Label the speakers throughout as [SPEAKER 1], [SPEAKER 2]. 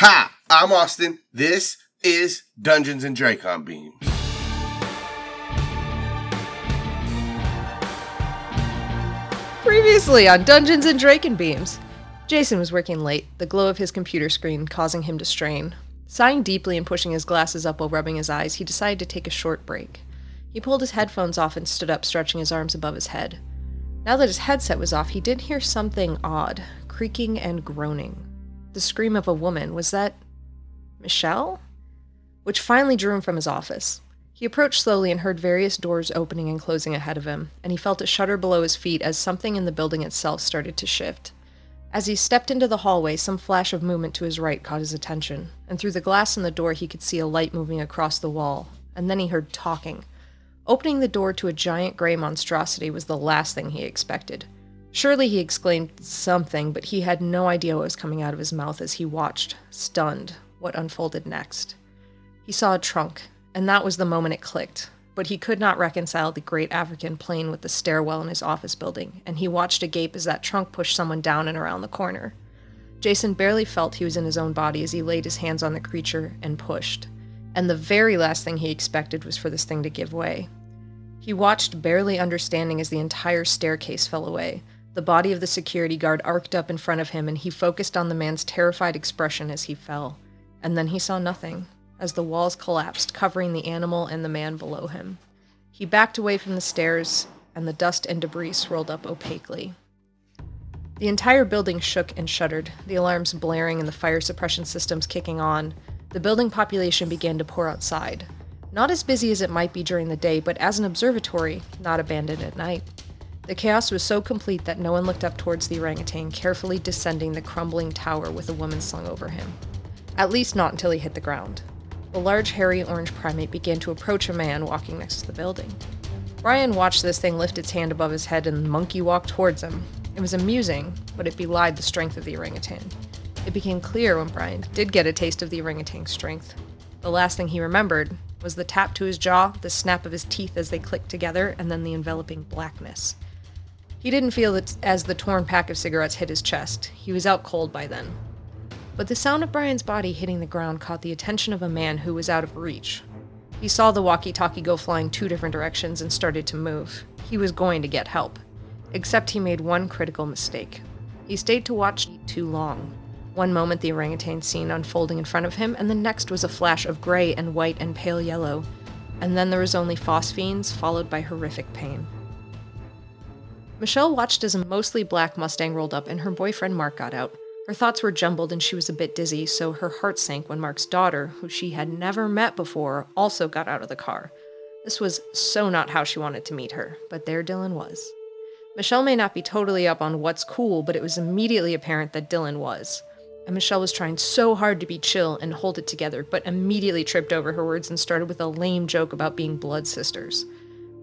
[SPEAKER 1] Hi, I'm Austin. This is Dungeons and Dracon Beams.
[SPEAKER 2] Previously on Dungeons and Dracon Beams. Jason was working late, the glow of his computer screen causing him to strain. Sighing deeply and pushing his glasses up while rubbing his eyes, he decided to take a short break. He pulled his headphones off and stood up, stretching his arms above his head. Now that his headset was off, he did hear something odd, creaking and groaning. The scream of a woman. Was that. Michelle? Which finally drew him from his office. He approached slowly and heard various doors opening and closing ahead of him, and he felt a shudder below his feet as something in the building itself started to shift. As he stepped into the hallway, some flash of movement to his right caught his attention, and through the glass in the door he could see a light moving across the wall, and then he heard talking. Opening the door to a giant gray monstrosity was the last thing he expected. Surely he exclaimed something, but he had no idea what was coming out of his mouth as he watched, stunned, what unfolded next. He saw a trunk, and that was the moment it clicked. But he could not reconcile the great African plain with the stairwell in his office building, and he watched agape as that trunk pushed someone down and around the corner. Jason barely felt he was in his own body as he laid his hands on the creature and pushed. And the very last thing he expected was for this thing to give way. He watched, barely understanding, as the entire staircase fell away. The body of the security guard arced up in front of him, and he focused on the man's terrified expression as he fell. And then he saw nothing as the walls collapsed, covering the animal and the man below him. He backed away from the stairs, and the dust and debris swirled up opaquely. The entire building shook and shuddered, the alarms blaring and the fire suppression systems kicking on. The building population began to pour outside. Not as busy as it might be during the day, but as an observatory, not abandoned at night. The chaos was so complete that no one looked up towards the orangutan, carefully descending the crumbling tower with a woman slung over him. At least not until he hit the ground. The large, hairy orange primate began to approach a man walking next to the building. Brian watched this thing lift its hand above his head and the monkey walk towards him. It was amusing, but it belied the strength of the orangutan. It became clear when Brian did get a taste of the orangutan's strength. The last thing he remembered was the tap to his jaw, the snap of his teeth as they clicked together, and then the enveloping blackness. He didn't feel it as the torn pack of cigarettes hit his chest. He was out cold by then. But the sound of Brian's body hitting the ground caught the attention of a man who was out of reach. He saw the walkie talkie go flying two different directions and started to move. He was going to get help. Except he made one critical mistake. He stayed to watch too long. One moment the orangutan scene unfolding in front of him, and the next was a flash of gray and white and pale yellow. And then there was only phosphenes, followed by horrific pain. Michelle watched as a mostly black Mustang rolled up and her boyfriend Mark got out. Her thoughts were jumbled and she was a bit dizzy, so her heart sank when Mark's daughter, who she had never met before, also got out of the car. This was so not how she wanted to meet her, but there Dylan was. Michelle may not be totally up on what's cool, but it was immediately apparent that Dylan was. And Michelle was trying so hard to be chill and hold it together, but immediately tripped over her words and started with a lame joke about being blood sisters.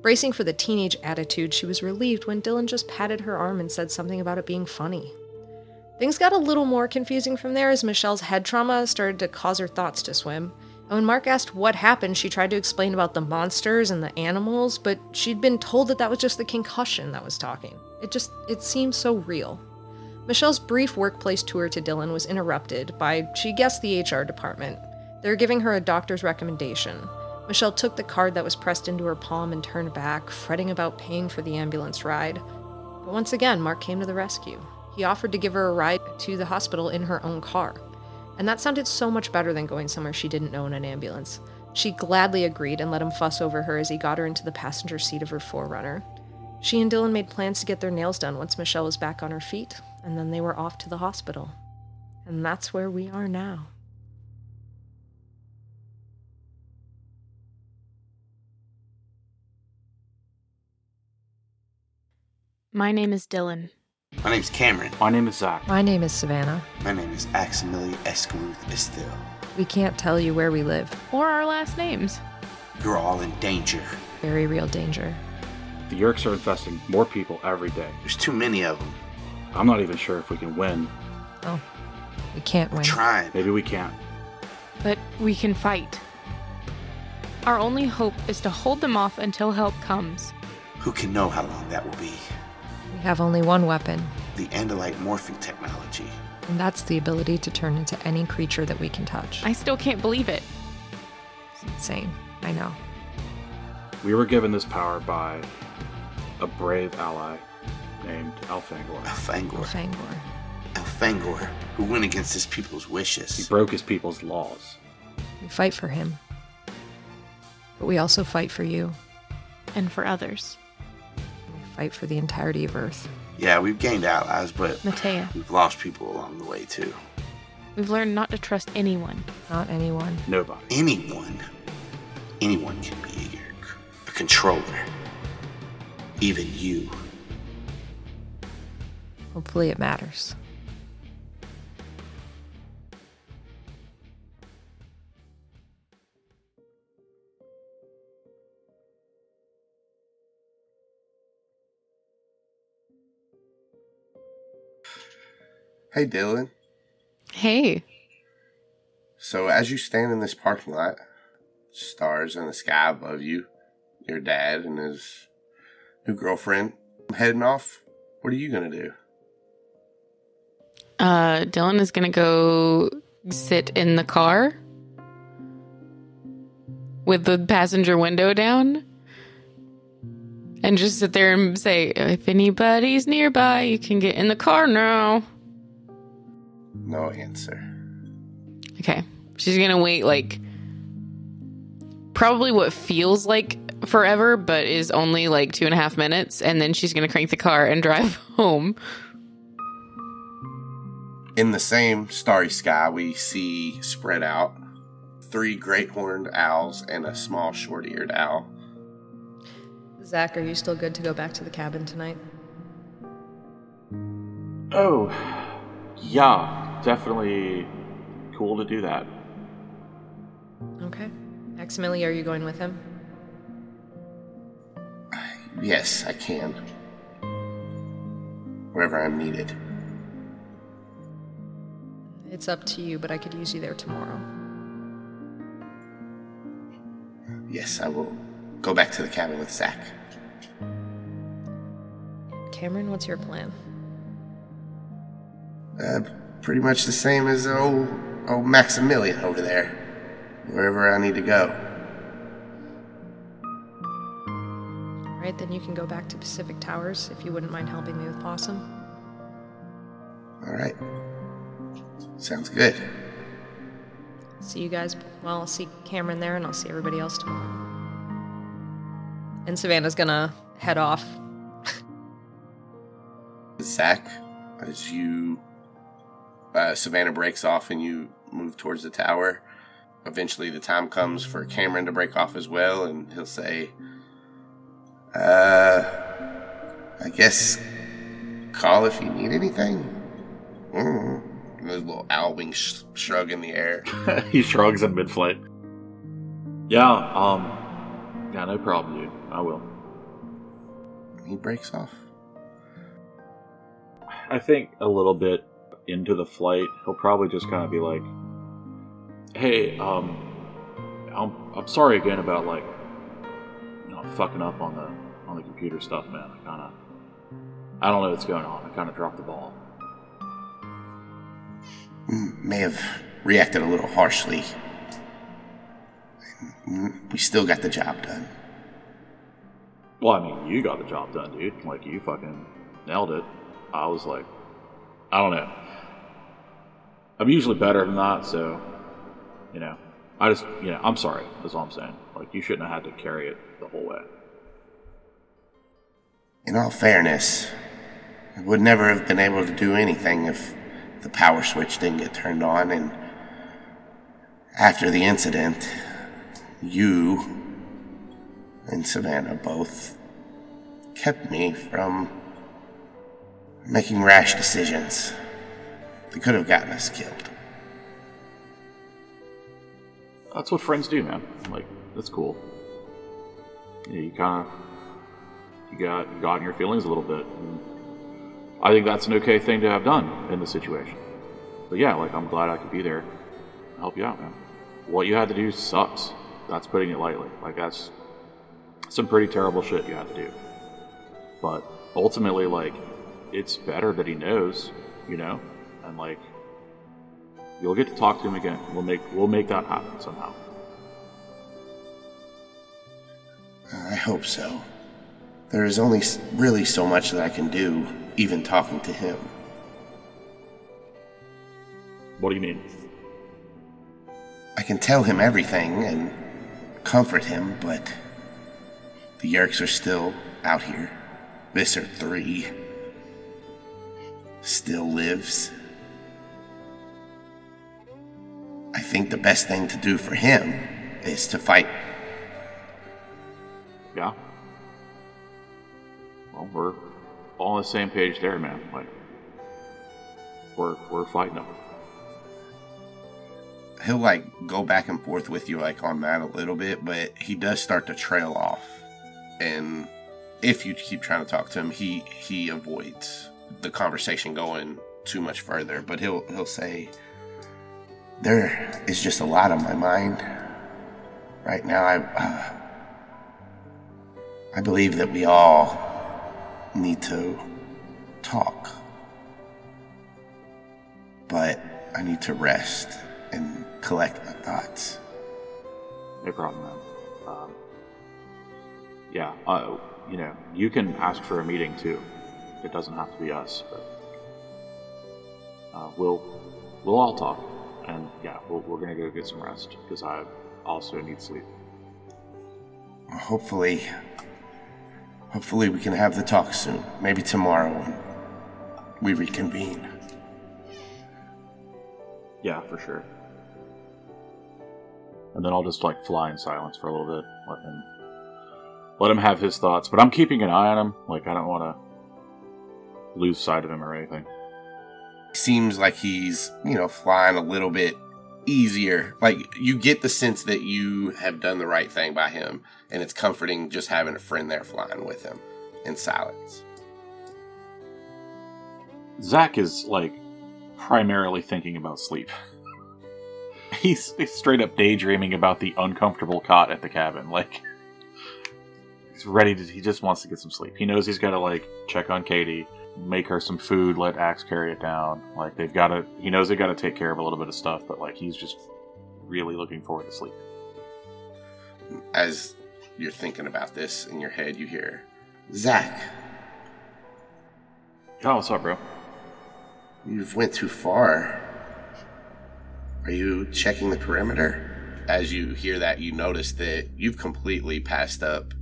[SPEAKER 2] Bracing for the teenage attitude, she was relieved when Dylan just patted her arm and said something about it being funny. Things got a little more confusing from there as Michelle's head trauma started to cause her thoughts to swim. And when Mark asked what happened, she tried to explain about the monsters and the animals, but she'd been told that that was just the concussion that was talking. It just, it seemed so real. Michelle's brief workplace tour to Dylan was interrupted by, she guessed, the HR department. They're giving her a doctor's recommendation. Michelle took the card that was pressed into her palm and turned back, fretting about paying for the ambulance ride. But once again, Mark came to the rescue. He offered to give her a ride to the hospital in her own car. And that sounded so much better than going somewhere she didn't know in an ambulance. She gladly agreed and let him fuss over her as he got her into the passenger seat of her 4Runner. She and Dylan made plans to get their nails done once Michelle was back on her feet, and then they were off to the hospital. And that's where we are now.
[SPEAKER 3] My name is Dylan.
[SPEAKER 1] My name is Kamren.
[SPEAKER 4] My name is Zac.
[SPEAKER 2] My name is Savannah.
[SPEAKER 1] My name is Aximili Esgarrouth Isthill.
[SPEAKER 2] We can't tell you where we live.
[SPEAKER 3] Or our last names.
[SPEAKER 1] You're all in danger.
[SPEAKER 2] Very real danger.
[SPEAKER 4] The Yeerks are infesting more people every day.
[SPEAKER 1] There's too many of them.
[SPEAKER 4] I'm not even sure if we can win.
[SPEAKER 2] Oh, we can't
[SPEAKER 1] We're
[SPEAKER 2] win.
[SPEAKER 1] trying.
[SPEAKER 4] Maybe we can't.
[SPEAKER 3] But we can fight. Our only hope is to hold them off until help comes.
[SPEAKER 1] Who can know how long that will be?
[SPEAKER 2] We have only one weapon.
[SPEAKER 1] The Andalite morphing technology.
[SPEAKER 2] And that's the ability to turn into any creature that we can touch.
[SPEAKER 3] I still can't believe it.
[SPEAKER 2] It's insane. I know.
[SPEAKER 4] We were given this power by a brave ally named Alfangor.
[SPEAKER 1] Elfangor.
[SPEAKER 2] Fangor.
[SPEAKER 1] Elfangor, who went against his people's wishes.
[SPEAKER 4] He broke his people's laws.
[SPEAKER 2] We fight for him. But we also fight for you.
[SPEAKER 3] And for others.
[SPEAKER 2] We fight for the entirety of Earth.
[SPEAKER 1] Yeah, we've gained allies, but
[SPEAKER 3] Matea,
[SPEAKER 1] we've lost people along the way too.
[SPEAKER 3] we've learned not to trust anyone.
[SPEAKER 2] Not anyone.
[SPEAKER 4] Nobody.
[SPEAKER 1] Anyone, anyone can be a Yeerk, a controller. Even you.
[SPEAKER 2] Hopefully it matters.
[SPEAKER 1] Hey, Dylan.
[SPEAKER 3] Hey,
[SPEAKER 1] So as you stand in this parking lot, stars in the sky above you, your dad and his new girlfriend heading off. What are you gonna do?
[SPEAKER 3] uh, Dylan is gonna go sit in the car with the passenger window down and just sit there and say, if anybody's nearby, you can get in the car now.
[SPEAKER 1] No answer.
[SPEAKER 3] Okay. She's gonna wait like probably what feels like forever, but is only like two and a half minutes, and then she's gonna crank the car and drive home.
[SPEAKER 1] In the same starry sky, we see spread out three great horned owls and a small short eared owl.
[SPEAKER 2] Zac, are you still good to go back to the cabin tonight?
[SPEAKER 4] Oh, yeah, definitely cool to do that.
[SPEAKER 2] Okay. Maximili, are you going with him?
[SPEAKER 1] Yes, I can. Wherever I'm needed.
[SPEAKER 2] It's up to you, but I could use you there tomorrow.
[SPEAKER 1] Yes, I will go back to the cabin with Zac.
[SPEAKER 2] Kamren, what's your plan?
[SPEAKER 1] Uh, pretty much the same as old, old Maximilian over there. Wherever I need to go.
[SPEAKER 2] All right, then you can go back to Pacific Towers if you wouldn't mind helping me with Possum.
[SPEAKER 1] All right. Sounds good.
[SPEAKER 2] See you guys. Well, I'll see Kamren there, and I'll see everybody else tomorrow. And Savannah's gonna head off.
[SPEAKER 1] Zac, as you uh, Savannah breaks off and you move towards the tower, eventually the time comes for Kamren to break off as well, and he'll say, "Uh, I guess call if you need anything." Mm. And There's a little owl wing sh- shrug in the air.
[SPEAKER 4] he shrugs in mid-flight. Yeah, um, yeah, no problem, dude. I will.
[SPEAKER 1] He breaks off.
[SPEAKER 4] I think a little bit into the flight, he'll probably just kind of be like, "Hey, um, I'm I'm sorry again about like, you know, fucking up on the on the computer stuff, man. I kind of, I don't know what's going on. I kind of dropped the ball.
[SPEAKER 1] May have reacted a little harshly. We still got the job done.
[SPEAKER 4] Well, I mean, you got the job done, dude. Like you fucking nailed it. I was like, I don't know. I'm usually better than that, so you know, I just, you know, I'm sorry. That's all I'm saying. Like you shouldn't have had to carry it the whole way.
[SPEAKER 1] In all fairness, I would never have been able to do anything if the power switch didn't get turned on, and after the incident, you and Savannah both kept me from making rash decisions that could have gotten us killed.
[SPEAKER 4] That's what friends do, man. Like that's cool. You kind of you got you got in your feelings a little bit. I think that's an okay thing to have done in the situation. But yeah, like I'm glad I could be there, and help you out, man. What you had to do sucks. That's putting it lightly. Like that's some pretty terrible shit you had to do. But ultimately, like it's better that he knows, you know, and like you'll get to talk to him again. We'll make we'll make that happen somehow.
[SPEAKER 1] I hope so. There is only really so much that I can do, even talking to him.
[SPEAKER 4] What do you mean?
[SPEAKER 1] I can tell him everything and comfort him, but the Yeerks are still out here. Visser 3 still lives. I think the best thing to do for him is to fight.
[SPEAKER 4] Yeah. Well, we're all on the same page there, man. Like, we're we're fighting them.
[SPEAKER 1] He'll like go back and forth with you like on that a little bit, but he does start to trail off. And if you keep trying to talk to him, he he avoids the conversation going too much further. But he'll he'll say, "There is just a lot on my mind right now. I uh, I believe that we all need to talk, but I need to rest and collect my thoughts."
[SPEAKER 4] No problem, man. Um, yeah, uh, you know, you can ask for a meeting too. It doesn't have to be us, but uh, we'll we'll all talk, and yeah, we'll, we're gonna go get some rest because I also need sleep.
[SPEAKER 1] Hopefully, hopefully we can have the talk soon. Maybe tomorrow when we reconvene.
[SPEAKER 4] Yeah, for sure. And then I'll just like fly in silence for a little bit, let him let him have his thoughts. But I'm keeping an eye on him. Like I don't want to lose sight of him or anything.
[SPEAKER 1] Seems like he's, you know, flying a little bit easier. Like you get the sense that you have done the right thing by him, and it's comforting just having a friend there flying with him in silence.
[SPEAKER 4] Zac is like primarily thinking about sleep. He's, he's straight up daydreaming about the uncomfortable cot at the cabin. Like he's ready to. He just wants to get some sleep. He knows he's got to like check on Katie, make her some food, let Ax carry it down. Like they've got to. He knows they got to take care of a little bit of stuff, but like he's just really looking forward to sleep.
[SPEAKER 1] As you're thinking about this in your head, you hear, Zac,
[SPEAKER 4] Oh, what's up, bro?
[SPEAKER 1] You've went too far. Are you checking the perimeter? As you hear that, you notice that you've completely passed up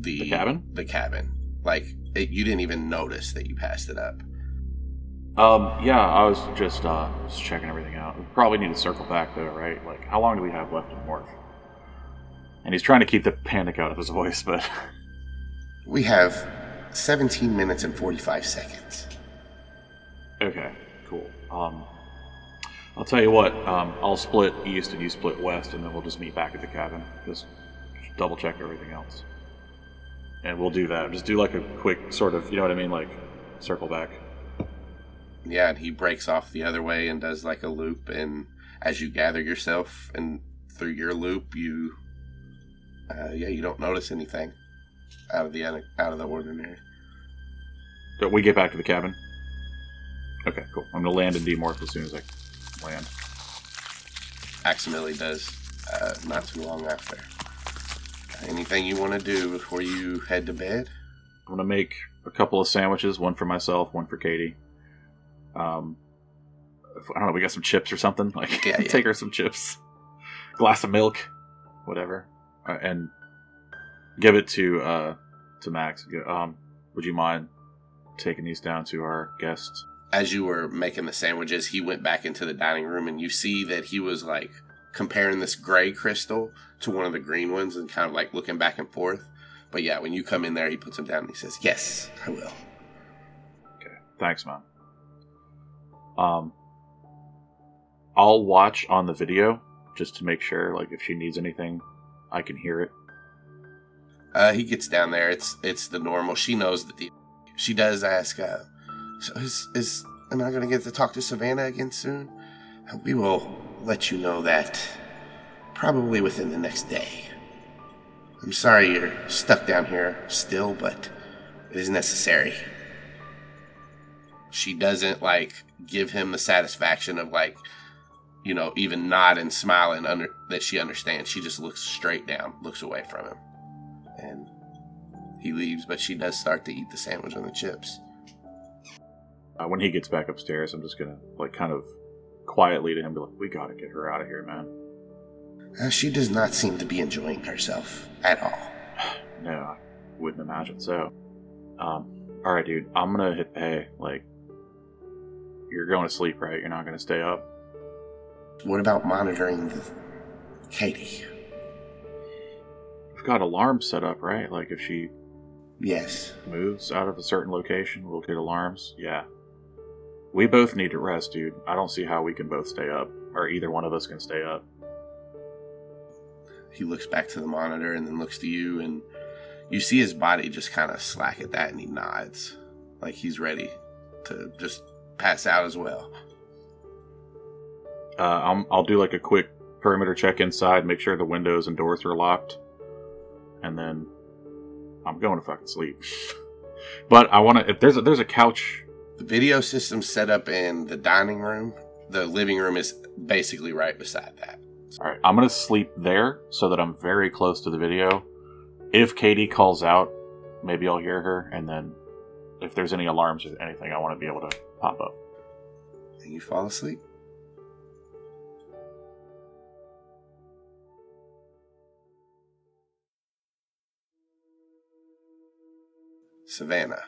[SPEAKER 1] the,
[SPEAKER 4] The cabin?
[SPEAKER 1] The cabin. Like it, you didn't even notice that you passed it up.
[SPEAKER 4] Um, yeah, I was just uh just checking everything out. We probably need to circle back though, right? Like, how long do we have left in Morph? And he's trying to keep the panic out of his voice, but
[SPEAKER 1] We have 17 minutes and 45 seconds.
[SPEAKER 4] okay, cool. Um, I'll tell you what. Um, I'll split east and you split west, and then we'll just meet back at the cabin. Just double check everything else, and we'll do that. Just do like a quick sort of, you know what I mean, like circle back.
[SPEAKER 1] Yeah, and he breaks off the other way and does like a loop. And as you gather yourself and through your loop, you, uh, yeah, you don't notice anything out of the out of the ordinary.
[SPEAKER 4] But we get back to the cabin. Okay, cool. I'm gonna land and demorph as soon as I land.
[SPEAKER 1] Aximili does uh, not too long after. Anything you want to do before you head to bed?
[SPEAKER 4] I'm gonna make a couple of sandwiches, one for myself, one for Katie. Um, I don't know. We got some chips or something. Like,
[SPEAKER 1] Yeah, yeah.
[SPEAKER 4] take her some chips, glass of milk, whatever, uh, and give it to uh to Max. Um, would you mind taking these down to our guests?
[SPEAKER 1] As you were making the sandwiches, he went back into the dining room, and you see that he was like comparing this gray crystal to one of the green ones, and kind of like looking back and forth. But yeah, when you come in there, he puts them down and he says, "Yes, I will."
[SPEAKER 4] Okay, thanks, man. Um, I'll watch on the video just to make sure, like, if she needs anything, I can hear it.
[SPEAKER 1] Uh, he gets down there. It's it's the normal. She knows that the. She does ask. Uh, so is is am I going to get to talk to Savannah again soon? Uh, We will let you know that probably within the next day. I'm sorry you're stuck down here still, but it is necessary. She doesn't like give him the satisfaction of like, you know, even nod and smile and under that she understands. She just looks straight down, looks away from him, and he leaves. But she does start to eat the sandwich and the chips.
[SPEAKER 4] Uh, when he gets back upstairs, I'm just gonna like kind of quietly to him be like, "We gotta get her out of here, man."
[SPEAKER 1] Uh, she does not seem to be enjoying herself at all.
[SPEAKER 4] No, I wouldn't imagine so. Um, all right, dude, I'm gonna hit pay. Like, you're going to sleep, right? You're not gonna stay up.
[SPEAKER 1] What about monitoring the Katie?
[SPEAKER 4] We've got alarms set up, right? Like, if she
[SPEAKER 1] Yes.
[SPEAKER 4] moves out of a certain location, we'll get alarms. Yeah. We both need to rest, dude. I don't see how we can both stay up, or either one of us can stay up.
[SPEAKER 1] He looks back to the monitor and then looks to you, and you see his body just kind of slack at that, and he nods, like he's ready to just pass out as well.
[SPEAKER 4] Uh, I'm, I'll do like a quick perimeter check inside, make sure the windows and doors are locked, and then I'm going to fucking sleep. but I want to. If there's a, there's a couch,
[SPEAKER 1] The video system's set up in the dining room. The living room is basically right beside that.
[SPEAKER 4] all right, I'm gonna sleep there so that I'm very close to the video. If Katie calls out, maybe I'll hear her, and then if there's any alarms or anything, I want to be able to pop up.
[SPEAKER 1] And you fall asleep. Savannah,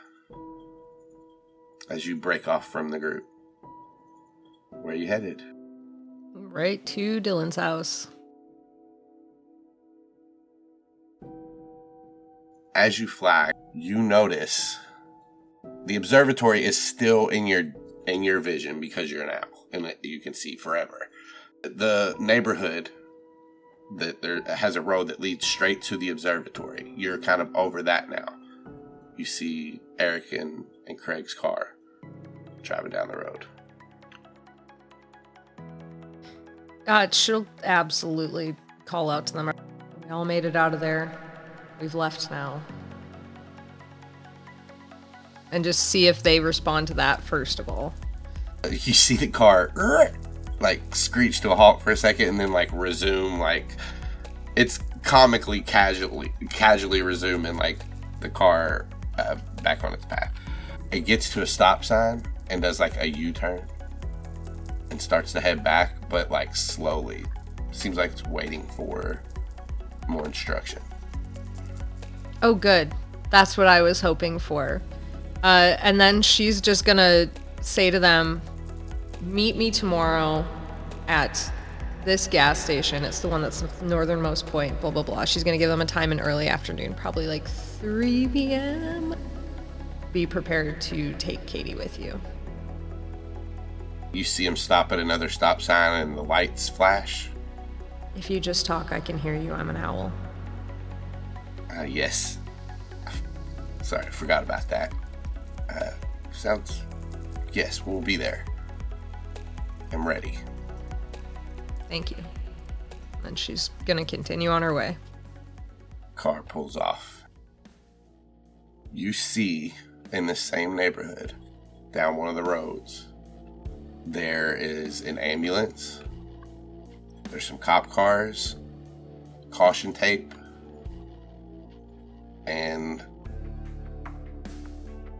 [SPEAKER 1] as you break off from the group, where are you headed?
[SPEAKER 2] Right to Dylan's house.
[SPEAKER 1] As you fly, you notice the observatory is still in your in your vision because you're an owl and you can see forever. The neighborhood that there has a road that leads straight to the observatory. You're kind of over that now. You see Eric and, and Craig's car driving down the road.
[SPEAKER 2] God, she'll absolutely call out to them. We all made it out of there. We've left now. And just see if they respond to that first of all.
[SPEAKER 1] You see the car like screech to a halt for a second and then like resume like it's comically casually casually resume, resuming like the car uh, back on its path. It gets to a stop sign and does like a U-turn and starts to head back, but like slowly. Seems like it's waiting for more instruction.
[SPEAKER 2] Oh, good. That's what I was hoping for. Uh, and then she's just gonna say to them, Meet me tomorrow at this gas station. It's the one that's the northernmost point, blah, blah, blah. She's gonna give them a time in early afternoon, probably like 3 p.m. Be prepared to take Katie with you.
[SPEAKER 1] You see him stop at another stop sign and the lights flash.
[SPEAKER 2] If you just talk, I can hear you. I'm an owl.
[SPEAKER 1] Uh, yes. Sorry, I forgot about that. Uh, sounds. Yes, we'll be there. I'm ready.
[SPEAKER 2] Thank you. And she's gonna continue on her way.
[SPEAKER 1] Car pulls off. You see in the same neighborhood, down one of the roads, there is an ambulance. There's some cop cars, caution tape, and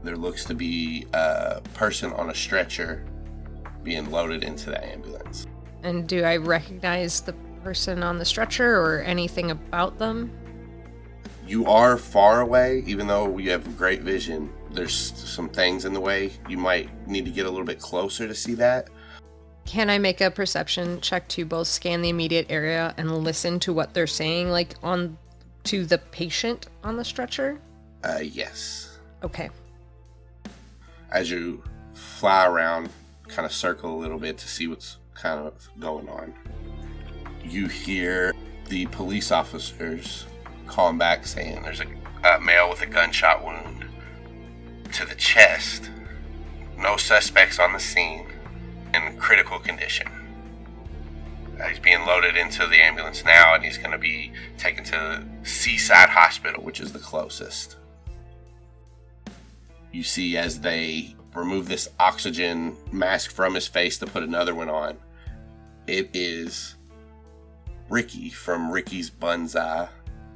[SPEAKER 1] there looks to be a person on a stretcher being loaded into the ambulance.
[SPEAKER 2] And do I recognize the person on the stretcher or anything about them?
[SPEAKER 1] you are far away, even though you have great vision. There's some things in the way. You might need to get a little bit closer to see that.
[SPEAKER 2] Can I make a perception check to both scan the immediate area and listen to what they're saying, like on to the patient on the stretcher?
[SPEAKER 1] Uh, yes.
[SPEAKER 2] Okay.
[SPEAKER 1] As you fly around, kind of circle a little bit to see what's kind of going on, you hear the police officers calling back saying there's a, a male with a gunshot wound to the chest. No suspects on the scene. In critical condition. Uh, he's being loaded into the ambulance now, and he's going to be taken to Seaside Hospital, which is the closest. You see as they remove this oxygen mask from his face to put another one on. It is Ricky from Ricky's Bunzai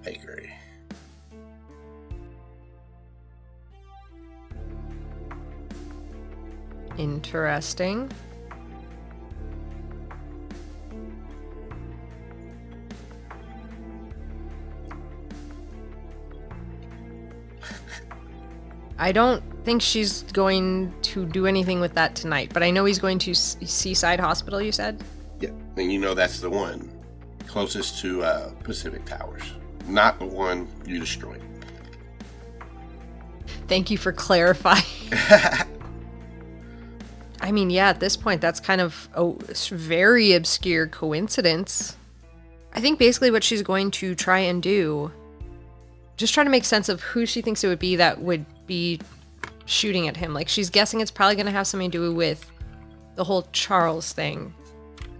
[SPEAKER 1] Bakery.
[SPEAKER 2] Interesting. I don't think she's going to do anything with that tonight, but I know he's going to Seaside Hospital, you said?
[SPEAKER 1] Yeah, and you know that's the one closest to uh, Pacific Towers, not the one you destroyed.
[SPEAKER 2] Thank you for clarifying. I mean, yeah, at this point, that's kind of a very obscure coincidence. I think basically what she's going to try and do, just trying to make sense of who she thinks it would be that would be shooting at him. Like, she's guessing it's probably going to have something to do with the whole Charles thing.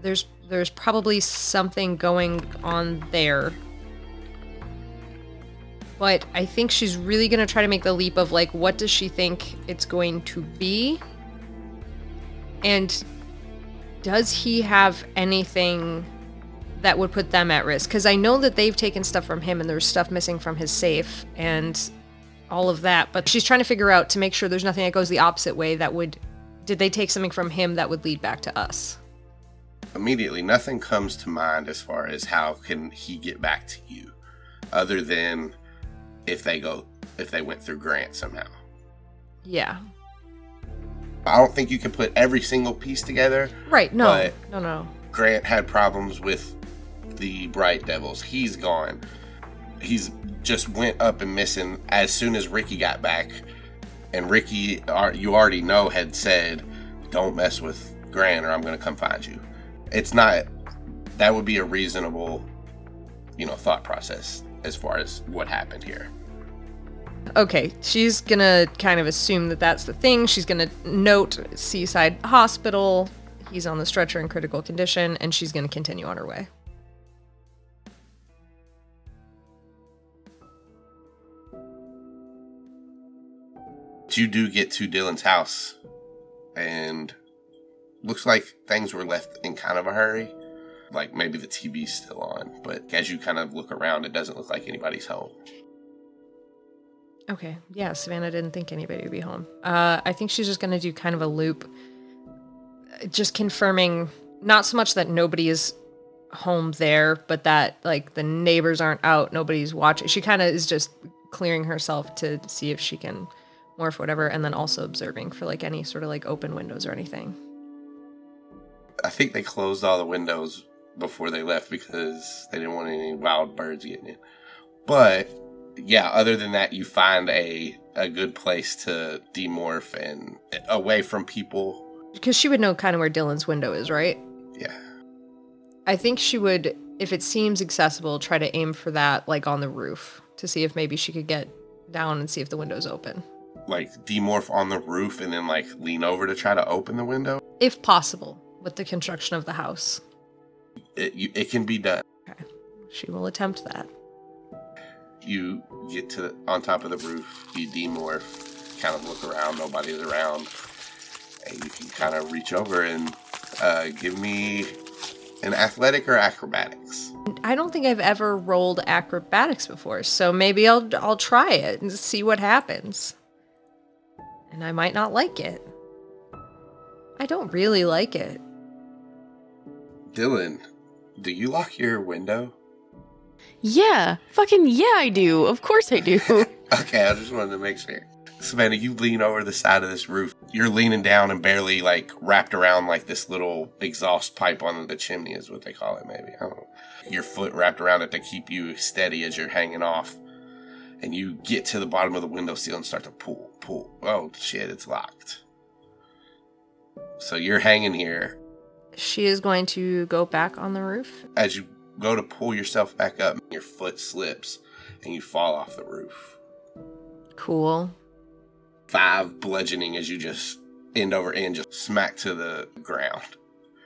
[SPEAKER 2] There's there's probably something going on there. But I think she's really going to try to make the leap of like what does she think it's going to be? And does he have anything that would put them at risk? Because I know that they've taken stuff from him and there's stuff missing from his safe and all of that. But she's trying to figure out to make sure there's nothing that goes the opposite way that would. Did they take something from him that would lead back to us?
[SPEAKER 1] Immediately, nothing comes to mind as far as how can he get back to you, other than if they go if they went through Grant somehow.
[SPEAKER 2] Yeah.
[SPEAKER 1] I don't think you can put every single piece together.
[SPEAKER 2] Right. No. No. No.
[SPEAKER 1] Grant had problems with the Bright Devils. He's gone. He's just went up and missing as soon as Ricky got back. And Ricky, you already know, had said, "Don't mess with Grant, or I'm going to come find you." It's not. That would be a reasonable, you know, thought process as far as what happened here.
[SPEAKER 2] Okay, she's gonna kind of assume that that's the thing. She's gonna note Seaside Hospital. He's on the stretcher in critical condition, and she's gonna continue on her way.
[SPEAKER 1] you do get to Dylan's house, and looks like things were left in kind of a hurry. Like maybe the TV's still on, but as you kind of look around, it doesn't look like anybody's home.
[SPEAKER 2] Okay, yeah, Savannah didn't think anybody would be home. Uh, I think she's just gonna do kind of a loop, just confirming not so much that nobody is home there, but that like the neighbors aren't out, nobody's watching. She kind of is just clearing herself to see if she can morph whatever, and then also observing for like any sort of like open windows or anything.
[SPEAKER 1] I think they closed all the windows before they left because they didn't want any wild birds getting in. But yeah, other than that, you find a a good place to demorph and away from people.
[SPEAKER 2] Because she would know kind of where Dylan's window is, right?
[SPEAKER 1] Yeah.
[SPEAKER 2] I think she would, if it seems accessible, try to aim for that, like on the roof, to see if maybe she could get down and see if the window's open.
[SPEAKER 1] Like demorph on the roof and then like lean over to try to open the window.
[SPEAKER 2] If possible, with the construction of the house.
[SPEAKER 1] It you, it can be done. Okay.
[SPEAKER 2] She will attempt that.
[SPEAKER 1] You get to on top of the roof. You demorph. Kind of look around. Nobody's around. And you can kind of reach over and uh, give me an athletic or acrobatics.
[SPEAKER 2] I don't think I've ever rolled acrobatics before, so maybe I'll I'll try it and see what happens. And I might not like it. I don't really like it.
[SPEAKER 1] Dylan, do you lock your window?
[SPEAKER 3] Yeah, fucking yeah, I do. Of course I do.
[SPEAKER 1] Okay, I just wanted to make sure. Savannah, you lean over the side of this roof. You're leaning down and barely like wrapped around like this little exhaust pipe on the chimney, is what they call it, maybe. I don't know. Your foot wrapped around it to keep you steady as you're hanging off. And you get to the bottom of the window sill and start to pull, pull. Oh shit, it's locked. So you're hanging here.
[SPEAKER 2] She is going to go back on the roof.
[SPEAKER 1] As you go to pull yourself back up, your foot slips and you fall off the roof.
[SPEAKER 2] Cool.
[SPEAKER 1] five bludgeoning as you just end over end, just smack to the ground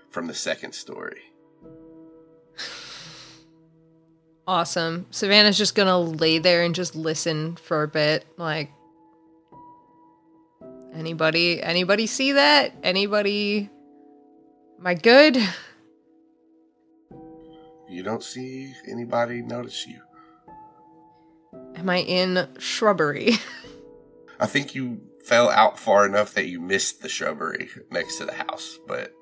[SPEAKER 1] from the second story.
[SPEAKER 2] Awesome. Savannah's just gonna lay there and just listen for a bit, like. Anybody anybody see that? Anybody Am I good?
[SPEAKER 1] You don't see anybody notice you.
[SPEAKER 2] Am I in shrubbery?
[SPEAKER 1] I think you fell out far enough that you missed the shrubbery next to the house, but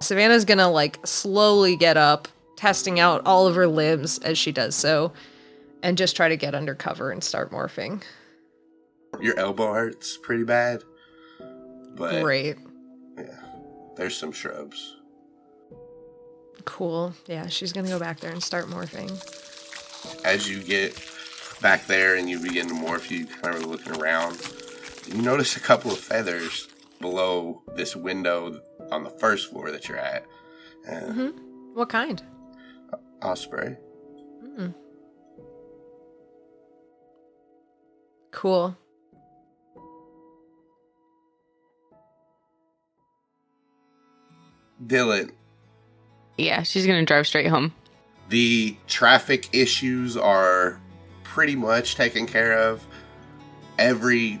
[SPEAKER 2] Savannah's gonna like slowly get up, testing out all of her limbs as she does so, and just try to get under cover and start morphing.
[SPEAKER 1] your elbow hurts pretty bad. But
[SPEAKER 2] Great.
[SPEAKER 1] yeah, there's some shrubs.
[SPEAKER 2] Cool. Yeah, she's gonna go back there and start morphing.
[SPEAKER 1] As you get back there and you begin to morph, you kind of looking around. You notice a couple of feathers below this window on the first floor that you're at. And mm-hmm.
[SPEAKER 2] What kind?
[SPEAKER 1] osprey. Mm-hmm.
[SPEAKER 2] Cool.
[SPEAKER 1] Dylan,
[SPEAKER 3] Yeah, she's gonna drive straight home.
[SPEAKER 1] the traffic issues are pretty much taken care of. Every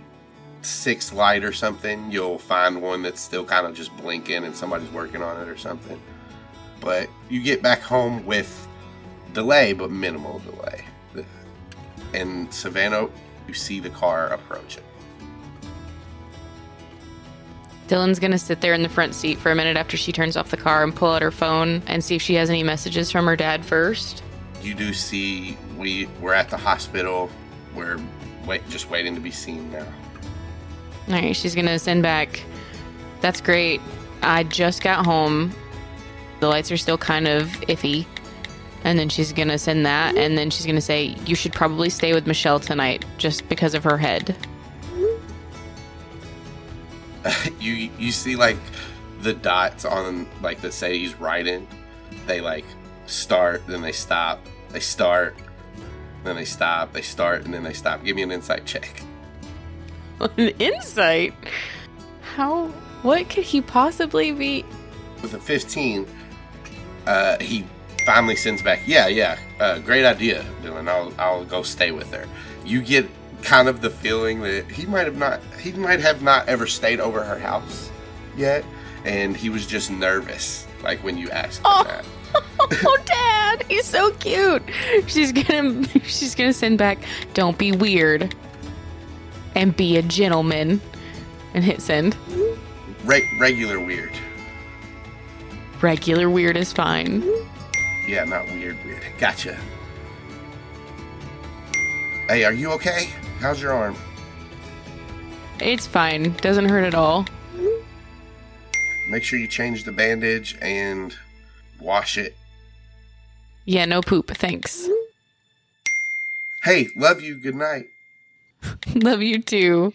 [SPEAKER 1] six light or something, you'll find one that's still kind of just blinking and somebody's working on it or something. But you get back home with delay, but minimal delay. And Savannah, you see the car approaching.
[SPEAKER 3] Dylan's gonna sit there in the front seat for a minute after she turns off the car and pull out her phone and see if she has any messages from her dad first.
[SPEAKER 1] You do see we we're at the hospital. We're wait, just waiting to be seen now.
[SPEAKER 3] All right, she's gonna send back. That's great. I just got home. The lights are still kind of iffy. And then she's gonna send that, and then she's gonna say, You should probably stay with Michelle tonight just because of her head.
[SPEAKER 1] you you see like the dots on like that say he's writing they like start then they stop they start then they stop they start and then they stop give me an insight check
[SPEAKER 3] An insight? How? What could he possibly be?
[SPEAKER 1] with a 15 uh he finally sends back yeah yeah uh, great idea dylan i'll i'll go stay with her you get kind of the feeling that he might have not he might have not ever stayed over her house yet and he was just nervous like when you asked him
[SPEAKER 3] Oh.
[SPEAKER 1] that
[SPEAKER 3] oh, Dad, he's so cute. She's gonna, she's gonna send back. Don't be weird, and be a gentleman, and hit send.
[SPEAKER 1] Re- regular weird.
[SPEAKER 3] Regular weird is fine.
[SPEAKER 1] Yeah, not weird weird. Gotcha. Hey, are you okay? How's your arm?
[SPEAKER 3] It's fine. Doesn't hurt at all.
[SPEAKER 1] Make sure you change the bandage and wash it.
[SPEAKER 3] Yeah, no poop. Thanks.
[SPEAKER 1] Hey, love you. Good night.
[SPEAKER 3] Love you too.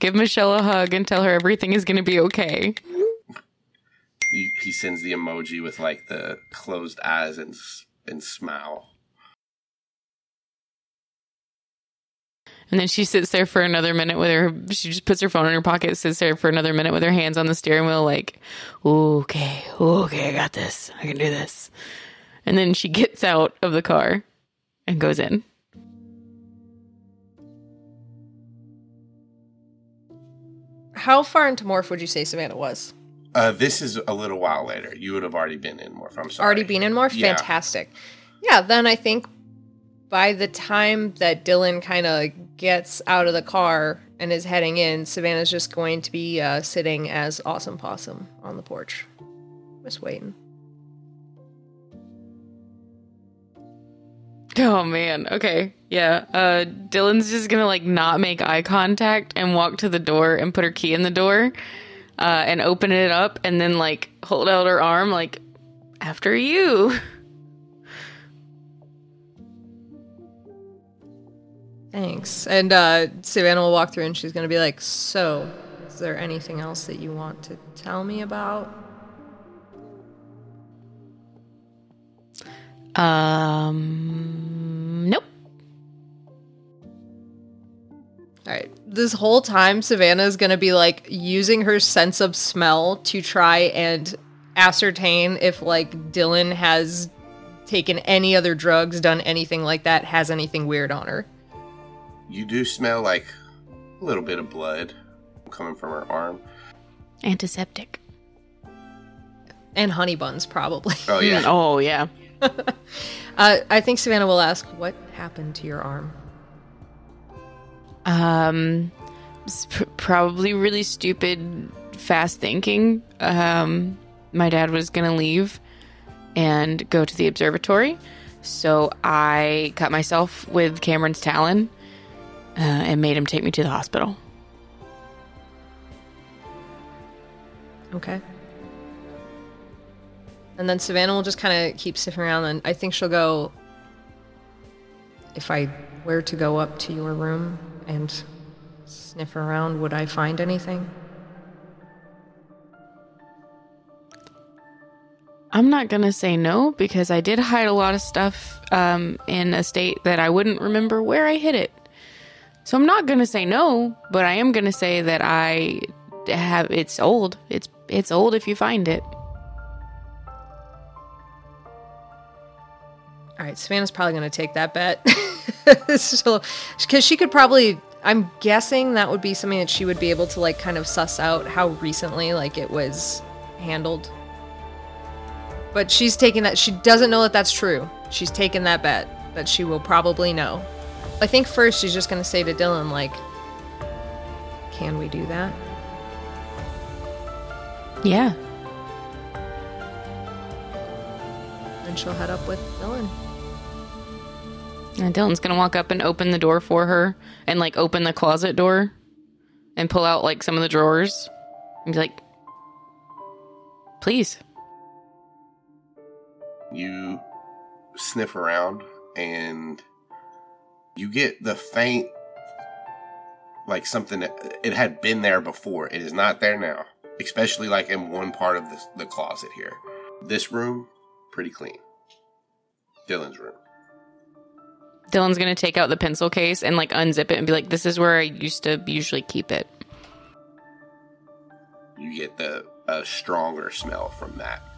[SPEAKER 3] Give Michelle a hug and tell her everything is gonna be okay.
[SPEAKER 1] He, he sends the emoji with like the closed eyes and and smile.
[SPEAKER 3] And then she sits there for another minute with her. She just puts her phone in her pocket, sits there for another minute with her hands on the steering wheel, like, okay, okay, I got this. I can do this. And then she gets out of the car and goes in.
[SPEAKER 2] How far into morph would you say Savannah was?
[SPEAKER 1] Uh, this is a little while later. You would have already been in morph. I'm sorry.
[SPEAKER 2] Already been in morph?
[SPEAKER 1] Yeah.
[SPEAKER 2] Fantastic. Yeah, then I think by the time that Dylan kind of gets out of the car and is heading in, Savannah's just going to be uh, sitting as Awesome Possum on the porch. Just waiting.
[SPEAKER 3] Oh man. Okay. Yeah. Uh Dylan's just gonna like not make eye contact and walk to the door and put her key in the door, uh, and open it up and then like hold out her arm like after you.
[SPEAKER 2] Thanks. And uh, Savannah will walk through and she's going to be like, So, is there anything else that you want to tell me about?
[SPEAKER 3] Um Nope.
[SPEAKER 2] All right. This whole time, Savannah is going to be like using her sense of smell to try and ascertain if like Dylan has taken any other drugs, done anything like that, has anything weird on her.
[SPEAKER 1] You do smell like a little bit of blood. coming from her arm.
[SPEAKER 3] Antiseptic.
[SPEAKER 2] And honey buns, probably.
[SPEAKER 1] Oh yeah.
[SPEAKER 3] Oh yeah.
[SPEAKER 2] Uh, I think Savannah will ask, What happened to your arm?
[SPEAKER 3] Um, s- pr- probably really stupid, fast thinking. Um, my dad was gonna leave and go to the observatory, so I cut myself with Cameron's talon uh, and made him take me to the hospital.
[SPEAKER 2] Okay. And then Savannah will just kind of keep sniffing around, and I think she'll go. If I were to go up to your room and sniff around, would I find anything?
[SPEAKER 3] I'm not gonna say no because I did hide a lot of stuff um, in a state that I wouldn't remember where I hid it. So I'm not gonna say no, but I am gonna say that I have. It's old. It's it's old if you find it.
[SPEAKER 2] All right, Savannah's probably to take that bet. because she could probably, I'm guessing that would be something that she would be able to like kind of suss out how recently like it was handled. But she's taking that. She doesn't know that that's true. She's taken that bet that she will probably know. I think first she's just going to say to Dylan like, "Can we do that?"
[SPEAKER 3] Yeah.
[SPEAKER 2] And she'll head up with Dylan.
[SPEAKER 3] And Dylan's gonna walk up and open the door for her and like open the closet door and pull out like some of the drawers and be like, please.
[SPEAKER 1] You sniff around and you get the faint like something that it had been there before. It is not there now. Especially like in one part of the, the closet here. This room, pretty clean. Dylan's room.
[SPEAKER 3] Dylan's gonna take out the pencil case and like unzip it and be like, this is where I used to usually keep it.
[SPEAKER 1] You get the a stronger smell from that.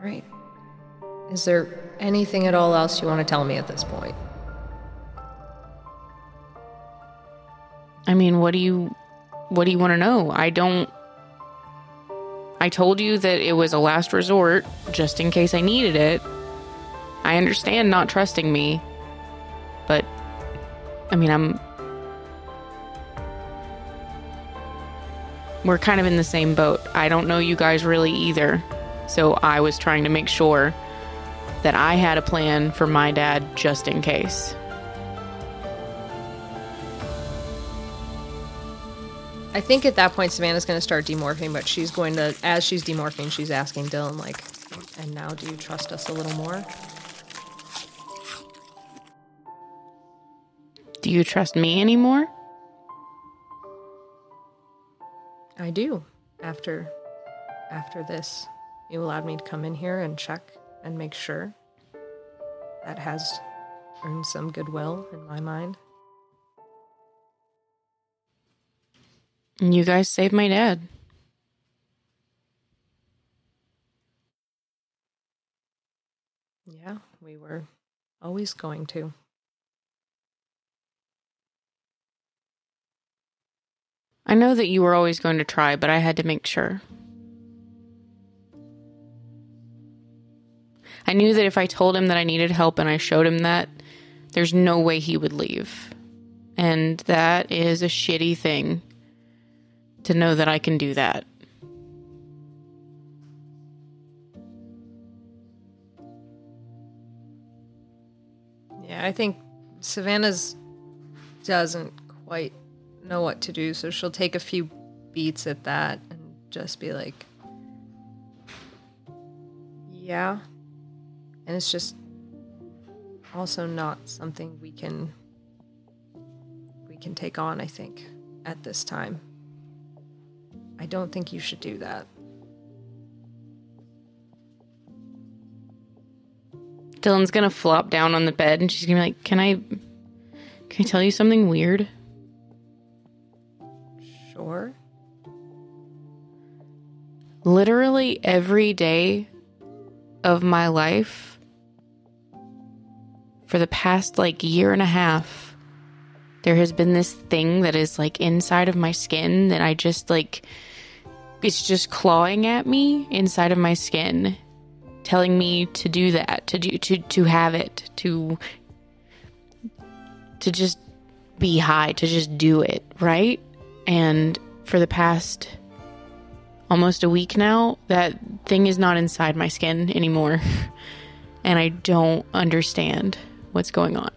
[SPEAKER 2] All right. Is there anything at all else you want to tell me at this point?
[SPEAKER 3] I mean, what do you what do you want to know? I don't I told you that it was a last resort just in case I needed it. I understand not trusting me, but I mean, I'm We're kind of in the same boat. I don't know you guys really either. So I was trying to make sure that I had a plan for my dad just in case.
[SPEAKER 2] I think at that point Savannah's going to start demorphing, but she's going to, as she's demorphing, she's asking Dylan, like, and now do you trust us a little more?
[SPEAKER 3] Do you trust me anymore?
[SPEAKER 2] I do. After, after this, you allowed me to come in here and check and make sure. That has earned some goodwill in my mind.
[SPEAKER 3] You guys saved my dad.
[SPEAKER 2] Yeah, we were always going to.
[SPEAKER 3] I know that you were always going to try, but I had to make sure. I knew that if I told him that I needed help and I showed him that, there's no way he would leave. And that is a shitty thing to know that I can do that.
[SPEAKER 2] Yeah, I think Savannah's doesn't quite know what to do, so she'll take a few beats at that and just be like, "Yeah," and it's just also not something we can we can take on. I think at this time, I don't think you should do that.
[SPEAKER 3] Dylan's gonna flop down on the bed and she's gonna be like, Can I can I tell you something weird?
[SPEAKER 2] Sure.
[SPEAKER 3] literally every day of my life for the past like year and a half, there has been this thing that is like inside of my skin that I just like, it's just clawing at me inside of my skin, telling me to do that, to do, to, to have it, to, to just be high, to just do it, right? And for the past almost a week now, that thing is not inside my skin anymore. and I don't understand what's going on.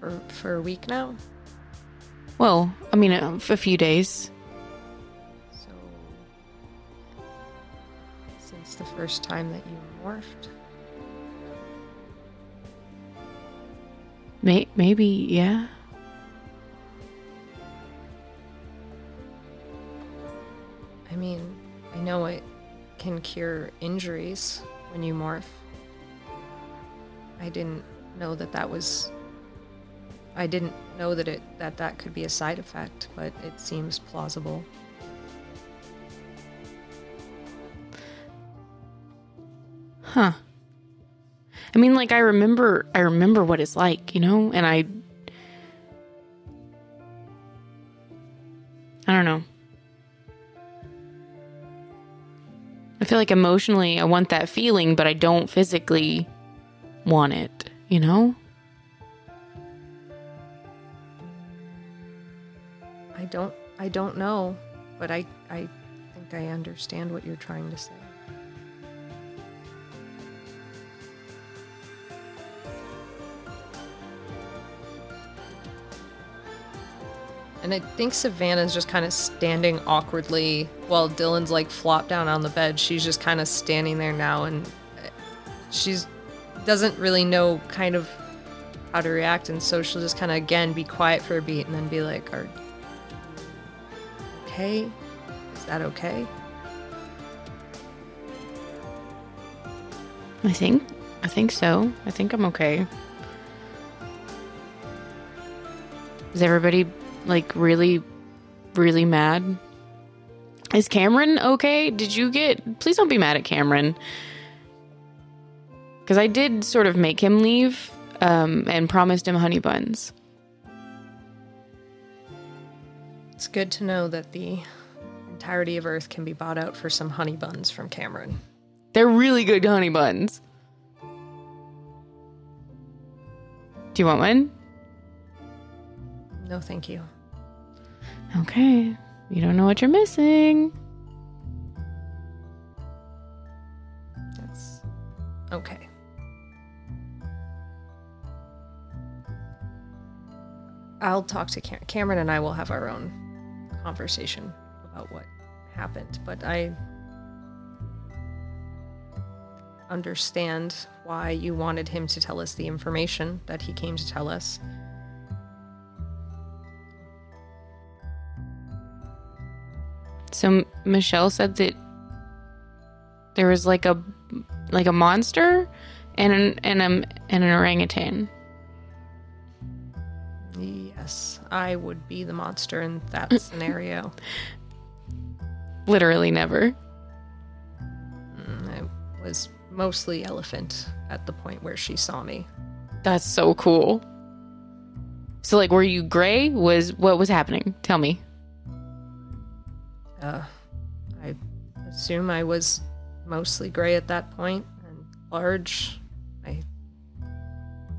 [SPEAKER 2] For for a week now.
[SPEAKER 3] Well, I mean, um, a, a few days.
[SPEAKER 2] So since the first time that you morphed.
[SPEAKER 3] May- maybe, yeah.
[SPEAKER 2] I mean, I know it can cure injuries when you morph. I didn't know that that was I didn't know that it that that could be a side effect, but it seems plausible.
[SPEAKER 3] Huh. I mean, like I remember, I remember what it's like, you know, and I, like emotionally, I want that feeling, but I don't physically want it, you know.
[SPEAKER 2] I don't I don't know, but I I think I understand what you're trying to say. And I think Savannah's just kind of standing awkwardly while Dylan's like flopped down on the bed. She's just kind of standing there now and uh, she's doesn't really know kind of how to react and so she'll just kind of again be quiet for a beat and then be like, "Are okay? Is that okay?"
[SPEAKER 3] I think, I think so. I think I'm okay. Is everybody like really, really mad? Is Kamren okay? Did you get. Please don't be mad at Kamren. Because I did sort of make him leave um, and promised him honey buns.
[SPEAKER 2] It's good to know that the entirety of Earth can be bought out for some honey buns from Kamren.
[SPEAKER 3] They're really good honey buns. Do you want one?
[SPEAKER 2] No, thank you.
[SPEAKER 3] Okay. You don't know what you're missing.
[SPEAKER 2] That's okay. I'll talk to Cam- Kamren and I will have our own conversation about what happened, but I understand why you wanted him to tell us the information that he came to tell us.
[SPEAKER 3] So Michelle said that there was like a like a monster and an and a, and an orangutan.
[SPEAKER 2] Yes, I would be the monster in that scenario.
[SPEAKER 3] Literally never.
[SPEAKER 2] Mm, I was mostly elephant at the point where she saw me.
[SPEAKER 3] That's so cool. So like were you gray? Was what was happening? Tell me.
[SPEAKER 2] Uh, I assume I was mostly gray at that point and large. I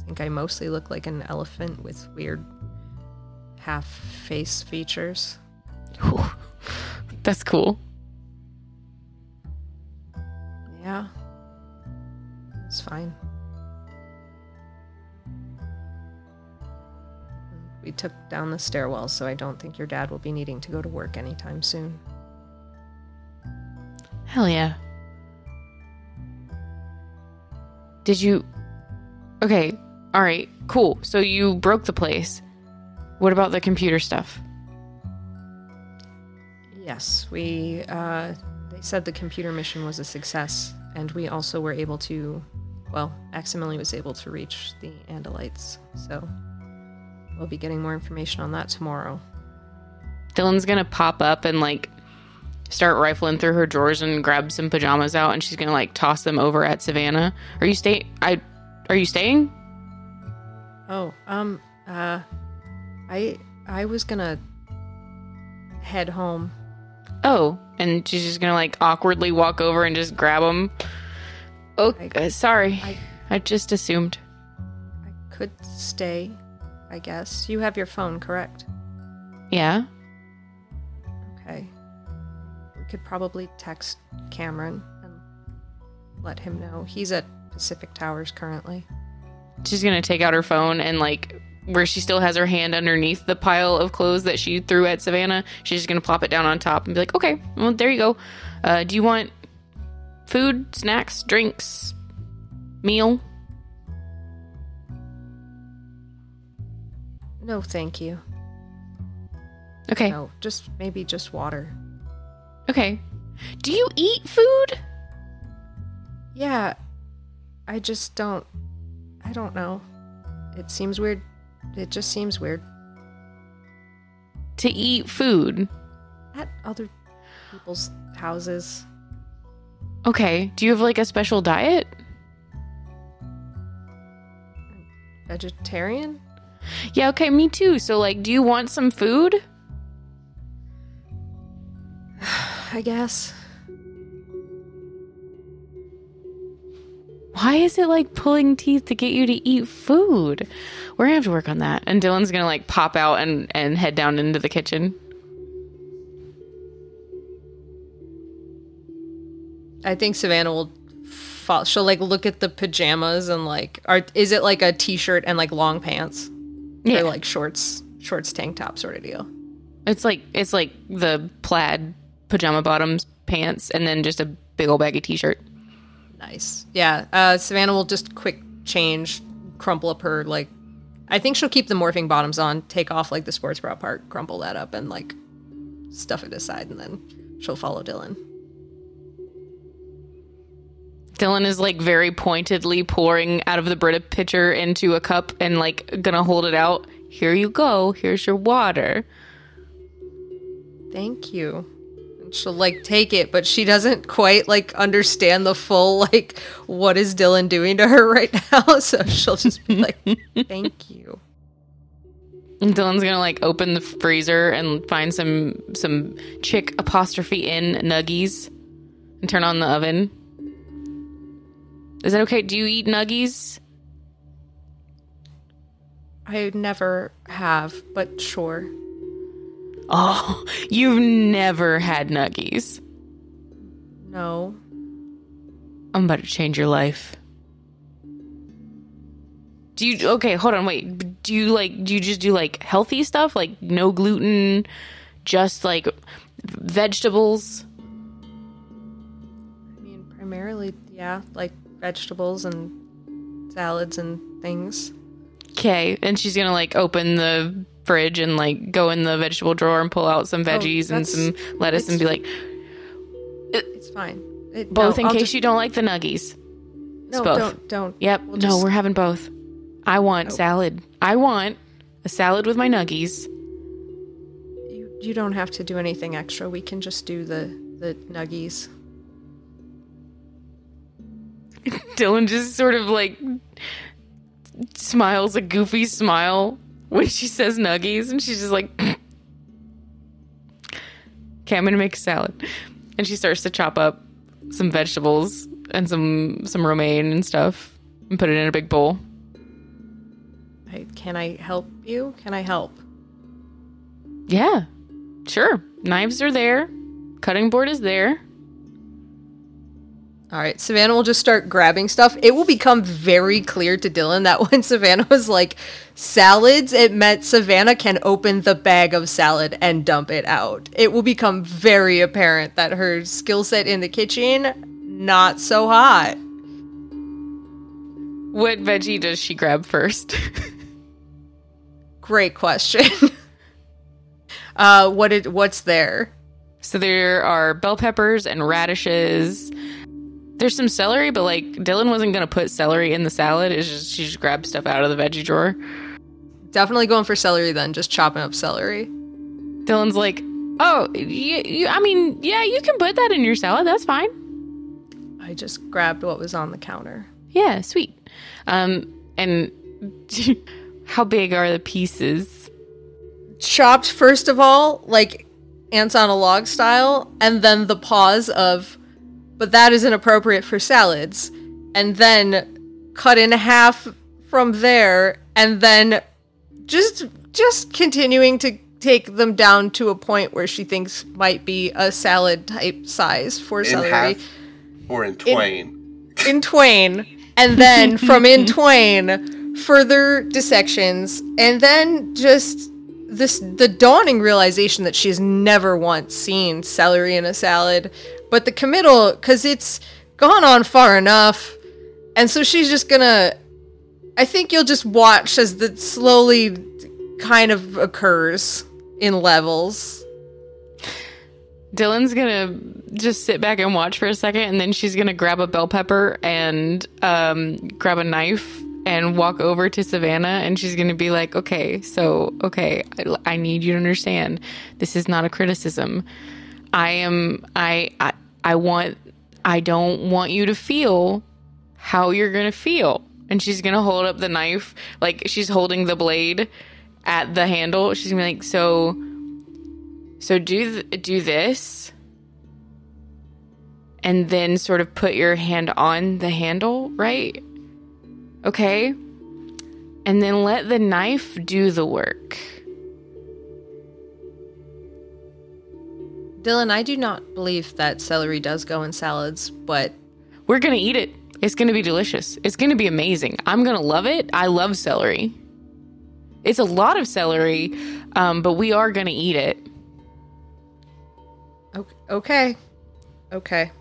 [SPEAKER 2] think I mostly look like an elephant with weird half face features.
[SPEAKER 3] Whew. That's cool.
[SPEAKER 2] Yeah. It's fine. We took down the stairwell, so I don't think your dad will be needing to go to work anytime soon.
[SPEAKER 3] Hell yeah. Did you Okay, all right. Cool. So you broke the place. What about the computer stuff?
[SPEAKER 2] Yes, we. Uh, they said the computer mission was a success, and we also were able to, well, accidentally was able to reach the Andalites. So we'll be getting more information on that tomorrow.
[SPEAKER 3] Dylan's gonna pop up and like start rifling through her drawers and grab some pajamas out, and she's gonna like toss them over at Savannah. Are you stay? I are you staying?
[SPEAKER 2] Oh, um, uh, I I was gonna head home.
[SPEAKER 3] Oh, and she's just gonna like awkwardly walk over and just grab them. Oh,
[SPEAKER 2] I-
[SPEAKER 3] uh, sorry.
[SPEAKER 2] I-
[SPEAKER 3] I just assumed.
[SPEAKER 2] I could stay, I guess. You have your phone, correct?
[SPEAKER 3] Yeah.
[SPEAKER 2] Okay. Could probably text Kamren and let him know. He's at Pacific Towers currently.
[SPEAKER 3] She's gonna take out her phone and like where she still has her hand underneath the pile of clothes that she threw at Savannah. She's just gonna plop it down on top and be like, "Okay, well there you go. Uh, do you want food, snacks, drinks, meal?"
[SPEAKER 2] No, thank you.
[SPEAKER 3] Okay,
[SPEAKER 2] No, just maybe just water.
[SPEAKER 3] Okay. Do you eat food?
[SPEAKER 2] Yeah. I just don't I don't know. It seems weird. It just seems weird.
[SPEAKER 3] To eat food?
[SPEAKER 2] At other people's houses.
[SPEAKER 3] Okay. Do you have like a special diet?
[SPEAKER 2] Vegetarian?
[SPEAKER 3] Yeah. Okay. Me too. So like, do you want some food?
[SPEAKER 2] I guess.
[SPEAKER 3] Why is it like pulling teeth to get you to eat food? We're gonna have to work on that. And Dylan's gonna like pop out and and head down into the kitchen.
[SPEAKER 2] I think Savannah will fall. She'll like look at the pajamas and like, are is it like a t-shirt and like long pants,
[SPEAKER 3] Yeah,
[SPEAKER 2] or like shorts, shorts, tank top sort of deal?
[SPEAKER 3] it's like it's like the plaid pajama bottoms, pants, and then just a big old baggy t-shirt.
[SPEAKER 2] Nice. Yeah. Uh, Savannah will just quick change, crumple up her like. I think she'll keep the morphing bottoms on, take off like the sports bra part, crumple that up, and like stuff it aside, and then she'll follow Dylan.
[SPEAKER 3] Dylan is like very pointedly pouring out of the Brita pitcher into a cup and like gonna hold it out. Here you go. Here's your water.
[SPEAKER 2] Thank you. She'll like take it, but she doesn't quite like understand the full like what is Dylan doing to her right now. So she'll just be like, "Thank you."
[SPEAKER 3] And Dylan's gonna like open the freezer and find some some chick apostrophe in nuggies and turn on the oven. Is that okay? Do you eat nuggies?
[SPEAKER 2] I never have, but sure.
[SPEAKER 3] Oh, you've never had nuggies.
[SPEAKER 2] No.
[SPEAKER 3] I'm about to change your life. Do you okay, hold on, wait. Do you like do you just do like healthy stuff like no gluten, just like vegetables?
[SPEAKER 2] I mean, primarily, yeah, like vegetables and salads and things.
[SPEAKER 3] Okay, and she's going to like open the fridge and like go in the vegetable drawer and pull out some oh, veggies and some lettuce and be like
[SPEAKER 2] It's fine. It,
[SPEAKER 3] both
[SPEAKER 2] no,
[SPEAKER 3] in
[SPEAKER 2] I'll
[SPEAKER 3] case
[SPEAKER 2] just-
[SPEAKER 3] you don't like the nuggies.
[SPEAKER 2] No,
[SPEAKER 3] both.
[SPEAKER 2] don't, don't.
[SPEAKER 3] Yep.
[SPEAKER 2] We'll
[SPEAKER 3] no,
[SPEAKER 2] just-
[SPEAKER 3] we're having both. I want oh. salad. I want a salad with my nuggies.
[SPEAKER 2] You, you don't have to do anything extra. We can just do the the nuggies.
[SPEAKER 3] Dylan just sort of like smiles a goofy smile when she says nuggies, and she's just like, "Okay, I'm gonna make a salad," and she starts to chop up some vegetables and some some romaine and stuff, and put it in a big bowl.
[SPEAKER 2] I, can I help you? Can I help?
[SPEAKER 3] Yeah, sure. Knives are there, cutting board is there.
[SPEAKER 2] All right, Savannah will just start grabbing stuff. It will become very clear to Dylan that when Savannah was like salads, it meant Savannah can open the bag of salad and dump it out. It will become very apparent that her skill set in the kitchen not so hot.
[SPEAKER 3] What veggie does she grab first?
[SPEAKER 2] Great question. uh what did what's there?
[SPEAKER 3] So there are bell peppers and radishes. There's some celery, but like Dylan wasn't gonna put celery in the salad. It's just she just grabbed stuff out of the veggie drawer.
[SPEAKER 2] Definitely going for celery then, just chopping up celery.
[SPEAKER 3] Dylan's like, Oh, you, you, I mean, yeah, you can put that in your salad. That's fine.
[SPEAKER 2] I just grabbed what was on the counter.
[SPEAKER 3] Yeah, sweet. Um, and how big are the pieces?
[SPEAKER 2] Chopped first of all, like ants on a log style, and then the pause of, but that is inappropriate for salads, and then cut in half from there, and then just just continuing to take them down to a point where she thinks might be a salad type size for
[SPEAKER 1] In
[SPEAKER 2] celery.
[SPEAKER 1] half or in twain.
[SPEAKER 2] in twain, and then from in twain, further dissections, and then just this the dawning realization that she's never once seen celery in a salad, but the committal because it's gone on far enough, and so she's just gonna. I think you'll just watch as that slowly kind of occurs in levels.
[SPEAKER 3] Dylan's gonna just sit back and watch for a second, and then she's gonna grab a bell pepper and um, grab a knife and walk over to Savannah, and she's gonna be like, "Okay, so okay, I, I need you to understand. This is not a criticism. I am. I. I. I want. I don't want you to feel how you're gonna feel." And she's gonna hold up the knife like she's holding the blade at the handle. She's gonna be like, "So." So do th- do this, and then sort of put your hand on the handle, right? Okay, and then let the knife do the work.
[SPEAKER 2] Dylan, I do not believe that celery does go in salads, but
[SPEAKER 3] We're gonna eat it. It's gonna be delicious. It's gonna be amazing. I'm gonna love it. I love celery. It's a lot of celery, um, but we are gonna eat it.
[SPEAKER 2] Okay. Okay.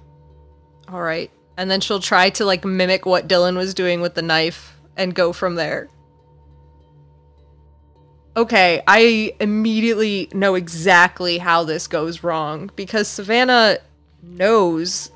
[SPEAKER 2] All right. And then she'll try to like mimic what Dylan was doing with the knife and go from there. Okay, I immediately know exactly how this goes wrong because Savannah knows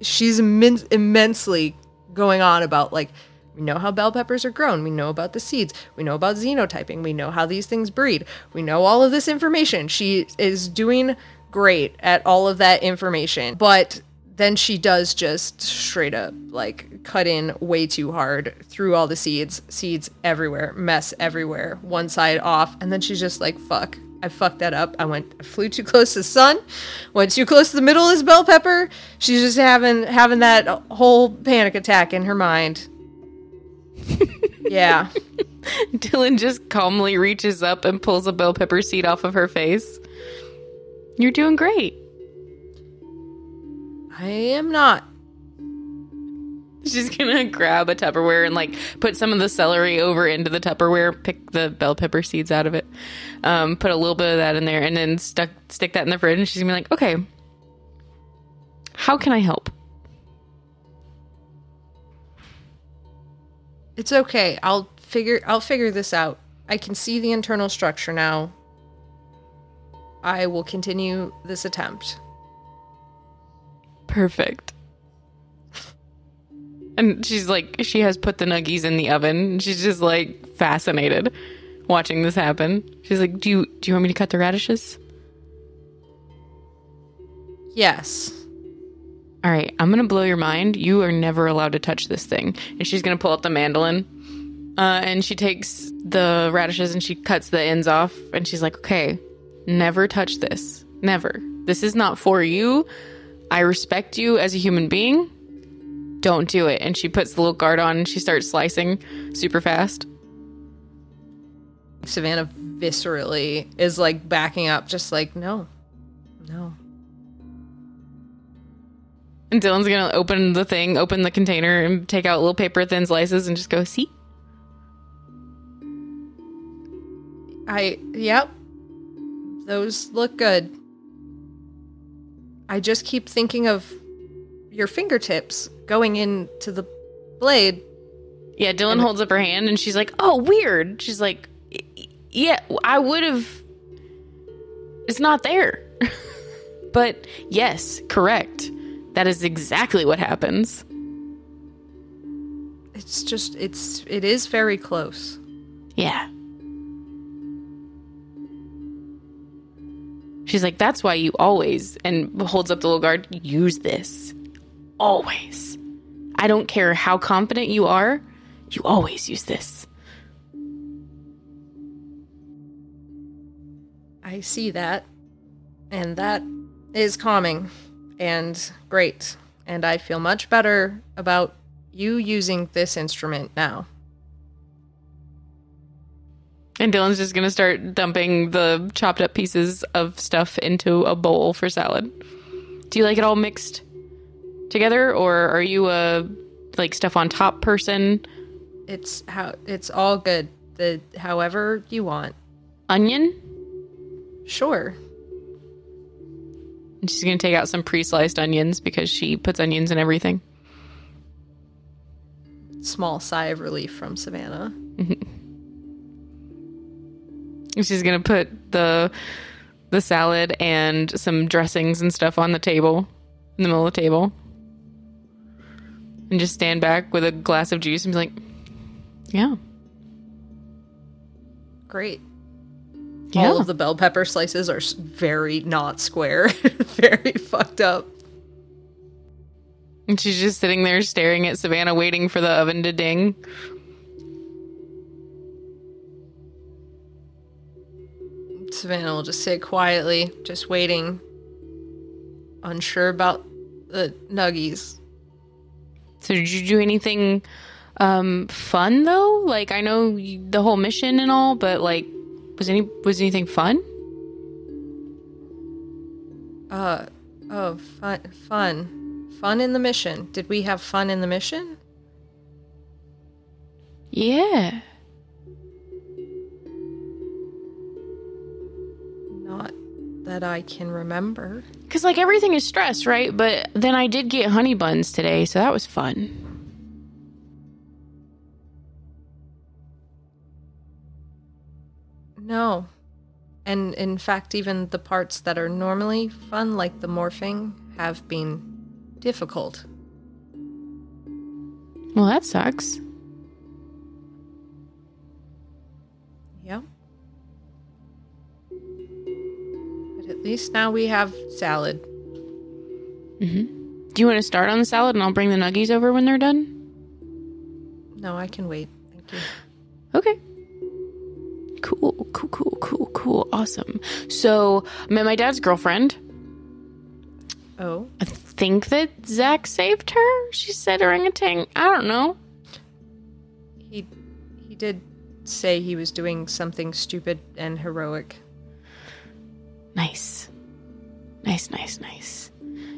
[SPEAKER 2] she's immen- immensely going on about like we know how bell peppers are grown, we know about the seeds, we know about xenotyping, we know how these things breed, we know all of this information. She is doing great at all of that information, but then she does just straight up like cut in way too hard through all the seeds, seeds everywhere, mess everywhere, one side off, and then she's just like, fuck. I fucked that up. I went I flew too close to the sun, went too close to the middle as bell pepper. She's just having having that whole panic attack in her mind. yeah.
[SPEAKER 3] Dylan just calmly reaches up and pulls a bell pepper seed off of her face. You're doing great.
[SPEAKER 2] I am not.
[SPEAKER 3] She's gonna grab a Tupperware and like put some of the celery over into the Tupperware, pick the bell pepper seeds out of it, um, put a little bit of that in there, and then stuck stick that in the fridge. And she's gonna be like, "Okay, how can I help?"
[SPEAKER 2] It's okay. I'll figure I'll figure this out. I can see the internal structure now. I will continue this attempt.
[SPEAKER 3] Perfect. And she's like, she has put the nuggies in the oven. She's just like fascinated watching this happen. She's like, "Do you do you want me to cut the radishes?"
[SPEAKER 2] Yes.
[SPEAKER 3] All right, I'm gonna blow your mind. You are never allowed to touch this thing. And she's gonna pull out the mandolin, uh, and she takes the radishes and she cuts the ends off. And she's like, "Okay, never touch this. Never. This is not for you. I respect you as a human being. Don't do it." And she puts the little guard on and she starts slicing super fast.
[SPEAKER 2] Savannah viscerally is like backing up, just like, no. No.
[SPEAKER 3] And Dylan's gonna open the thing, open the container, and take out little paper thin slices and just go, "See."
[SPEAKER 2] I yep. Those look good. I just keep thinking of your fingertips going into the blade.
[SPEAKER 3] Yeah, Dylan holds up her hand and she's like, "Oh, weird." She's like, "Yeah, I would have It's not there." but yes, correct. That is exactly what happens.
[SPEAKER 2] It's just it's it is very close.
[SPEAKER 3] Yeah. She's like, That's why you always, and holds up the little guard, use this. Always. I don't care how confident you are, you always use this.
[SPEAKER 2] I see that. And that is calming and great. And I feel much better about you using this instrument now.
[SPEAKER 3] And Dylan's just gonna start dumping the chopped up pieces of stuff into a bowl for salad. Do you like it all mixed together, or are you a like stuff on top person?
[SPEAKER 2] It's how it's all good. The however you want.
[SPEAKER 3] Onion?
[SPEAKER 2] Sure.
[SPEAKER 3] And she's gonna take out some pre-sliced onions because she puts onions in everything.
[SPEAKER 2] Small sigh of relief from Savannah.
[SPEAKER 3] She's gonna put the the salad and some dressings and stuff on the table in the middle of the table. And just stand back with a glass of juice and be like, Yeah.
[SPEAKER 2] Great.
[SPEAKER 3] Yeah.
[SPEAKER 2] All of the bell pepper slices are very not square, very fucked up.
[SPEAKER 3] And she's just sitting there staring at Savannah, waiting for the oven to ding.
[SPEAKER 2] Savannah will just sit quietly, just waiting, unsure about the nuggies.
[SPEAKER 3] So did you do anything um fun though? Like I know you, the whole mission and all, but like was any was anything fun?
[SPEAKER 2] Uh, oh, fun, fun, fun in the mission. Did we have fun in the mission?
[SPEAKER 3] Yeah.
[SPEAKER 2] That I can remember.
[SPEAKER 3] Cuz like everything is stress, right? But then I did get honey buns today, so that was fun.
[SPEAKER 2] No. And in fact, even the parts that are normally fun, like the morphing, have been difficult.
[SPEAKER 3] Well, that sucks.
[SPEAKER 2] At least now we have salad. Mm-hmm.
[SPEAKER 3] Do you want to start on the salad and I'll bring the nuggies over when they're done?
[SPEAKER 2] No, I can wait. Thank you.
[SPEAKER 3] Okay. Cool, cool, cool, cool, cool. Awesome. So, I met my dad's girlfriend.
[SPEAKER 2] Oh,
[SPEAKER 3] I think that Zac saved her. She said orangutan. I don't know.
[SPEAKER 2] he he did say he was doing something stupid and heroic.
[SPEAKER 3] Nice. Nice, nice, nice.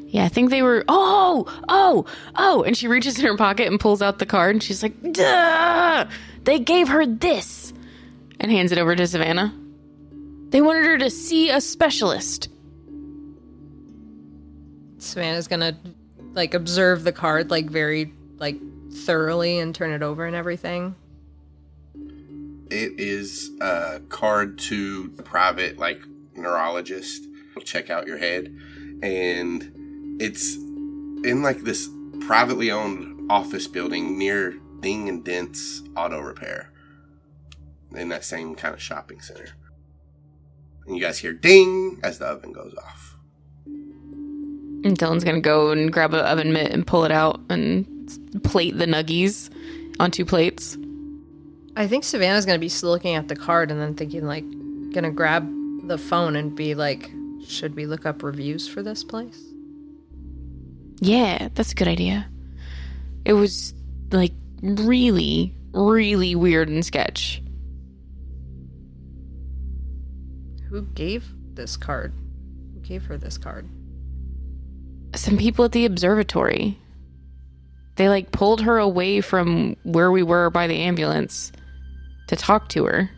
[SPEAKER 3] Yeah, I think they were. Oh, oh, oh. And she reaches in her pocket and pulls out the card and she's like, duh! They gave her this. And hands it over to Savannah. They wanted her to see a specialist.
[SPEAKER 2] Savannah's gonna like observe the card like very like thoroughly and turn it over and everything.
[SPEAKER 1] It is a card to private like neurologist. Check out your head, and it's in like this privately owned office building near Ding and Dent's Auto Repair, in that same kind of shopping center. And you guys hear ding as the oven goes off.
[SPEAKER 3] And Dylan's gonna go and grab an oven mitt and pull it out and plate the nuggies on two plates.
[SPEAKER 2] I think Savannah's gonna be looking at the card and then thinking like gonna grab the phone and be like, should we look up reviews for this place?
[SPEAKER 3] Yeah, that's a good idea. It was like really, really weird and sketch.
[SPEAKER 2] Who gave this card? Who gave her this card?
[SPEAKER 3] Some people at the observatory. They like pulled her away from where we were by the ambulance to talk to her.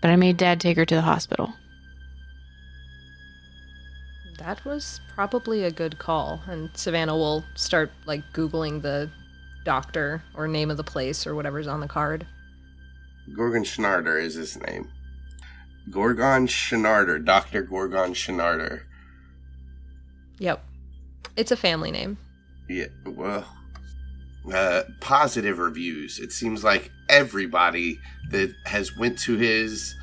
[SPEAKER 3] But I made dad take her to the hospital.
[SPEAKER 2] That was probably a good call. And Savannah will start like Googling the doctor or name of the place or whatever's on the card.
[SPEAKER 1] Gorgon Schnarder is his name. Gorgon Schnarder, Dr. Gorgon Schnarder.
[SPEAKER 2] Yep. It's a family name.
[SPEAKER 1] Yeah, well, uh, positive reviews. It seems like everybody that has went to his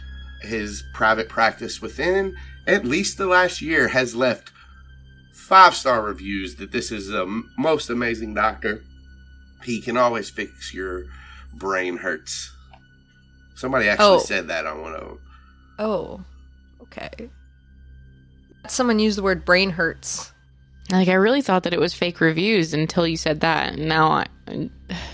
[SPEAKER 1] his private practice within at least the last year has left five star reviews that this is the most amazing doctor. He can always fix your brain hurts. Somebody actually
[SPEAKER 2] Oh.
[SPEAKER 1] said that on one of them.
[SPEAKER 2] Oh, okay. Someone used the word brain hurts.
[SPEAKER 3] Like I really thought that it was fake reviews until you said that. And now I,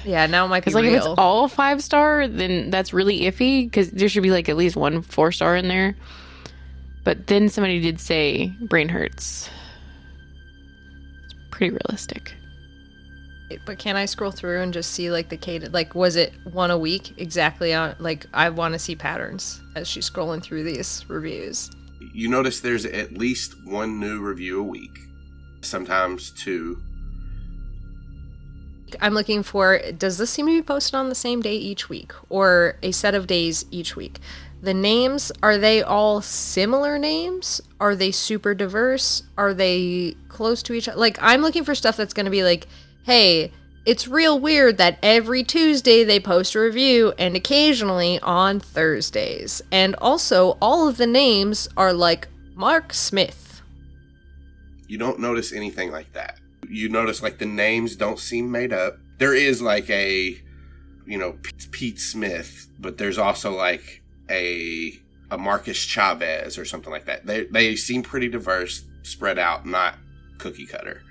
[SPEAKER 2] Yeah, now it might be
[SPEAKER 3] because like if it's all five star, then that's really iffy. Because there should be like at least one four star in there. But then somebody did say brain hurts. It's pretty realistic.
[SPEAKER 2] but can I scroll through and just see like the cadence? Like, was it one a week exactly on? Like, I want to see patterns as she's scrolling through these reviews.
[SPEAKER 1] You notice there's at least one new review a week, sometimes two.
[SPEAKER 2] I'm looking for does this seem to be posted on the same day each week or a set of days each week? The names are they all similar names? Are they super diverse? Are they close to each other? Like I'm looking for stuff that's going to be like, "Hey, it's real weird that every Tuesday they post a review and occasionally on Thursdays." And also all of the names are like Mark Smith.
[SPEAKER 1] You don't notice anything like that. You notice like the names don't seem made up. There is like a, you know, Pete- Smith, but there's also like a a Marcus Chavez or something like that. They they seem pretty diverse, spread out, not cookie cutter.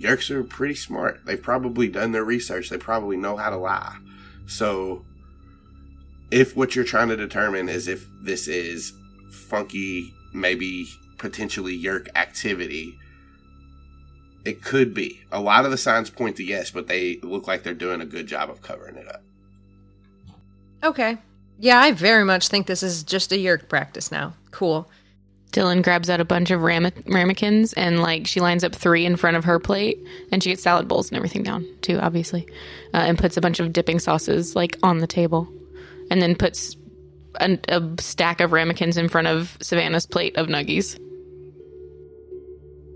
[SPEAKER 1] Yeerks are pretty smart. They've probably done their research. They probably know how to lie. So, if what you're trying to determine is if this is funky, maybe potentially Yeerk activity, it could be. A lot of the signs point to yes, but they look like they're doing a good job of covering it up.
[SPEAKER 2] Okay. Yeah, I very much think this is just a Yeerk practice now. Cool.
[SPEAKER 3] Dylan grabs out a bunch of ram- ramekins and like she lines up three in front of her plate and she gets salad bowls and everything down too, obviously, uh, and puts a bunch of dipping sauces like on the table, and then puts a, a stack of ramekins in front of Savannah's plate of nuggies.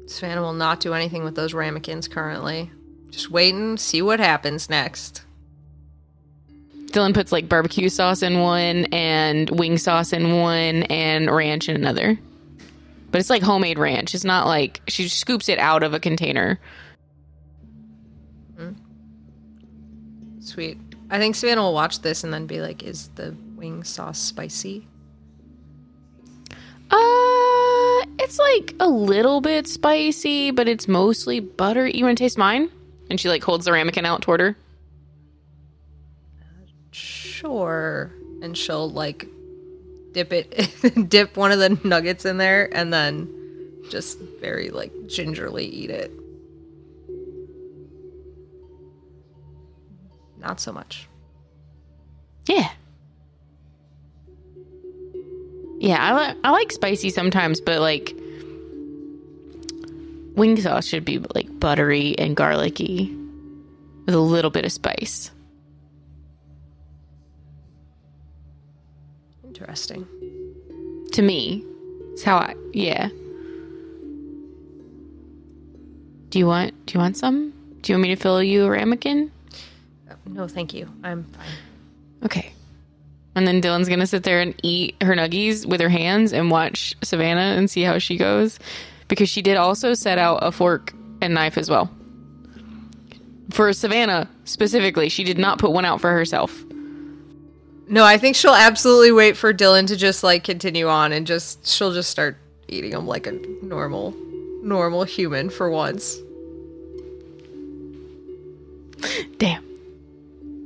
[SPEAKER 2] Savannah will not do anything with those ramekins currently. Just wait and see what happens next.
[SPEAKER 3] Dylan puts like barbecue sauce in one and wing sauce in one and ranch in another. But it's like homemade ranch. It's not like she scoops it out of a container. Mm.
[SPEAKER 2] Sweet. I think Savannah will watch this and then be like, is the wing sauce spicy?
[SPEAKER 3] Uh, it's like a little bit spicy, but it's mostly butter. You want to taste mine? And she like holds the ramekin out toward her.
[SPEAKER 2] Sure. And she'll like dip it, dip one of the nuggets in there and then just very like gingerly eat it. Not so much.
[SPEAKER 3] Yeah. Yeah, I, li- I like spicy sometimes, but like wing sauce should be like buttery and garlicky with a little bit of spice.
[SPEAKER 2] Interesting.
[SPEAKER 3] To me, it's how I yeah. Do you want do you want some? Do you want me to fill you a ramekin?
[SPEAKER 2] Uh, no, thank you. I'm fine.
[SPEAKER 3] Okay. And then Dylan's gonna sit there and eat her nuggies with her hands and watch Savannah and see how she goes. Because she did also set out a fork and knife as well. For Savannah specifically, she did not put one out for herself.
[SPEAKER 2] No, I think she'll absolutely wait for Dylan to just like continue on and just she'll just start eating them like a normal normal human for once.
[SPEAKER 3] Damn.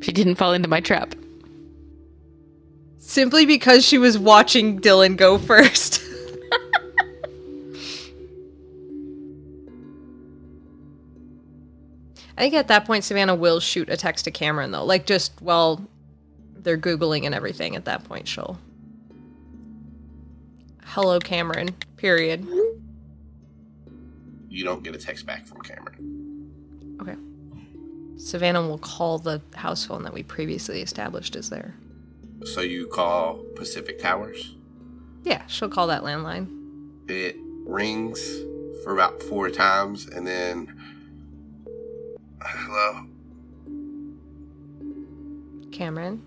[SPEAKER 3] She didn't fall into my trap.
[SPEAKER 2] Simply because she was watching Dylan go first. I think at that point Savannah will shoot a text to Kamren though. Like just while they're googling and everything at that point she'll Hello Kamren. Period.
[SPEAKER 1] You don't get a text back from Kamren.
[SPEAKER 2] Okay. Savannah will call the house phone that we previously established is there.
[SPEAKER 1] So you call Pacific Towers.
[SPEAKER 2] Yeah, she'll call that landline.
[SPEAKER 1] It rings for about four times and then hello
[SPEAKER 2] Kamren.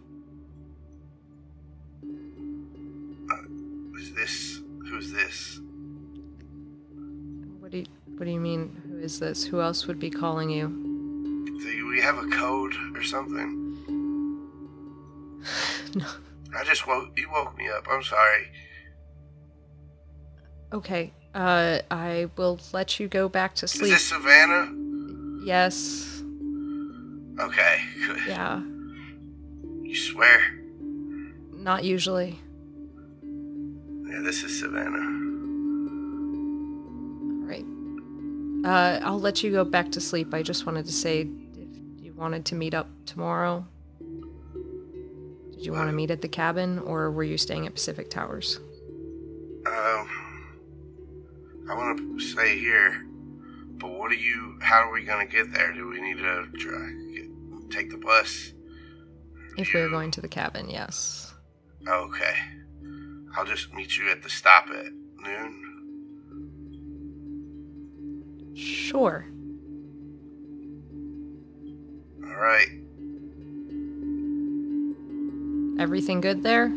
[SPEAKER 1] Uh, is this who's this?
[SPEAKER 2] What do you, what do you mean? Who is this? Who else would be calling you?
[SPEAKER 1] Do we have a code or something?
[SPEAKER 2] No.
[SPEAKER 1] I just woke you woke me up. I'm sorry.
[SPEAKER 2] Okay. Uh, I will let you go back to sleep.
[SPEAKER 1] Is this Savannah?
[SPEAKER 2] Yes.
[SPEAKER 1] Okay, good.
[SPEAKER 2] Yeah.
[SPEAKER 1] You swear?
[SPEAKER 2] Not usually.
[SPEAKER 1] Yeah, this is Savannah.
[SPEAKER 2] Right. Uh, I'll let you go back to sleep. I just wanted to say if you wanted to meet up tomorrow. Did you want to meet at the cabin or were you staying at Pacific Towers?
[SPEAKER 1] Um, I want to stay here, but what are you? How are we gonna get there? Do we need to try, get, take the bus?
[SPEAKER 2] If we're going to the cabin, yes.
[SPEAKER 1] Okay, I'll just meet you at the stop at noon.
[SPEAKER 2] Sure.
[SPEAKER 1] All right.
[SPEAKER 2] Everything good there?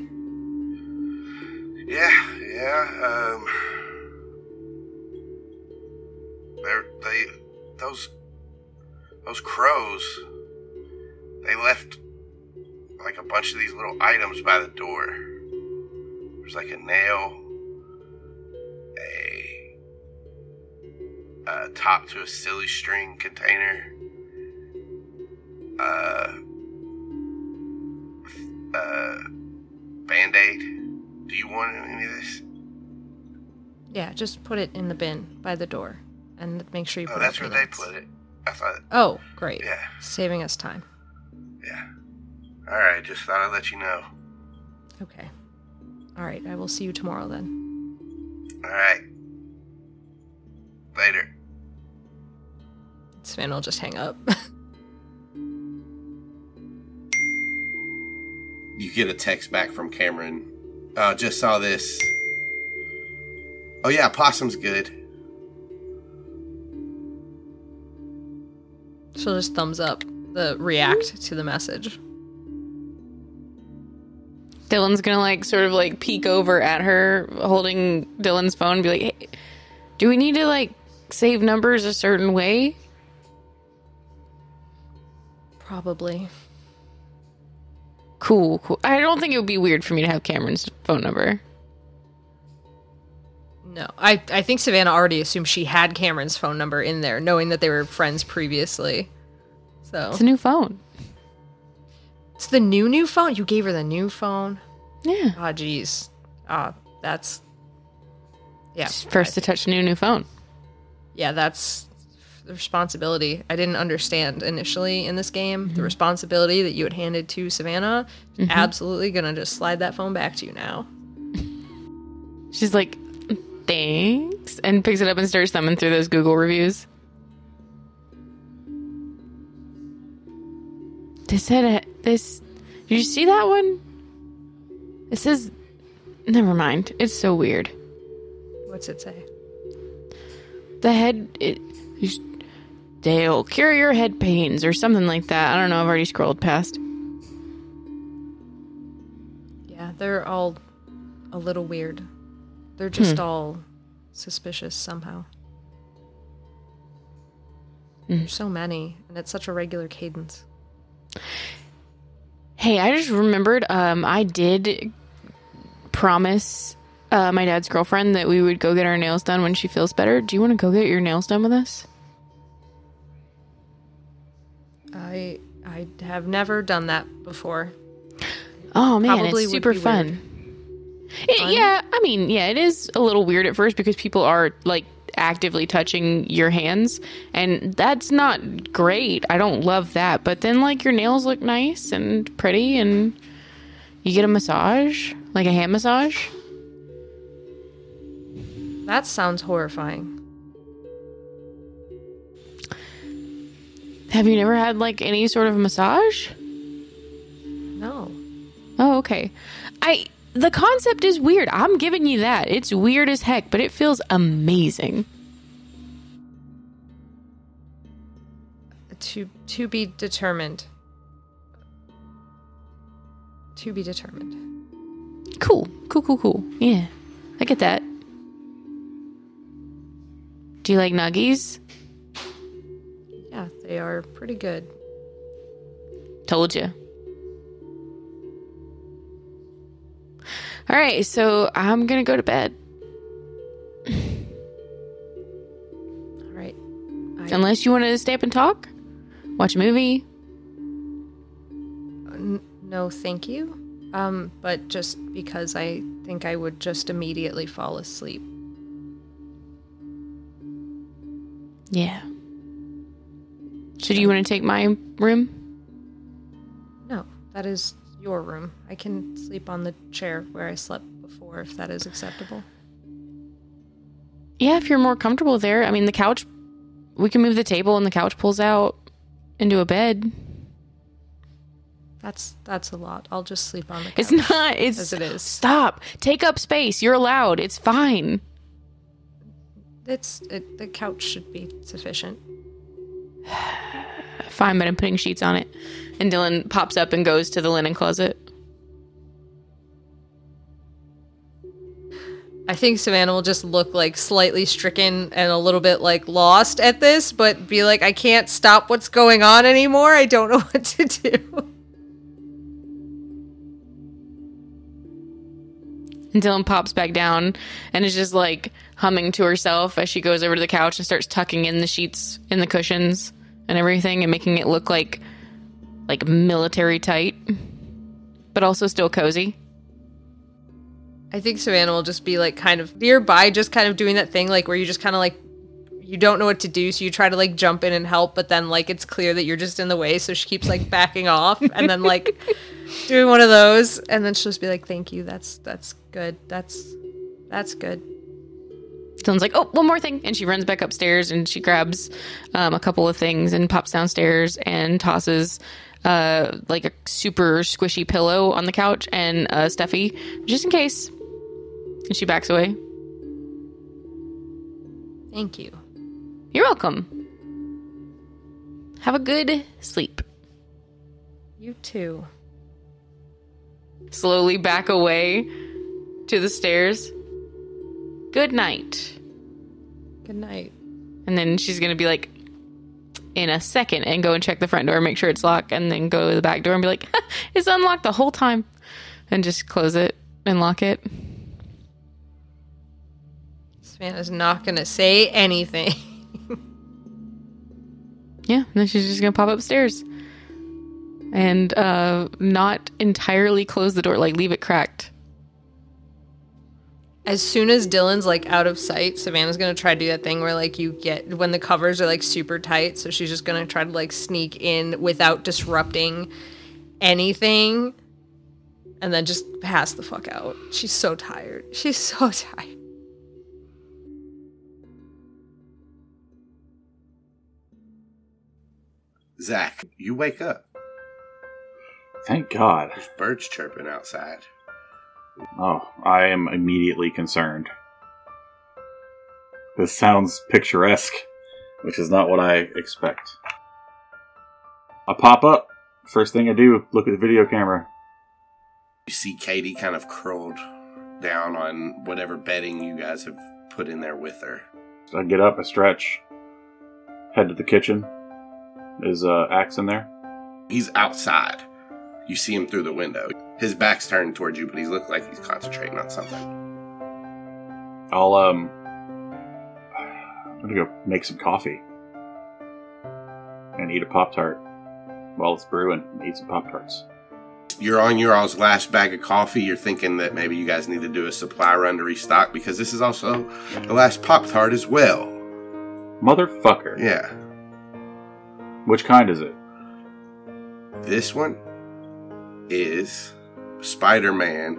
[SPEAKER 1] Yeah, yeah. Um, they're they those those crows. They left like a bunch of these little items by the door. There's like a nail, a, a top to a silly string container, uh, uh, band aid. Do you want any of this?
[SPEAKER 2] Yeah, just put it in the bin by the door and make sure you put it.
[SPEAKER 1] Oh,
[SPEAKER 2] that's
[SPEAKER 1] where
[SPEAKER 2] they
[SPEAKER 1] put it. I thought,
[SPEAKER 2] Oh, great.
[SPEAKER 1] yeah,
[SPEAKER 2] Saving us time.
[SPEAKER 1] yeah. All right, just thought I'd let you know.
[SPEAKER 2] Okay. All right, I will see you tomorrow then.
[SPEAKER 1] All right. Later.
[SPEAKER 2] Sven will just hang up.
[SPEAKER 1] You get a text back from Kamren. Uh, just saw this. Oh yeah, possum's good.
[SPEAKER 2] She'll just thumbs up the react to the message.
[SPEAKER 3] Dylan's gonna like sort of like peek over at her holding Dylan's phone and be like, hey, do we need to like save numbers a certain way?
[SPEAKER 2] Probably.
[SPEAKER 3] Cool, cool. I don't think it would be weird for me to have Kamren's phone number.
[SPEAKER 2] No. I, I think Savannah already assumed she had Kamren's phone number in there, knowing that they were friends previously. So
[SPEAKER 3] It's a new phone.
[SPEAKER 2] it's the new new phone. You gave her the new phone.
[SPEAKER 3] Yeah.
[SPEAKER 2] Ah, jeez. Ah, that's yeah.
[SPEAKER 3] First to touch a new new phone.
[SPEAKER 2] yeah, that's the responsibility. I didn't understand initially in this game the responsibility that you had handed to Savannah. Absolutely gonna just slide that phone back to you now.
[SPEAKER 3] She's like, thanks, and picks it up and starts thumbing through those Google reviews. They said uh, this. Did you see that one? It says, never mind. It's so weird.
[SPEAKER 2] What's it say?
[SPEAKER 3] The head. It, they'll cure your head pains or something like that. I don't know. I've already scrolled past.
[SPEAKER 2] Yeah, they're all a little weird. They're just all suspicious somehow. There's so many, and it's such a regular cadence.
[SPEAKER 3] Hey, I just remembered. Um, I did promise uh, my dad's girlfriend that we would go get our nails done when she feels better. Do you want to go get your nails done with us?
[SPEAKER 2] I I have never done that before.
[SPEAKER 3] Oh man,
[SPEAKER 2] Probably
[SPEAKER 3] it's super fun. It-
[SPEAKER 2] Fun?
[SPEAKER 3] yeah, I mean, yeah, it is a little weird at first because people are like actively touching your hands, and that's not great. I don't love that, but then like your nails look nice and pretty, and you get a massage, like a hand massage.
[SPEAKER 2] That sounds horrifying.
[SPEAKER 3] Have you never had like any sort of massage?
[SPEAKER 2] No.
[SPEAKER 3] Oh, okay. I the concept is weird. I'm giving you that. It's weird as heck, but it feels amazing.
[SPEAKER 2] To to be determined. To be determined.
[SPEAKER 3] Cool. Cool, cool, cool. Yeah. I get that. Do you like nuggies?
[SPEAKER 2] They are pretty good.
[SPEAKER 3] Told you. All right, so I'm going to go to bed.
[SPEAKER 2] All right. I,
[SPEAKER 3] Unless you want to stay up and talk, watch a movie.
[SPEAKER 2] no, thank you. Um, but just because I think I would just immediately fall asleep.
[SPEAKER 3] Yeah. So do you want to take my room?
[SPEAKER 2] No, that is your room. I can sleep on the chair where I slept before if that is acceptable.
[SPEAKER 3] Yeah, if you're more comfortable there. I mean, the couch, we can move the table and the couch pulls out into a bed.
[SPEAKER 2] That's that's a lot. I'll just sleep on the couch.
[SPEAKER 3] It's not, it's.
[SPEAKER 2] as it is.
[SPEAKER 3] Stop. Take up space. You're allowed. It's fine.
[SPEAKER 2] It's it, the couch should be sufficient.
[SPEAKER 3] Fine, but I'm putting sheets on it. And Dylan pops up and goes to the linen closet.
[SPEAKER 2] I think Savannah will just look like slightly stricken and a little bit like lost at this, but be like, I can't stop what's going on anymore. I don't know what to do.
[SPEAKER 3] And Dylan pops back down and is just like humming to herself as she goes over to the couch and starts tucking in the sheets in the cushions and everything and making it look like like military tight, but also still cozy.
[SPEAKER 2] I think Savannah will just be like kind of nearby, just kind of doing that thing like where you just kind of like you don't know what to do, so you try to like jump in and help, but then like it's clear that you're just in the way, so she keeps like backing off and then like doing one of those, and then she'll just be like, "Thank you, that's that's good, that's that's good."
[SPEAKER 3] Dylan's like, oh, one more thing. And she runs back upstairs and she grabs um, a couple of things and pops downstairs and tosses uh, like a super squishy pillow on the couch and a stuffy just in case. And she backs away.
[SPEAKER 2] Thank you.
[SPEAKER 3] You're welcome. Have a good sleep.
[SPEAKER 2] You too.
[SPEAKER 3] Slowly back away to the stairs. Good night.
[SPEAKER 2] Good night.
[SPEAKER 3] And then she's going to be like, in a second, and go and check the front door, make sure it's locked, and then go to the back door and be like, it's unlocked the whole time. And just close it and lock it.
[SPEAKER 2] Savannah's not gonna say anything.
[SPEAKER 3] Yeah, and then she's just going to pop upstairs. And uh, not entirely close the door, like leave it cracked.
[SPEAKER 2] As soon as Dylan's like out of sight, Savannah's gonna try to do that thing where like you get when the covers are like super tight, so she's just gonna try to like sneak in without disrupting anything and then just pass the fuck out. She's so tired. She's so tired.
[SPEAKER 1] Zac, you wake up.
[SPEAKER 4] Thank God.
[SPEAKER 1] There's birds chirping outside.
[SPEAKER 4] Oh, I am immediately concerned. This sounds picturesque, which is not what I expect. I pop up. First thing I do, look at the video camera.
[SPEAKER 1] You see Katie kind of curled down on whatever bedding you guys have put in there with her.
[SPEAKER 4] I get up, I stretch, head to the kitchen. Is uh, Ax in there?
[SPEAKER 1] He's outside. You see him through the window. His back's turned towards you, but he's looking like he's concentrating on something.
[SPEAKER 4] I'll um, I'm gonna go make some coffee and eat a pop tart while it's brewing. And eat some pop tarts.
[SPEAKER 1] You're on your all's last bag of coffee. You're thinking that maybe you guys need to do a supply run to restock because this is also the last Pop Tart as well.
[SPEAKER 4] Motherfucker.
[SPEAKER 1] Yeah.
[SPEAKER 4] Which kind is it?
[SPEAKER 1] This one is Spider Man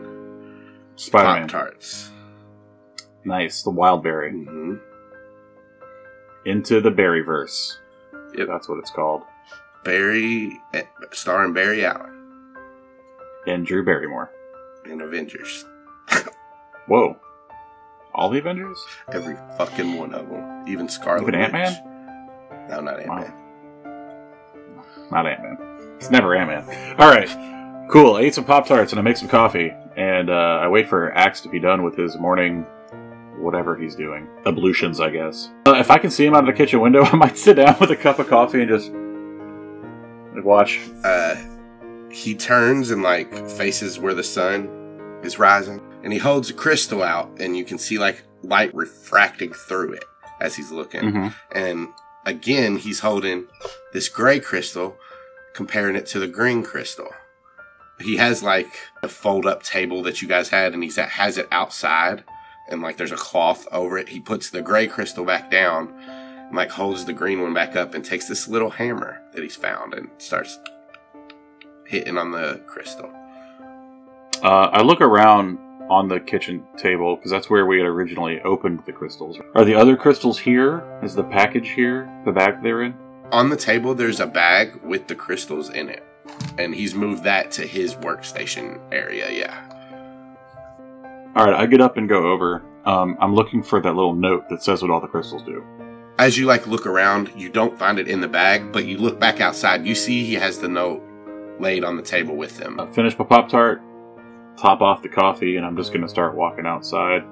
[SPEAKER 4] Spider
[SPEAKER 1] Pop
[SPEAKER 4] Man.
[SPEAKER 1] Tarts.
[SPEAKER 4] Nice. The wild berry.
[SPEAKER 1] hmm
[SPEAKER 4] Into the berryverse.
[SPEAKER 1] Yep.
[SPEAKER 4] That's what it's called.
[SPEAKER 1] Barry, eh, starring Barry Allen
[SPEAKER 4] And Drew Barrymore.
[SPEAKER 1] in Avengers.
[SPEAKER 4] Whoa. All the Avengers?
[SPEAKER 1] Every fucking one of them. Even Scarlet
[SPEAKER 4] Even Ant-Man?
[SPEAKER 1] Witch. No, not Ant Man.
[SPEAKER 4] Not Ant Man. It's never Ant Man. Alright. Cool. I ate some Pop Tarts and I make some coffee, and uh, I wait for Ax to be done with his morning, whatever he's doing, ablutions, I guess. Uh, if I can see him out of the kitchen window, I might sit down with a cup of coffee and just like, watch.
[SPEAKER 1] Uh, he turns and like faces where the sun is rising, and he holds a crystal out, and you can see like light refracting through it as he's looking.
[SPEAKER 4] Mhm.
[SPEAKER 1] And again, he's holding this gray crystal, comparing it to the green crystal. He has like a fold up table that you guys had, and he has it outside, and like there's a cloth over it. He puts the gray crystal back down, and like holds the green one back up, and takes this little hammer that he's found and starts hitting on the crystal.
[SPEAKER 4] Uh, I look around on the kitchen table because that's where we had originally opened the crystals. Are the other crystals here? Is the package here? The bag they're in?
[SPEAKER 1] On the table, there's a bag with the crystals in it, and he's moved that to his workstation area. Yeah.
[SPEAKER 4] All right, I get up and go over. Um, I'm looking for that little note that says what all the crystals do.
[SPEAKER 1] As you like look around, you don't find it in the bag, but you look back outside. You see he has the note laid on the table with him.
[SPEAKER 4] I finish my Pop Tart, top off the coffee, and I'm just going to start walking outside.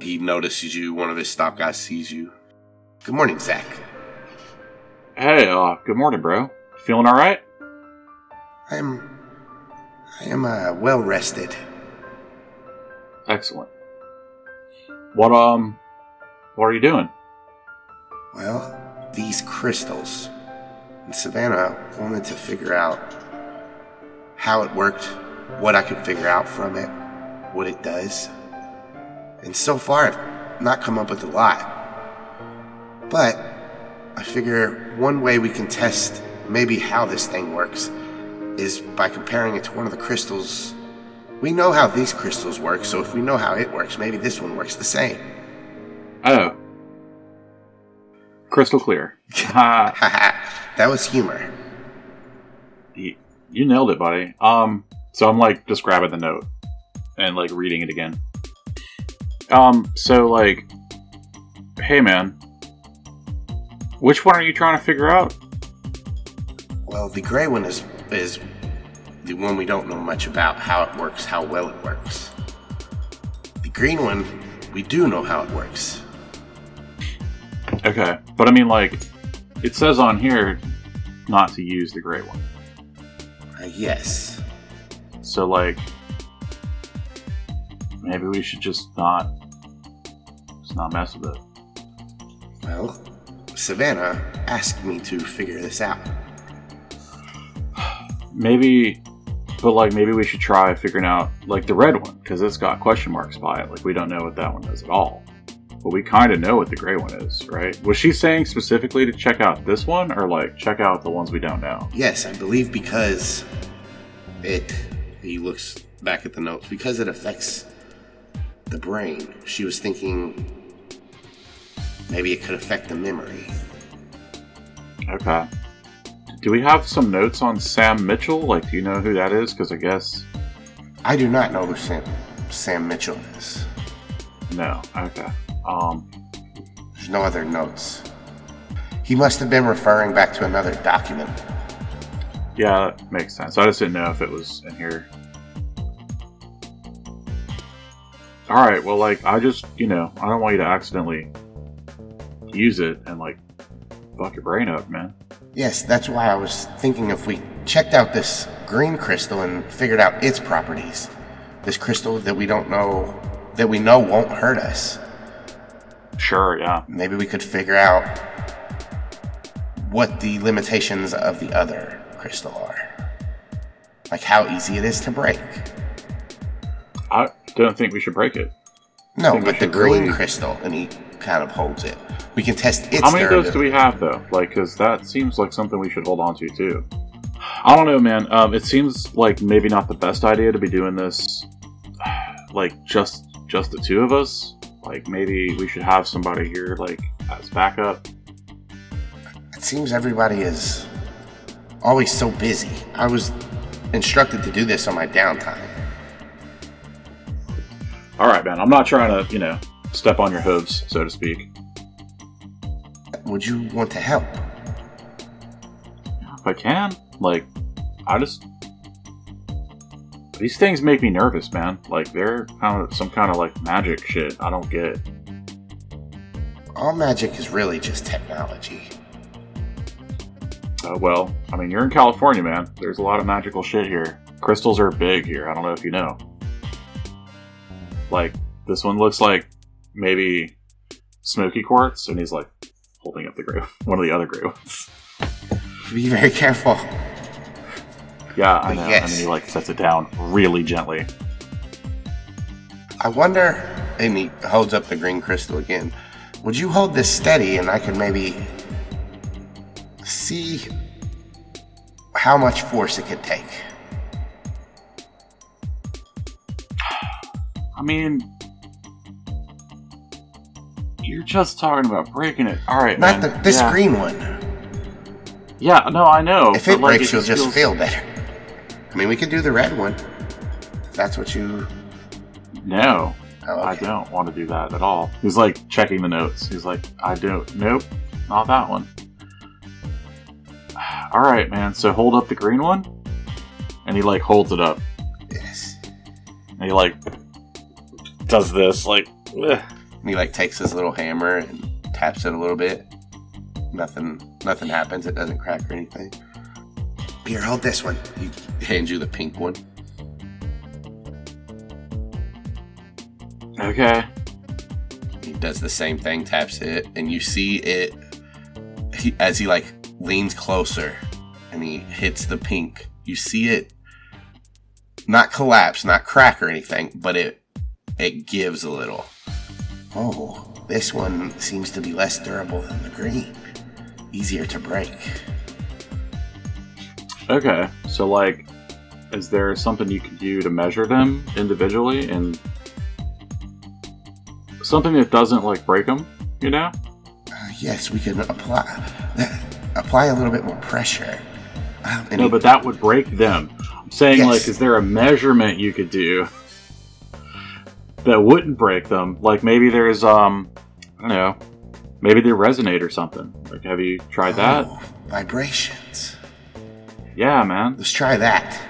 [SPEAKER 1] He notices you. One of his stop guys sees you. Good morning, Zac.
[SPEAKER 4] Hey, uh, good morning, bro. Feeling all right?
[SPEAKER 1] I'm. I am uh, well rested.
[SPEAKER 4] Excellent. What um, what are you doing?
[SPEAKER 1] Well, these crystals. And Savannah wanted to figure out how it worked, what I could figure out from it, what it does. And so far, I've not come up with a lot. But I figure one way we can test maybe how this thing works is by comparing it to one of the crystals. We know how these crystals work, so if we know how it works, maybe this one works the same.
[SPEAKER 4] Oh, crystal clear.
[SPEAKER 1] That was humor.
[SPEAKER 4] you, you nailed it, buddy. Um, so I'm like just grabbing the note and like reading it again. Um, so like, hey man, which one are you trying to figure out?
[SPEAKER 1] Well, the gray one is is the one we don't know much about how it works, how well it works. The green one, we do know how it works.
[SPEAKER 4] Okay, but I mean like, it says on here not to use the gray one.
[SPEAKER 1] Uh, yes.
[SPEAKER 4] So like, maybe we should just not, just not mess with it.
[SPEAKER 1] Well, Savannah asked me to figure this out.
[SPEAKER 4] Maybe, but like maybe we should try figuring out like the red one because it's got question marks by it. Like we don't know what that one does at all. But we kind of know what the gray one is, right? Was she saying specifically to check out this one or like check out the ones we don't know?
[SPEAKER 1] Yes, I believe because it. He looks back at the notes. Because it affects the brain. She was thinking maybe it could affect the memory.
[SPEAKER 4] Okay. Do we have some notes on Sam Mitchell? Like, do you know who that is? Because I guess
[SPEAKER 1] I do not know who Sam, Sam Mitchell is.
[SPEAKER 4] no. Okay. Um.
[SPEAKER 1] There's no other notes. He must have been referring back to another document.
[SPEAKER 4] Yeah, that makes sense. I just didn't know if it was in here. Alright, well, like, I just, you know, I don't want you to accidentally use it and, like, fuck your brain up, man.
[SPEAKER 1] Yes, that's why I was thinking if we checked out this green crystal and figured out its properties, this crystal that we don't know, that we know won't hurt us,
[SPEAKER 4] Sure, yeah.
[SPEAKER 1] maybe we could figure out what the limitations of the other crystal are. Like how easy it is to break.
[SPEAKER 4] I don't think we should break it.
[SPEAKER 1] No, but the green
[SPEAKER 4] really-
[SPEAKER 1] crystal, he kind of holds it. We can test its
[SPEAKER 4] How many of those do we have, though? Like, because that seems like something we should hold on to, too. I don't know, man. Um, it seems like maybe not the best idea to be doing this, like, just just the two of us. Like, maybe we should have somebody here, like, as backup.
[SPEAKER 1] It seems everybody is always so busy. I was instructed to do this on my downtime.
[SPEAKER 4] All right, man. I'm not trying to, you know, step on your hooves, so to speak.
[SPEAKER 1] Would you want to help?
[SPEAKER 4] If I can, like, I just these things make me nervous, man. Like they're kind of some kind of like magic shit. I don't get.
[SPEAKER 1] All magic is really just technology.
[SPEAKER 4] Uh, well, I mean, you're in California, man. There's a lot of magical shit here. Crystals are big here. I don't know if you know. Like this one looks like maybe smoky quartz, and he's like holding up the gray, one of the other gray ones.
[SPEAKER 1] Be very careful.
[SPEAKER 4] Yeah, I know.
[SPEAKER 1] Yes.
[SPEAKER 4] And then he like sets it down really gently.
[SPEAKER 1] I wonder, and he holds up the green crystal again. Would you hold this steady and I could maybe see how much force it could take?
[SPEAKER 4] I mean, you're just talking about breaking it. All right,
[SPEAKER 1] Not
[SPEAKER 4] man.
[SPEAKER 1] the, this
[SPEAKER 4] yeah.
[SPEAKER 1] green one.
[SPEAKER 4] Yeah, no, I know.
[SPEAKER 1] If it
[SPEAKER 4] like,
[SPEAKER 1] breaks, you'll just
[SPEAKER 4] feels-
[SPEAKER 1] feel better. I mean, we could do the red one. If that's what you.
[SPEAKER 4] No,
[SPEAKER 1] Oh,
[SPEAKER 4] I don't want to do that at all. He's like checking the notes. He's like, I don't. Nope, not that one. All right, man. So hold up the green one, and he like holds it up,
[SPEAKER 1] Yes.
[SPEAKER 4] and he like does this like.
[SPEAKER 1] And he like takes his little hammer and taps it a little bit. Nothing. Nothing happens. It doesn't crack or anything. Here, hold this one. He hands you the pink one.
[SPEAKER 4] Okay.
[SPEAKER 1] He does the same thing, taps it, and you see it he, as he like leans closer and he hits the pink. You see it not collapse, not crack or anything, but it it gives a little. Oh, this one seems to be less durable than the green. Easier to break.
[SPEAKER 4] Okay. So like, is there something you could do to measure them individually and something that doesn't like break them? You know?
[SPEAKER 1] Uh, yes, we can apply apply a little bit more pressure. Um,
[SPEAKER 4] No, but that would break them. I'm saying,
[SPEAKER 1] Yes.
[SPEAKER 4] like, is there a measurement you could do that wouldn't break them? Like, maybe there's, um, I don't know, maybe they resonate or something. Like, have you tried that?
[SPEAKER 1] Oh, vibrations.
[SPEAKER 4] Yeah, man.
[SPEAKER 1] Let's try that.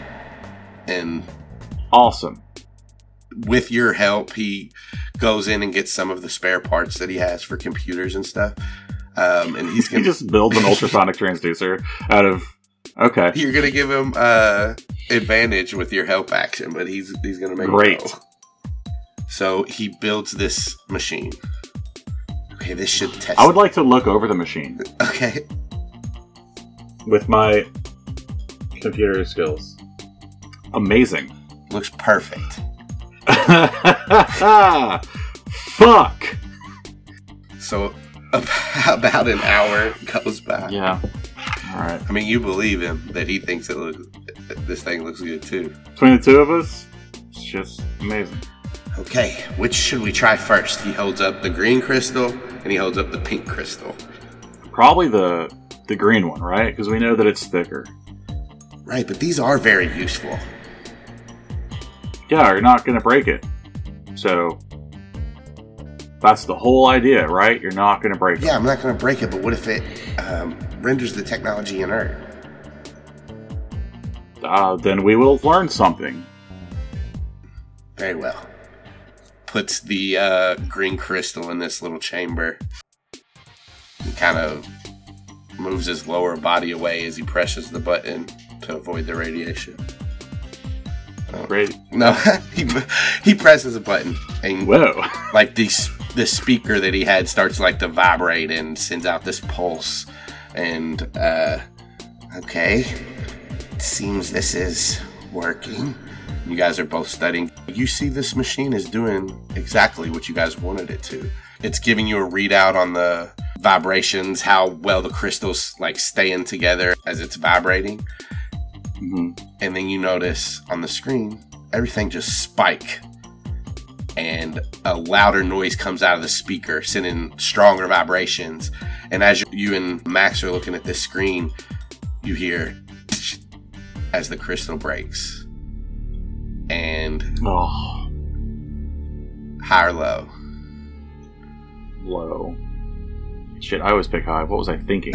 [SPEAKER 1] And
[SPEAKER 4] Awesome.
[SPEAKER 1] with your help, he goes in and gets some of the spare parts that he has for computers and stuff. Um, and he's
[SPEAKER 4] He
[SPEAKER 1] gonna
[SPEAKER 4] just builds an ultrasonic transducer out of. Okay.
[SPEAKER 1] you're gonna give him uh, advantage with your help action, but he's he's gonna make it
[SPEAKER 4] Great.
[SPEAKER 1] go. So he builds this machine. Okay, this should test.
[SPEAKER 4] I would like to look over the machine
[SPEAKER 1] Okay,
[SPEAKER 4] with my computer skills. Amazing.
[SPEAKER 1] looks perfect.
[SPEAKER 4] Fuck.
[SPEAKER 1] So about an hour goes by.
[SPEAKER 4] Yeah. All right.
[SPEAKER 1] I mean, you believe him that he thinks it looks. This thing looks good too.
[SPEAKER 4] Between the two of us, it's just amazing.
[SPEAKER 1] Okay, which should we try first? He holds up the green crystal and he holds up the pink crystal.
[SPEAKER 4] Probably the the green one, right? Because we know that it's thicker.
[SPEAKER 1] Right, but these are very useful.
[SPEAKER 4] Yeah, you're not going to break it. So that's the whole idea, right? You're not going to break it.
[SPEAKER 1] Yeah, I'm not going to break it, but what if it um, renders the technology inert?
[SPEAKER 4] Uh, then we will learn something.
[SPEAKER 1] Very well. Puts the uh, green crystal in this little chamber. He kind of moves his lower body away as he presses the button to avoid the radiation.
[SPEAKER 4] Great.
[SPEAKER 1] No, he he presses a button and
[SPEAKER 4] Whoa.
[SPEAKER 1] like this the speaker that he had starts like to vibrate and sends out this pulse and uh okay it seems this is working you guys are both studying. You see this machine is doing exactly what you guys wanted it to. It's giving you a readout on the vibrations how well the crystals like staying together as it's vibrating.
[SPEAKER 4] Mhm.
[SPEAKER 1] and then you notice on the screen everything just spike and a louder noise comes out of the speaker sending stronger vibrations. And as you and max are looking at this screen you hear as the crystal breaks and
[SPEAKER 4] Oh,
[SPEAKER 1] high or low
[SPEAKER 4] low. Shit, I always pick high. What was I thinking?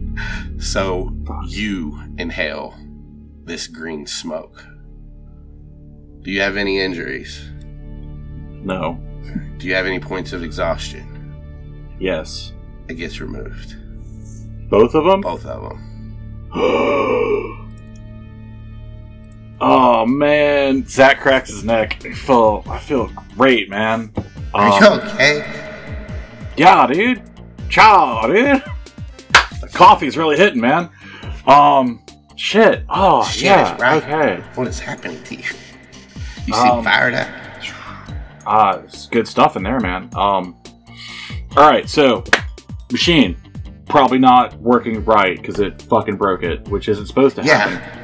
[SPEAKER 1] so you inhale this green smoke. Do you have any injuries?
[SPEAKER 4] No.
[SPEAKER 1] Do you have any points of exhaustion?
[SPEAKER 4] Yes.
[SPEAKER 1] It gets removed.
[SPEAKER 4] Both of them?
[SPEAKER 1] Both of them.
[SPEAKER 4] Man, Zac cracks his neck. I feel, I feel great, man.
[SPEAKER 1] Are
[SPEAKER 4] Um,
[SPEAKER 1] you okay?
[SPEAKER 4] Yeah, dude. Ciao, dude. The coffee's really hitting, man. Um, shit. Oh,
[SPEAKER 1] Shit
[SPEAKER 4] yeah.
[SPEAKER 1] right.
[SPEAKER 4] Okay.
[SPEAKER 1] What is happening to you? You seem
[SPEAKER 4] Um,
[SPEAKER 1] fired up.
[SPEAKER 4] Ah, it's good stuff in there, man. Um, all right. So, machine probably not working right because it fucking broke it, which isn't supposed to happen.
[SPEAKER 1] Yeah.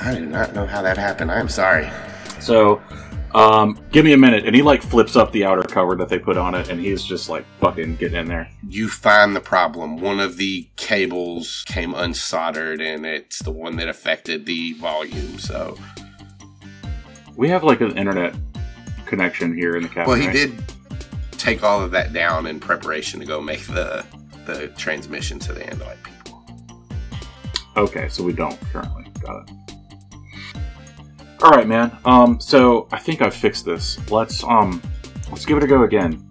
[SPEAKER 1] I do not know how that happened. I'm sorry.
[SPEAKER 4] So, um, give me a minute, and he like flips up the outer cover that they put on it, and he's just like fucking getting in there.
[SPEAKER 1] You find the problem. One of the cables came unsoldered, and it's the one that affected the volume. So,
[SPEAKER 4] We have like an internet connection here in the cabin.
[SPEAKER 1] well, he
[SPEAKER 4] right?
[SPEAKER 1] did take all of that down in preparation to go make the the transmission to the Andalite people.
[SPEAKER 4] Okay, so we don't currently. Got it. All right, man. Um, so I think I've fixed this. Let's um, let's give it a go again.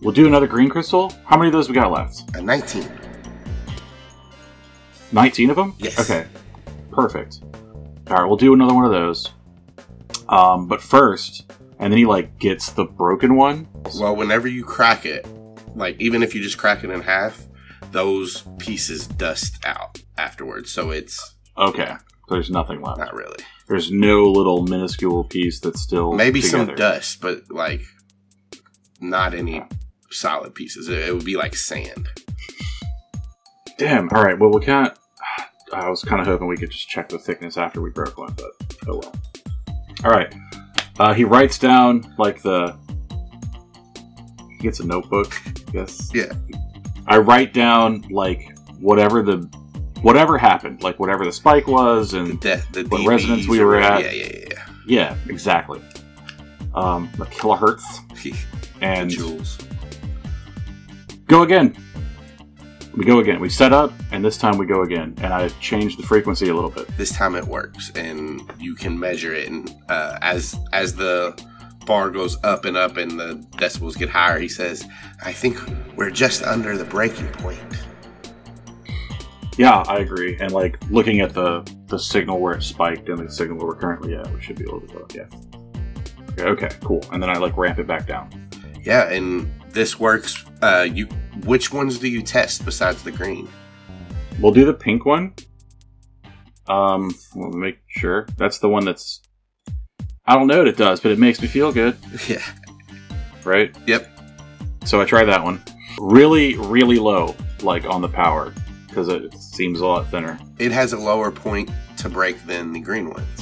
[SPEAKER 4] We'll do another green crystal. How many of those we got left?
[SPEAKER 1] A 19.
[SPEAKER 4] Nineteen of them.
[SPEAKER 1] Yes.
[SPEAKER 4] Okay. Perfect. All right, we'll do another one of those. Um, but first, and then he like gets the broken one.
[SPEAKER 1] Well, whenever you crack it, like even if you just crack it in half, those pieces dust out afterwards. So it's
[SPEAKER 4] Okay. There's nothing left.
[SPEAKER 1] not really.
[SPEAKER 4] There's no little minuscule piece that's still
[SPEAKER 1] Maybe some dust, but like not any solid pieces. It, it would be like sand.
[SPEAKER 4] Damn. All right. Well, we can't. I was kind of hoping we could just check the thickness after we broke one, but oh well. All right. Uh, he writes down like the. He gets a notebook. I guess.
[SPEAKER 1] Yeah.
[SPEAKER 4] I write down like whatever the whatever happened, like whatever the spike was,
[SPEAKER 1] The
[SPEAKER 4] and
[SPEAKER 1] de- the
[SPEAKER 4] What
[SPEAKER 1] DBs
[SPEAKER 4] resonance we were at.
[SPEAKER 1] Yeah, yeah, yeah.
[SPEAKER 4] yeah, exactly. Um, the kilohertz and
[SPEAKER 1] joules.
[SPEAKER 4] go again. We go again. We set up, and this time we go again. And I changed the frequency a little bit.
[SPEAKER 1] This time it works, and you can measure it. And uh, as as the bar goes up and up, and the decibels get higher, he says, "I think we're just under the breaking point."
[SPEAKER 4] Yeah, I agree. And like looking at the the signal where it spiked and the signal where we're currently at, we should be able to go. Yeah. Okay, okay, cool. And then I like ramp it back down.
[SPEAKER 1] Yeah, and this works. Uh, you, which ones do you test besides the green?
[SPEAKER 4] We'll do the pink one. Um, we'll make sure that's the one that's. I don't know what it does, but it makes me feel good,
[SPEAKER 1] yeah.
[SPEAKER 4] right?
[SPEAKER 1] Yep.
[SPEAKER 4] So I try that one. Really, really low, like on the power, because it seems a lot thinner.
[SPEAKER 1] It has a lower point to break than the green ones.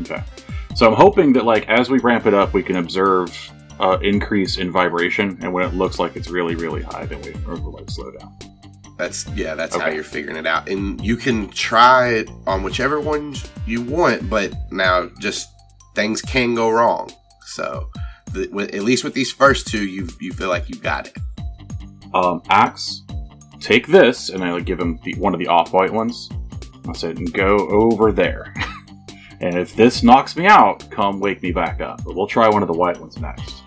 [SPEAKER 4] Okay. So I'm hoping that like as we ramp it up, we can observe uh, increase in vibration, and when it looks like it's really, really high, then we like slow down.
[SPEAKER 1] That's yeah, that's how you're figuring it out. And you can try it on whichever ones you want, but now just things can go wrong. So the, with, at least with these first two, you you feel like you got it.
[SPEAKER 4] Um, Ax, take this, and I like give him the, one of the off-white ones. I said, go over there. and if this knocks me out, come wake me back up. But we'll try one of the white ones next.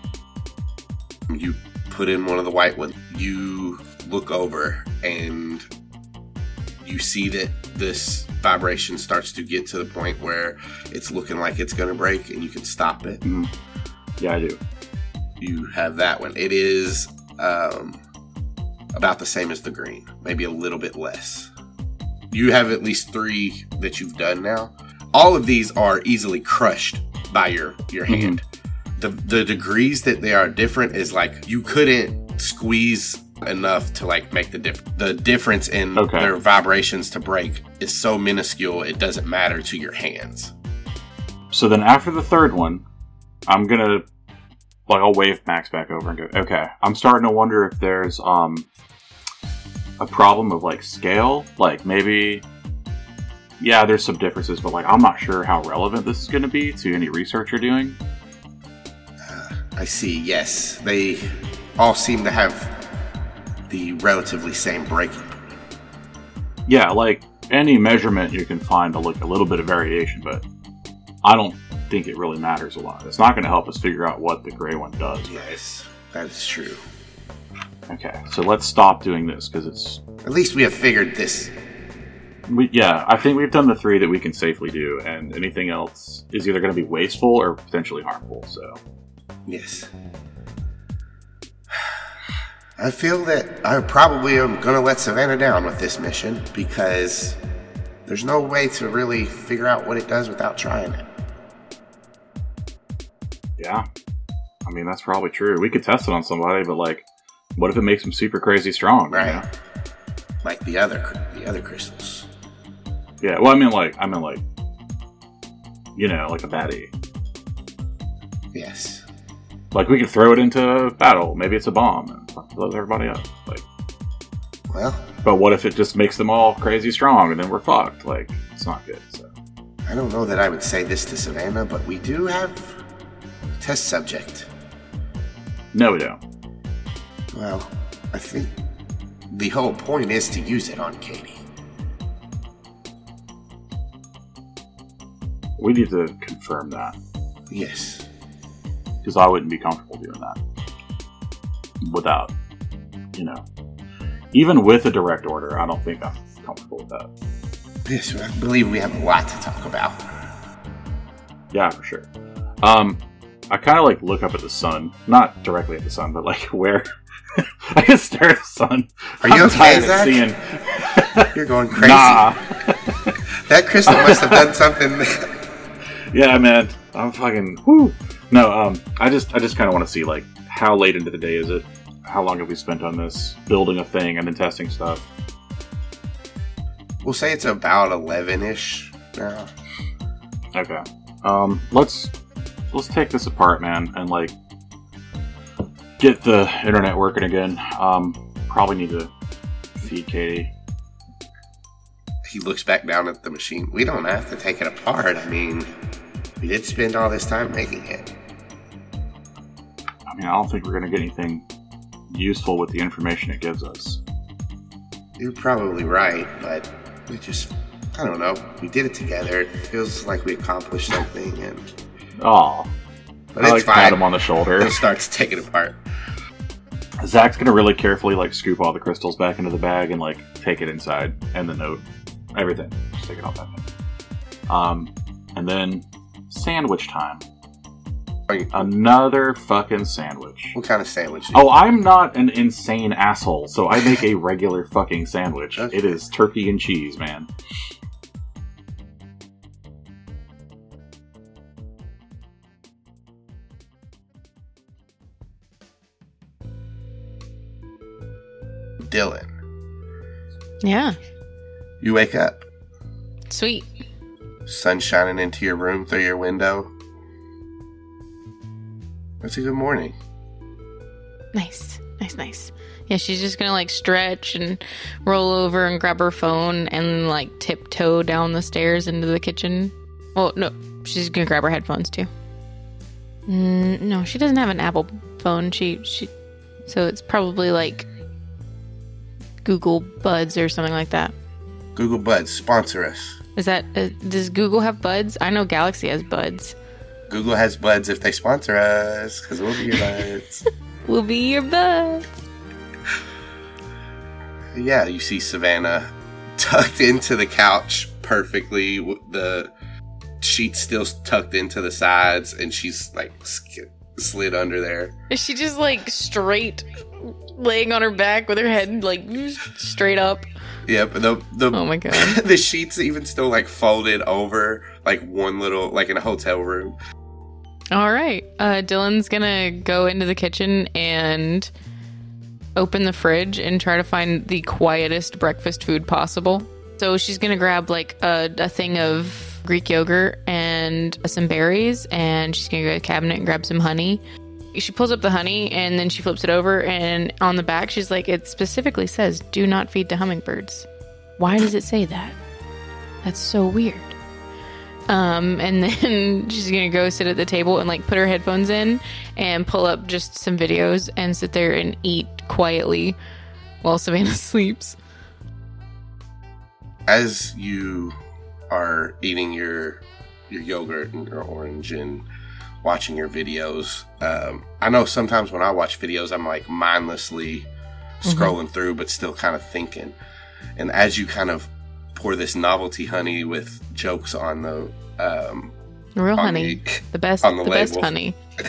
[SPEAKER 1] You put in one of the white ones. You look over and you see that this vibration starts to get to the point where it's looking like it's going to break, and you can stop it.
[SPEAKER 4] Yeah, I do.
[SPEAKER 1] you have that one. It is um, about the same as the green, maybe a little bit less. You have at least three that you've done now. All of these are easily crushed by your your
[SPEAKER 4] Mhm.
[SPEAKER 1] hand. The the degrees that they are different is like you couldn't squeeze enough to like make the diff- the difference in
[SPEAKER 4] Okay.
[SPEAKER 1] their vibrations to break is so minuscule it doesn't matter to your hands.
[SPEAKER 4] So then after the third one, I'm gonna like I'll wave Max back over and go, okay. I'm starting to wonder if there's um a problem of like scale. Like maybe yeah, there's some differences, but like I'm not sure how relevant this is gonna be to any research you're doing.
[SPEAKER 1] I see. Yes, they all seem to have the relatively same breaking.
[SPEAKER 4] Yeah, like any measurement you can find to look a little bit of variation, but I don't think it really matters a lot. It's not going to help us figure out what the gray one does.
[SPEAKER 1] Yes, that is true.
[SPEAKER 4] Okay, so let's stop doing this because it's
[SPEAKER 1] At least we have figured this.
[SPEAKER 4] we, yeah. I think we've done the three that we can safely do, and anything else is either going to be wasteful or potentially harmful. So
[SPEAKER 1] Yes. I feel that I probably am going to let Savannah down with this mission because there's no way to really figure out what it does without trying it.
[SPEAKER 4] Yeah, I mean that's probably true. We could test it on somebody, but like, what if it makes them super crazy strong? you
[SPEAKER 1] Right.
[SPEAKER 4] know?
[SPEAKER 1] Like the other the other crystals.
[SPEAKER 4] Yeah. Well, I mean like I mean like, you know, like a baddie.
[SPEAKER 1] Yes.
[SPEAKER 4] Like we could throw it into battle. Maybe it's a bomb and blows everybody up. Like,
[SPEAKER 1] Well,
[SPEAKER 4] but what if it just makes them all crazy strong and then we're fucked? Like, it's not good. So
[SPEAKER 1] I don't know that I would say this to Savannah, but we do have test subject.
[SPEAKER 4] no, we don't.
[SPEAKER 1] Well, I think the whole point is to use it on Katie.
[SPEAKER 4] We need to confirm that
[SPEAKER 1] Yes.
[SPEAKER 4] because I wouldn't be comfortable doing that without, you know, even with a direct order. I don't think I'm comfortable with that.
[SPEAKER 1] Yes, I believe we have a lot to talk about.
[SPEAKER 4] Yeah, for sure. Um, I kind of like look up at the sun, not directly at the sun, but like where. I just stare at the sun.
[SPEAKER 1] Are you
[SPEAKER 4] I'm
[SPEAKER 1] okay,
[SPEAKER 4] tired of
[SPEAKER 1] Zac?
[SPEAKER 4] seeing.
[SPEAKER 1] You're going crazy.
[SPEAKER 4] Nah.
[SPEAKER 1] That crystal must have done something.
[SPEAKER 4] Yeah, man. I'm fucking. Whoo. No, um, I just, I just kind of want to see like how late into the day is it? How long have we spent on this building a thing and then testing stuff?
[SPEAKER 1] we'll say it's about 11 ish now.
[SPEAKER 4] Okay. Um, let's let's take this apart, man, and like get the internet working again. Um, probably need to feed Katie.
[SPEAKER 1] He looks back down at the machine. We don't have to take it apart. I mean, we did spend all this time making it.
[SPEAKER 4] I mean, I don't think we're gonna get anything useful with the information it gives us.
[SPEAKER 1] You're probably right, but we just, I don't know. We did it together. It feels like we accomplished something, and
[SPEAKER 4] Oh, I like pat him on the shoulder.
[SPEAKER 1] It starts taking apart.
[SPEAKER 4] Zac's gonna really carefully like scoop all the crystals back into the bag and like take it inside and the note, everything. Just take it off that. Um, and then sandwich time. Another fucking sandwich.
[SPEAKER 1] What kind of sandwich? do you-
[SPEAKER 4] Oh, I'm not an insane asshole, so I make a regular fucking sandwich.
[SPEAKER 1] Okay.
[SPEAKER 4] It is turkey and cheese, man.
[SPEAKER 1] Dylan,
[SPEAKER 3] Yeah.
[SPEAKER 1] you wake up.
[SPEAKER 3] Sweet.
[SPEAKER 1] Sun shining into your room through your window. It's a good morning.
[SPEAKER 3] Nice. Nice, nice. Yeah, she's just gonna like stretch and roll over and grab her phone and like tiptoe down the stairs into the kitchen. Well, no, she's gonna grab her headphones too. Mm, no, she doesn't have an Apple phone. She she, so it's probably like Google Buds or something like that.
[SPEAKER 1] Google Buds sponsor us.
[SPEAKER 3] Is that uh, does Google have Buds? I know Galaxy has Buds.
[SPEAKER 1] Google has buds if they sponsor us, because we'll be your buds.
[SPEAKER 3] we'll be your Buds.
[SPEAKER 1] yeah, you see Savannah tucked into the couch perfectly, with the sheets still tucked into the sides, and she's like sk- slid under there.
[SPEAKER 3] Is she just like straight laying on her back with her head like straight up?
[SPEAKER 1] Yep, the the
[SPEAKER 3] Oh my god.
[SPEAKER 1] the sheets even still like folded over like one little like in a hotel room.
[SPEAKER 3] All right. Uh, Dylan's gonna go into the kitchen and open the fridge and try to find the quietest breakfast food possible. So she's gonna grab like a, a thing of Greek yogurt and some berries, and she's gonna go to the cabinet and grab some honey. She pulls up the honey and then she flips it over, and on the back she's like, "It specifically says do not feed to hummingbirds." Why does it say that? That's so weird. Um, and then she's gonna go sit at the table and like put her headphones in and pull up just some videos and sit there and eat quietly while Savannah sleeps.
[SPEAKER 1] as you are eating your your yogurt and your orange and watching your videos, um, I know sometimes when I watch videos, I'm like mindlessly scrolling through, but still kind of thinking. And as you kind of pour this novelty honey with jokes on the um,
[SPEAKER 3] Real
[SPEAKER 1] on
[SPEAKER 3] honey.
[SPEAKER 1] the-
[SPEAKER 3] The best
[SPEAKER 1] on the
[SPEAKER 3] the, best honey.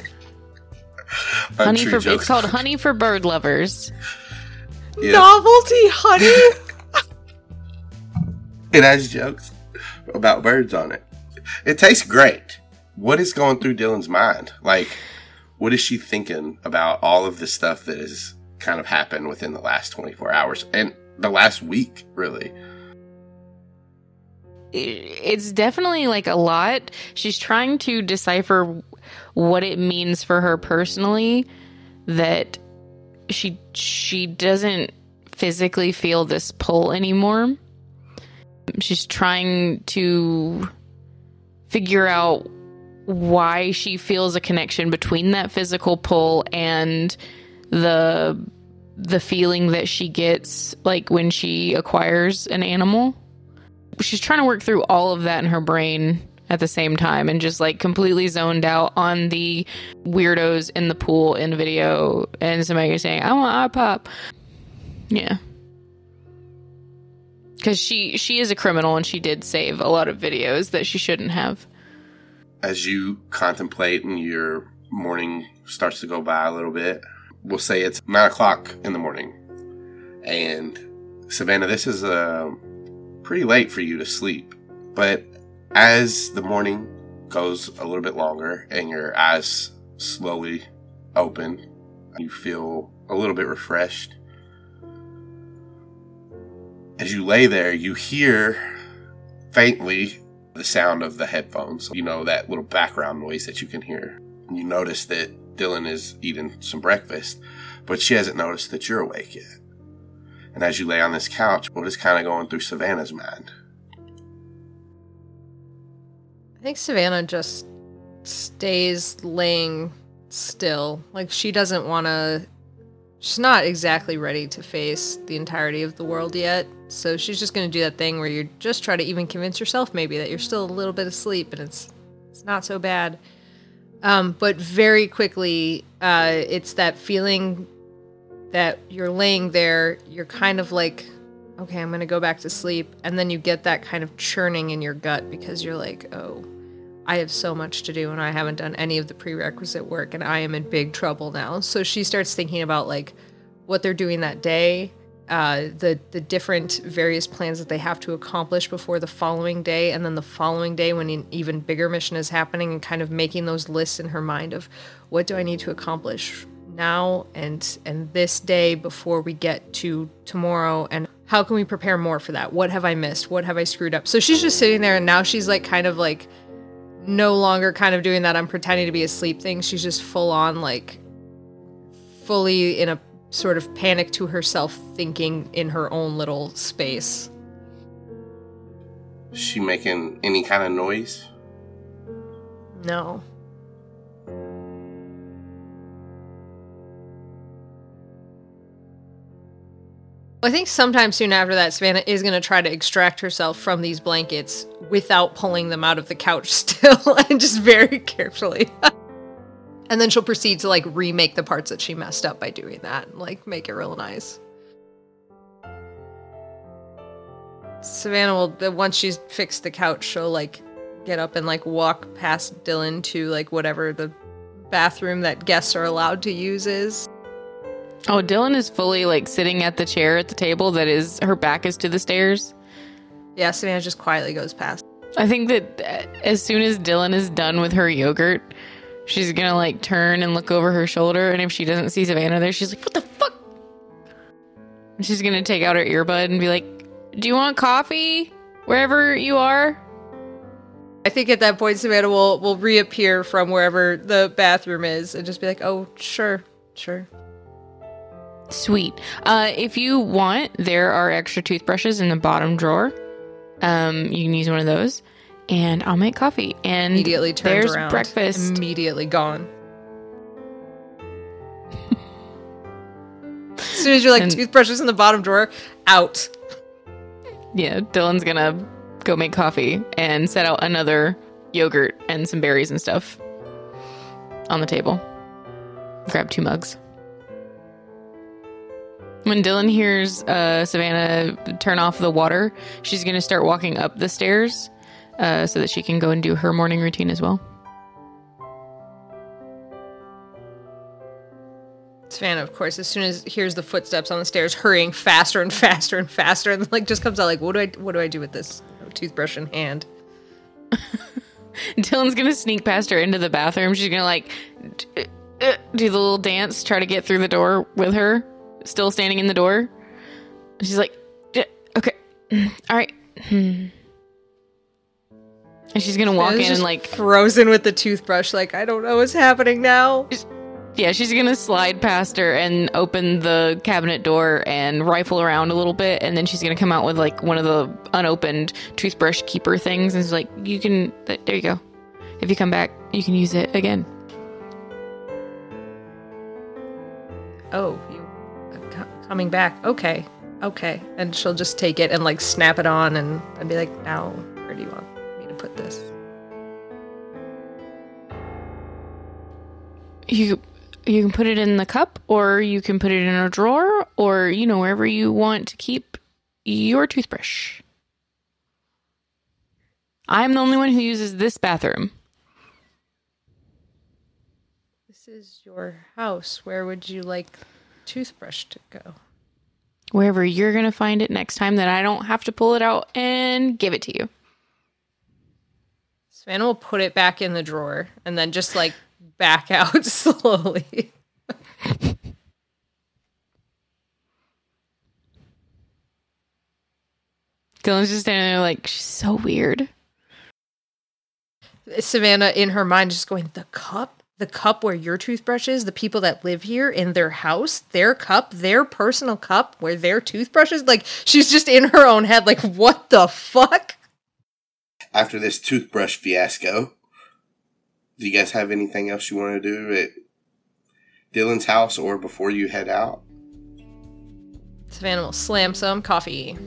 [SPEAKER 3] honey for
[SPEAKER 1] jokes
[SPEAKER 3] it's called honey for bird lovers.
[SPEAKER 1] Yeah.
[SPEAKER 2] Novelty honey.
[SPEAKER 1] It has jokes about birds on it. It tastes great. What is going through Dylan's mind? Like, what is she thinking about all of the stuff that has kind of happened within the last 24 hours and the last week, really?
[SPEAKER 3] it's definitely like a lot. She's trying to decipher what it means for her personally that she she doesn't physically feel this pull anymore. She's trying to figure out why she feels a connection between that physical pull and the the feeling that she gets like when she acquires an animal. She's trying to work through all of that in her brain at the same time and just like completely zoned out on the weirdos in the pool in the video. And somebody saying i want ipop yeah. Because she she is a criminal and she did save a lot of videos that she shouldn't have
[SPEAKER 1] As you contemplate and your morning starts to go by a little bit, we'll say it's nine o'clock in the morning. And Savannah, this is uh, pretty late for you to sleep. But as the morning goes a little bit longer and your eyes slowly open, you feel a little bit refreshed. As you lay there, you hear faintly the sound of the headphones. You know, that little background noise that you can hear. You notice that Dylan is eating some breakfast, but she hasn't noticed that you're awake yet. And as you lay on this couch, what is kind of going through Savannah's mind?
[SPEAKER 2] I think Savannah just stays laying still. Like she doesn't want to. She's not exactly ready to face the entirety of the world yet. So she's just going to do that thing where you just try to even convince yourself maybe that you're still a little bit asleep and it's it's not so bad. Um, but very quickly, uh, it's that feeling that you're laying there. You're kind of like, okay, I'm going to go back to sleep. And then you get that kind of churning in your gut because you're like, oh, I have so much to do and I haven't done any of the prerequisite work and I am in big trouble now. So she starts thinking about like what they're doing that day, uh, the the different various plans that they have to accomplish before the following day, and then the following day when an even bigger mission is happening, and kind of making those lists in her mind of what do I need to accomplish now and and this day before we get to tomorrow? And how can we prepare more for that? What have i missed? What have i screwed up? So she's just sitting there and now she's like kind of like no longer kind of doing that I'm pretending to be asleep thing. She's just full on like fully in a sort of panic to herself thinking in her own little space.
[SPEAKER 1] Is she making any kind of noise?
[SPEAKER 2] No. I think sometime soon after that, Savannah is going to try to extract herself from these blankets without pulling them out of the couch still and just very carefully. and then she'll proceed to like remake the parts that she messed up by doing that, like make it real nice. Savannah will, once she's fixed the couch, she'll like get up and like walk past Dylan to like whatever the bathroom that guests are allowed to use is.
[SPEAKER 3] Oh, Dylan is fully like sitting at the chair at the table that is her back is to the stairs.
[SPEAKER 2] Yeah, Savannah just quietly goes past.
[SPEAKER 3] I think that uh, as soon as Dylan is done with her yogurt, she's gonna like turn and look over her shoulder, and if she doesn't see Savannah there, she's like, "What the fuck?" And she's gonna take out her earbud and be like, "Do you want coffee? Wherever you are."
[SPEAKER 2] I think at that point Savannah will will reappear from wherever the bathroom is and just be like, "Oh, sure, sure."
[SPEAKER 3] Sweet. Uh, if you want, there are extra toothbrushes in the bottom drawer. Um, you can use one of those, and I'll make coffee. And
[SPEAKER 2] Immediately turns
[SPEAKER 3] there's
[SPEAKER 2] around.
[SPEAKER 3] breakfast.
[SPEAKER 2] Immediately gone. as soon as you're like
[SPEAKER 3] And-
[SPEAKER 2] toothbrushes in the bottom drawer, out.
[SPEAKER 3] Yeah, Dylan's gonna go make coffee and set out another yogurt and some berries and stuff on the table. Grab two mugs. When Dylan hears uh, Savannah turn off the water, she's going to start walking up the stairs uh, so that she can go and do her morning routine as well.
[SPEAKER 2] Savannah, of course, as soon as hears the footsteps on the stairs, hurrying faster and faster and faster, and like just comes out like, "What do I? What do I do with this toothbrush in hand?"
[SPEAKER 3] Dylan's gonna sneak past her into the bathroom. She's gonna like uh, do the little dance, try to get through the door with her, still standing in the door. She's like, "Okay, all right." And she's gonna walk in and like
[SPEAKER 2] frozen with the toothbrush, like I don't know what's happening now.
[SPEAKER 3] Yeah, she's gonna slide past her and open the cabinet door and rifle around a little bit, and then she's gonna come out with like one of the unopened toothbrush keeper things, and she's like, "You can, th- there you go. If you come back, you can use it again."
[SPEAKER 2] Oh, coming back? Okay, okay. And she'll just take it and like snap it on, and and be like, "Now, where do you want me to put this?"
[SPEAKER 3] You you can put it in the cup, or you can put it in a drawer, or you know wherever you want to keep your toothbrush. I'm the only one who uses this bathroom.
[SPEAKER 2] This is your house. Where would you like toothbrush to go?
[SPEAKER 3] Wherever you're gonna find it next time, that I don't have to pull it out and give it to you.
[SPEAKER 2] Savannah will put it back in the drawer and then just like back out slowly.
[SPEAKER 3] Dylan's just standing there like she's so weird.
[SPEAKER 2] Savannah, in her mind, just going, The cup? The cup where your toothbrush is? The people that live here in their house? Their cup? Their personal cup where their toothbrush is? Like, she's just in her own head, like, What the fuck?
[SPEAKER 1] After this toothbrush fiasco, do you guys have anything else you want to do at Dylan's house or before you head out?
[SPEAKER 2] Savannah will slam some coffee.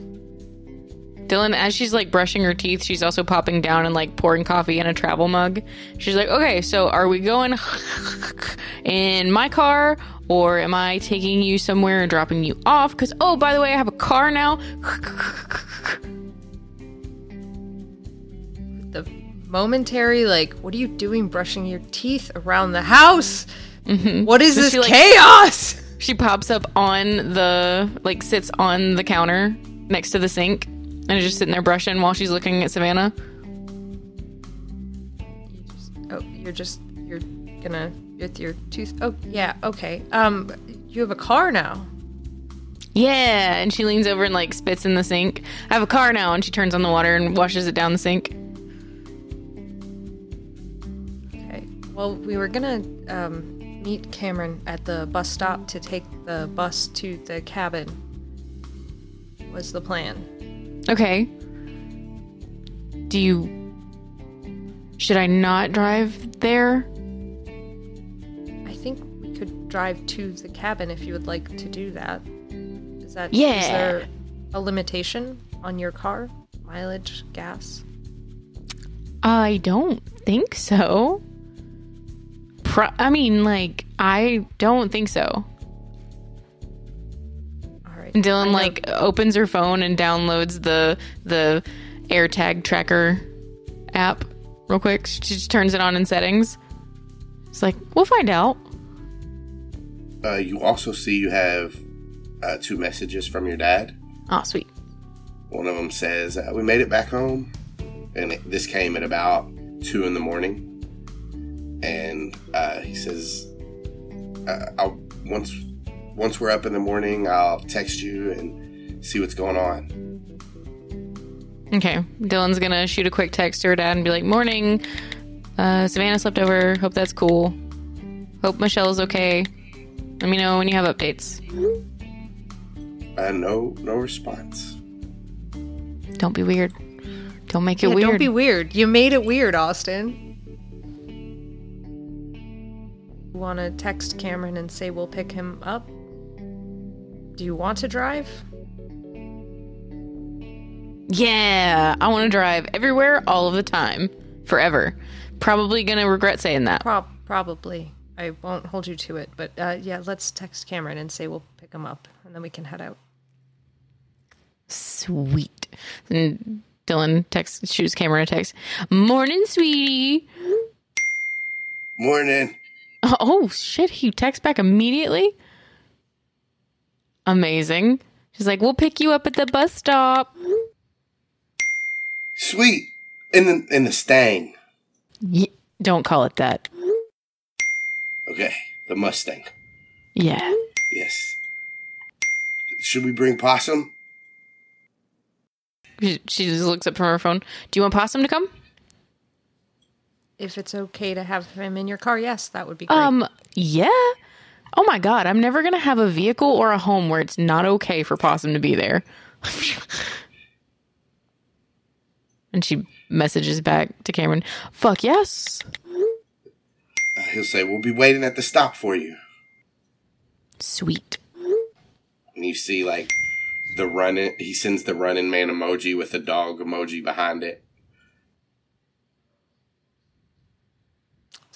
[SPEAKER 3] Dylan, as she's like brushing her teeth, she's also popping down and like pouring coffee in a travel mug. She's like, okay, so are we going in my car or am I taking you somewhere and dropping you off? Because, oh, by the way, I have a car now.
[SPEAKER 2] The momentary, like, what are you doing brushing your teeth around the house? Mm-hmm. What is
[SPEAKER 3] So
[SPEAKER 2] this
[SPEAKER 3] she, like-
[SPEAKER 2] chaos?
[SPEAKER 3] She pops up on the, like, sits on the counter next to the sink and is just sitting there brushing while she's looking at Savannah.
[SPEAKER 2] Oh, you're just you're gonna with your tooth. Oh, yeah, okay. Um, you have a car now.
[SPEAKER 3] Yeah, and she leans over and like spits in the sink. I have a car now, and she turns on the water and washes it down the sink.
[SPEAKER 2] Okay. Well, we were gonna um meet Kamren at the bus stop to take the bus to the cabin. Was the plan?
[SPEAKER 3] Okay. Do you. Should I not drive there?
[SPEAKER 2] I think we could drive to the cabin if you would like to do that. Is that
[SPEAKER 3] Yeah.
[SPEAKER 2] Is there a limitation on your car? Mileage, gas?
[SPEAKER 3] I don't think so. Pro- I mean, like, I don't think so.
[SPEAKER 2] All right.
[SPEAKER 3] And Dylan like opens her phone and downloads the the AirTag tracker app real quick. She just turns it on in settings. It's like we'll find out.
[SPEAKER 1] Uh, you also see you have uh, two messages from your dad.
[SPEAKER 3] Oh, sweet.
[SPEAKER 1] One of them says, uh, "We made it back home," and it, this came at about two in the morning. And uh, he says, uh, "I'll once once we're up in the morning, I'll text you and see what's going on."
[SPEAKER 3] Okay, Dylan's gonna shoot a quick text to her dad and be like, "Morning, uh, Savannah slept over. Hope that's cool. Hope Michelle's okay. Let me know when you have updates.
[SPEAKER 1] Uh, no, no response.
[SPEAKER 3] Don't be weird. Don't make it
[SPEAKER 2] Yeah,
[SPEAKER 3] weird.
[SPEAKER 2] Don't be weird. You made it weird, Austin. You want to text Kamren and say we'll pick him up? Do you want to drive?
[SPEAKER 3] Yeah, I want to drive everywhere all of the time, forever. Probably gonna regret saying that.
[SPEAKER 2] Prob- probably. I won't hold you to it, but uh, yeah, let's text Kamren and say we'll pick him up, and then we can head out.
[SPEAKER 3] Sweet. And Dylan texts, shoots Kamren a text. Morning, sweetie.
[SPEAKER 1] Morning.
[SPEAKER 3] Oh, oh shit! He texts back immediately. Amazing. She's like, "We'll pick you up at the bus stop."
[SPEAKER 1] Sweet. In the in the stang.
[SPEAKER 3] Y- don't call it that.
[SPEAKER 1] Okay. The Mustang.
[SPEAKER 3] Yeah.
[SPEAKER 1] Yes. Should we bring possum?
[SPEAKER 3] She, she just looks up from her phone. Do you want Possum to come?
[SPEAKER 2] If it's okay to have him in your car, yes, that would be great.
[SPEAKER 3] Um, yeah. Oh my god, I'm never gonna have a vehicle or a home where it's not okay for Possum to be there. and she messages back to Kamren, "Fuck yes."
[SPEAKER 1] He'll say, We'll be waiting at the stop for you.
[SPEAKER 3] Sweet.
[SPEAKER 1] And you see, like, the running, he sends the running man emoji with the dog emoji behind it.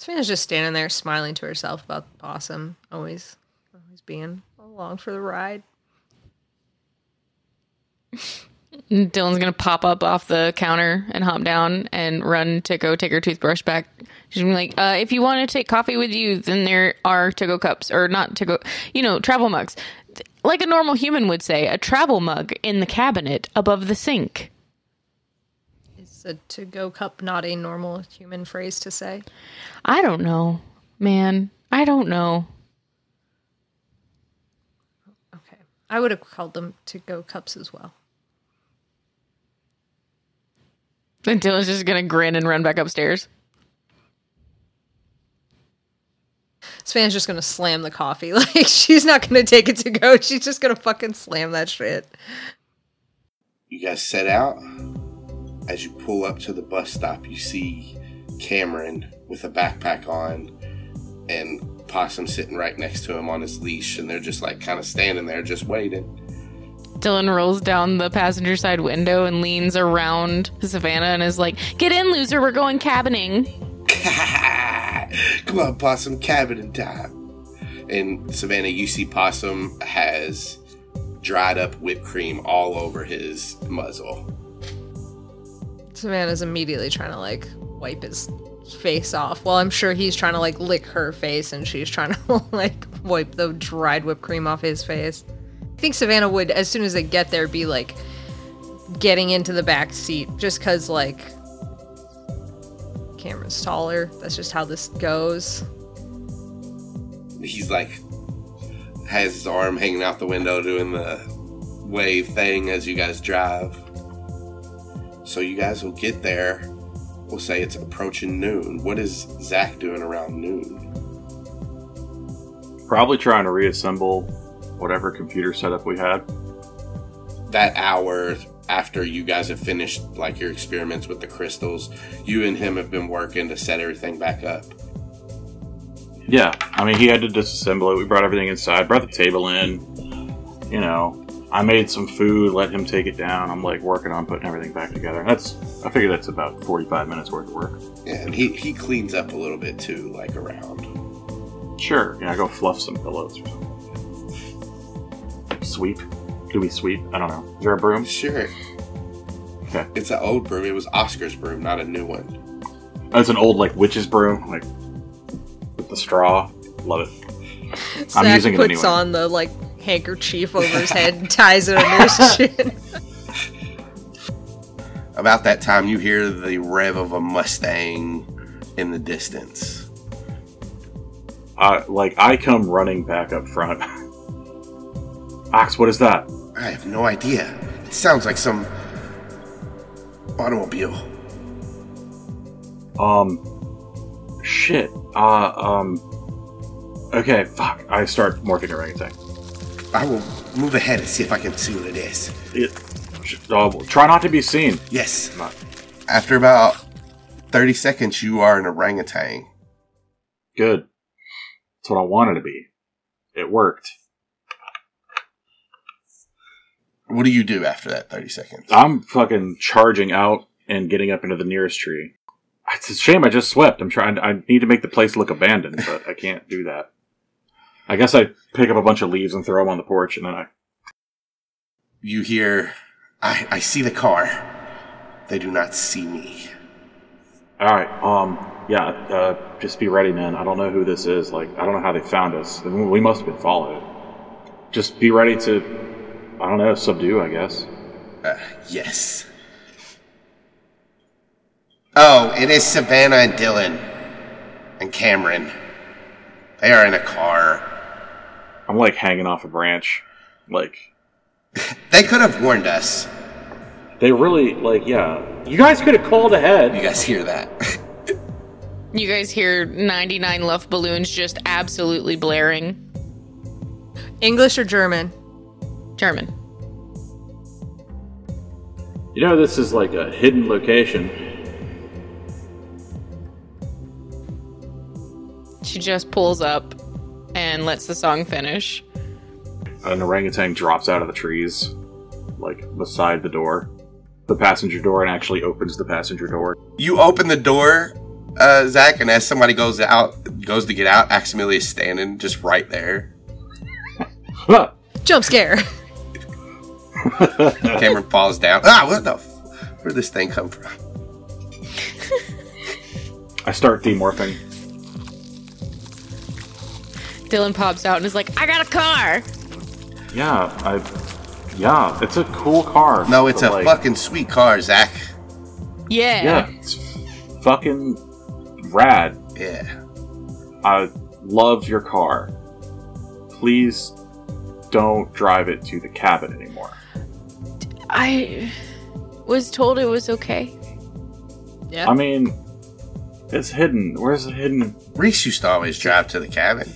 [SPEAKER 2] Savannah's just standing there smiling to herself about the possum, always, always being along for the ride.
[SPEAKER 3] Dylan's gonna pop up off the counter and hop down and run to go take her toothbrush back. She's gonna be like, uh, if you want to take coffee with you, then there are to go cups or not to go, you know, travel mugs. Like a normal human would say, a travel mug in the cabinet above the sink.
[SPEAKER 2] Is a to-go cup not a normal human phrase to say?
[SPEAKER 3] I don't know, man. I don't know.
[SPEAKER 2] Okay, I would have called them to-go cups as well.
[SPEAKER 3] And Dylan's just gonna grin and run back upstairs.
[SPEAKER 2] Savannah's just gonna slam the coffee. Like she's not gonna take it to go. She's just gonna fucking slam that shit.
[SPEAKER 1] You guys set out. As you pull up to the bus stop, you see Kamren with a backpack on and Possum sitting right next to him on his leash, and they're just like kind of standing there, just waiting.
[SPEAKER 3] Dylan rolls down the passenger side window and leans around Savannah and is like, "Get in, loser. We're going cabining."
[SPEAKER 1] Come on, Possum, cabining time. And Savannah, you see Possum has dried up whipped cream all over his muzzle.
[SPEAKER 2] Savannah's immediately trying to like wipe his face off. Well, I'm sure he's trying to like lick her face and she's trying to like wipe the dried whipped cream off his face. I think Savannah would, as soon as they get there, be like getting into the back seat just because like Kamren's taller. That's just how this goes.
[SPEAKER 1] He's like, has his arm hanging out the window doing the wave thing as you guys drive. So you guys will get there. We'll say it's approaching noon. What is Zac doing around noon?
[SPEAKER 4] Probably trying to reassemble whatever computer setup we had.
[SPEAKER 1] that hour after you guys have finished like your experiments with the crystals, you and him have been working to set everything back up.
[SPEAKER 4] Yeah, I mean, he had to disassemble it. We brought everything inside, brought the table in. You know, I made some food, let him take it down. I'm like working on putting everything back together. And that's, I figure that's about 45 minutes worth of work.
[SPEAKER 1] Yeah, and he, he cleans up a little bit too, like around.
[SPEAKER 4] Sure, yeah, I go fluff some pillows or something. Sweep? Do we sweep? I don't know. Is there a broom?
[SPEAKER 1] Sure.
[SPEAKER 4] Okay.
[SPEAKER 1] It's an old broom. It was Oscar's broom, not a new one.
[SPEAKER 4] That's an old, like, witch's broom, like, with the straw. Love it. I'm
[SPEAKER 2] Zac
[SPEAKER 4] using it
[SPEAKER 2] puts
[SPEAKER 4] anyway.
[SPEAKER 2] on the like handkerchief over his head and ties it under his chin.
[SPEAKER 1] About that time, you hear the rev of a Mustang in the distance.
[SPEAKER 4] Uh, like, I come running back up front. Ax, what is that?
[SPEAKER 1] I have no idea. It sounds like some automobile.
[SPEAKER 4] Um, shit. Uh, um, okay, fuck. I start morphing orangutan.
[SPEAKER 1] I will move ahead and see if I can see what it is.
[SPEAKER 4] It, uh, try not to be seen.
[SPEAKER 1] Yes.
[SPEAKER 4] Not-
[SPEAKER 1] After about 30 seconds, you are an orangutan.
[SPEAKER 4] Good. That's what I wanted to be. It worked.
[SPEAKER 1] What do you do after that 30 seconds?
[SPEAKER 4] I'm fucking charging out and getting up into the nearest tree. It's a shame I just swept. I'm trying. I need to make the place look abandoned, but I can't do that. I guess I pick up a bunch of leaves and throw them on the porch, and then I.
[SPEAKER 1] You hear, I, I see the car. They do not see me.
[SPEAKER 4] All right. Um. Yeah. Uh. Just be ready, man. I don't know who this is. Like, I don't know how they found us. We must have been followed. Just be ready to. I don't know. Subdue. I guess.
[SPEAKER 1] Uh, yes. Oh, it is Savannah and Dylan and Kamren. They are in a car.
[SPEAKER 4] I'm like hanging off a branch. Like,
[SPEAKER 1] They could have warned us.
[SPEAKER 4] they really like. Yeah. You guys could have called ahead.
[SPEAKER 1] You guys hear that?
[SPEAKER 3] You guys hear 99 Luft balloons just absolutely blaring.
[SPEAKER 2] English or German?
[SPEAKER 3] German.
[SPEAKER 4] You know, this is like a hidden location.
[SPEAKER 3] She just pulls up and lets the song finish.
[SPEAKER 4] An orangutan drops out of the trees, like beside the door, the passenger door, and actually opens the passenger door.
[SPEAKER 1] you open the door, uh, Zac, and as somebody goes out, goes to get out, Aximili is standing just right there.
[SPEAKER 2] Jump scare.
[SPEAKER 1] Kamren falls down. Ah, what the? F- where'd this thing come from?
[SPEAKER 4] I start demorphing.
[SPEAKER 3] Dylan pops out and is like, I got a car!
[SPEAKER 4] Yeah, I. Yeah, it's a cool car.
[SPEAKER 1] No, it's a
[SPEAKER 4] like,
[SPEAKER 1] fucking sweet car, Zac.
[SPEAKER 3] Yeah.
[SPEAKER 4] Yeah, it's fucking rad.
[SPEAKER 1] Yeah.
[SPEAKER 4] I love your car. Please don't drive it to the cabin anymore.
[SPEAKER 3] I was told it was okay.
[SPEAKER 2] Yeah.
[SPEAKER 4] I mean, it's hidden. Where's it hidden?
[SPEAKER 1] Reese used to always drive to the cabin.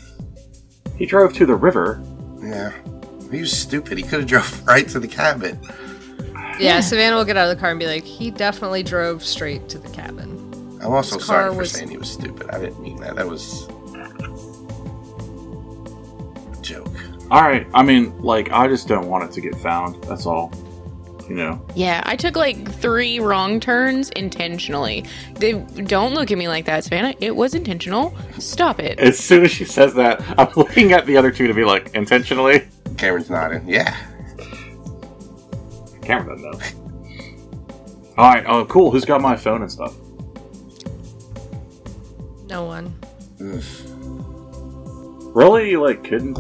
[SPEAKER 4] He drove to the river.
[SPEAKER 1] Yeah. He was stupid. He could have drove right to the cabin.
[SPEAKER 2] yeah, Savannah will get out of the car and be like, he definitely drove straight to the cabin.
[SPEAKER 1] I'm also
[SPEAKER 2] His car
[SPEAKER 1] sorry for
[SPEAKER 2] was-
[SPEAKER 1] saying he was stupid. I didn't mean that. That was a joke.
[SPEAKER 4] All right. I mean, like, I just don't want it to get found. That's all. You know.
[SPEAKER 3] Yeah, I took like three wrong turns intentionally. They don't look at me like that, Savannah. It was intentional. Stop it.
[SPEAKER 4] As soon as she says that, I'm looking at the other two to be like, intentionally.
[SPEAKER 1] Kamren's nodding. Yeah.
[SPEAKER 4] Kamren doesn't know. All right. Oh, cool. Who's got my phone and stuff?
[SPEAKER 2] No one.
[SPEAKER 1] Ugh.
[SPEAKER 4] Really? You like kidding?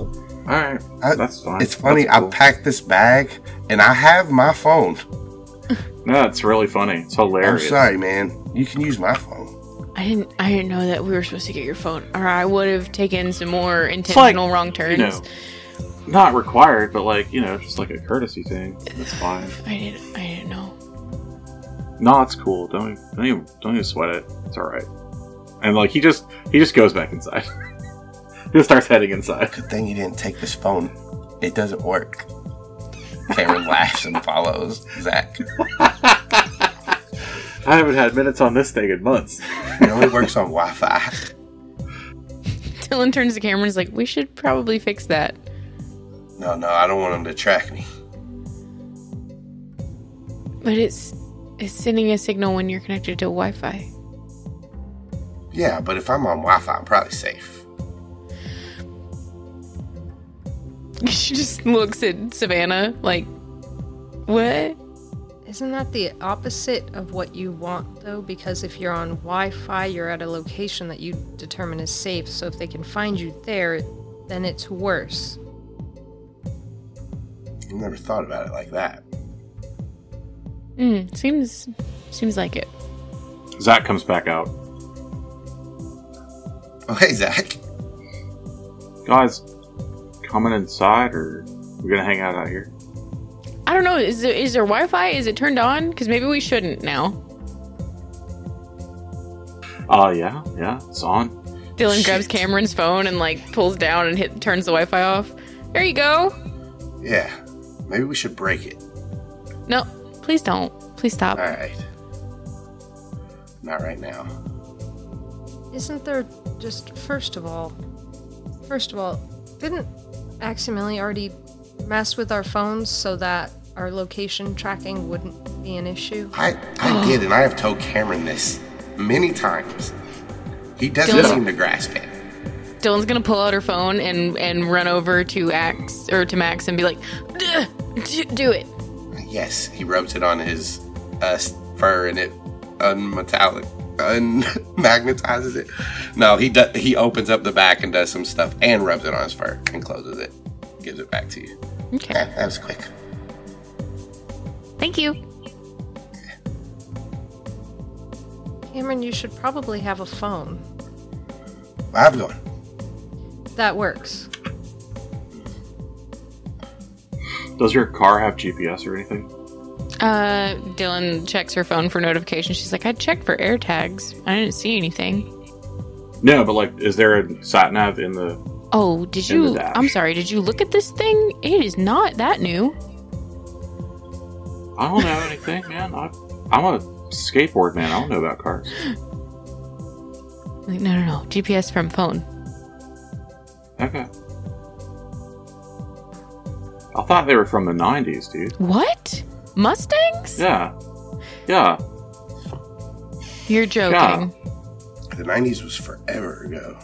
[SPEAKER 4] All right.
[SPEAKER 1] I-
[SPEAKER 4] That's fine.
[SPEAKER 1] It's funny.
[SPEAKER 4] That's
[SPEAKER 1] I
[SPEAKER 4] cool.
[SPEAKER 1] packed this bag and I have my phone.
[SPEAKER 4] No, it's really funny. It's hilarious.
[SPEAKER 1] I'm sorry, man. You can use my phone.
[SPEAKER 3] I didn't. I didn't know that we were supposed to get your phone, or I would have taken some more intentional wrong turns.
[SPEAKER 4] You know, not required, but like you know, just like a courtesy thing. That's fine.
[SPEAKER 3] I didn't. I didn't know.
[SPEAKER 4] No, it's cool. Don't don't even don't even sweat it. It's all right. And like he just he just goes back inside. he just starts heading inside.
[SPEAKER 1] Good thing you didn't take this phone. It doesn't work. Kamren laughs and follows Zac.
[SPEAKER 4] I haven't had minutes on this thing in months.
[SPEAKER 1] It only works on Wi Fi.
[SPEAKER 3] Dylan turns to the camera and is like, "We should probably fix that."
[SPEAKER 1] No, no, I don't want him to track me.
[SPEAKER 3] But it's it's sending a signal when you're connected to Wi-Fi.
[SPEAKER 1] Yeah, but if I'm on Wi Fi, I'm probably safe.
[SPEAKER 3] She just looks at Savannah like, "What?"
[SPEAKER 2] Isn't that the opposite of what you want, though? Because if you're on Wi Fi, you're at a location that you determine is safe. So if they can find you there, then it's worse.
[SPEAKER 1] I never thought about it like that.
[SPEAKER 3] Hmm. Seems seems like it.
[SPEAKER 4] Zac comes back out.
[SPEAKER 1] Oh, hey, Zac.
[SPEAKER 4] Guys, coming inside or we're gonna hang out out here?
[SPEAKER 3] I don't know. Is there, is there Wi-Fi? Is it turned on? Because maybe we shouldn't now.
[SPEAKER 4] Oh yeah, yeah, it's on.
[SPEAKER 3] Dylan grabs Kamren's phone and like pulls down and hit turns the Wi-Fi off. There you go.
[SPEAKER 1] Yeah, maybe we should break it.
[SPEAKER 3] No, please don't. Please stop.
[SPEAKER 1] All right. Not right now.
[SPEAKER 2] Isn't there just first of all, first of all, didn't Aximili already messed with our phones so that our location tracking wouldn't be an issue?
[SPEAKER 1] I, I did, and I have told Kamren this many times. He doesn't
[SPEAKER 3] Dylan-
[SPEAKER 1] seem to grasp it.
[SPEAKER 3] Dylan's gonna pull out her phone and and run over to Ax or to Max and be like, "Duh, "Do it."
[SPEAKER 1] Yes, he rubs it on his uh, fur, and it unmetallic, unmagnetizes it. No, he do, he opens up the back and does some stuff, and rubs it on his fur and closes it, gives it back to you.
[SPEAKER 3] Okay.
[SPEAKER 1] Yeah, that was quick.
[SPEAKER 3] Thank you.
[SPEAKER 2] Kamren, you should probably have a phone.
[SPEAKER 1] I have going.
[SPEAKER 2] That works.
[SPEAKER 4] Does your car have GPS or anything?
[SPEAKER 3] Uh, Dylan checks her phone for notifications. She's like, "I checked for air tags. I didn't see anything."
[SPEAKER 4] No, but like, is there a sat nav in the?
[SPEAKER 3] Oh, did you? I'm sorry. Did you look at this thing? It is not that new.
[SPEAKER 4] I don't know anything, man. I, I'm a skateboard man. I don't know about cars.
[SPEAKER 3] Like, no, no, no. GPS from phone.
[SPEAKER 4] Okay. I thought they were from the '90s, dude.
[SPEAKER 3] What? Mustangs?
[SPEAKER 4] Yeah, yeah.
[SPEAKER 3] You're joking.
[SPEAKER 1] The '90s was forever ago.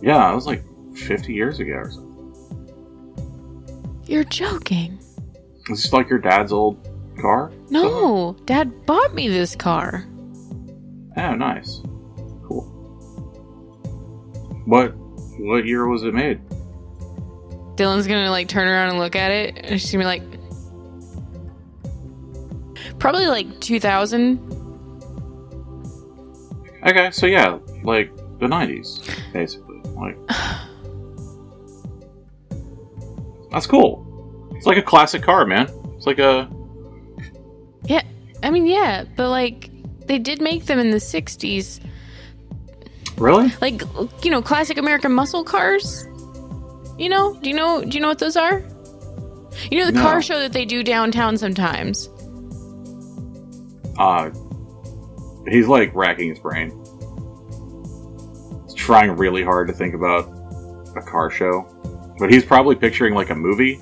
[SPEAKER 4] Yeah, it was like 50 years ago or something.
[SPEAKER 3] You're joking.
[SPEAKER 4] Is this like your dad's old car?
[SPEAKER 3] No, Dad bought me this car.
[SPEAKER 4] Oh, nice. Cool. What what year was it made?
[SPEAKER 3] Dylan's gonna like turn around and look at it, and she's gonna be like, probably like 2000.
[SPEAKER 4] Okay, so yeah, like the 90s, basically. Like That's cool. It's like a classic car, man. It's like a
[SPEAKER 3] Yeah, I mean, yeah, but like they did make them in the 60s,
[SPEAKER 4] Really?
[SPEAKER 3] like you know, classic American muscle cars. You know? Do you know? Do you know what those are? You know the
[SPEAKER 4] No.
[SPEAKER 3] car show that they do downtown sometimes.
[SPEAKER 4] Uh he's like racking his brain. He's trying really hard to think about a car show. But he's probably picturing like a movie.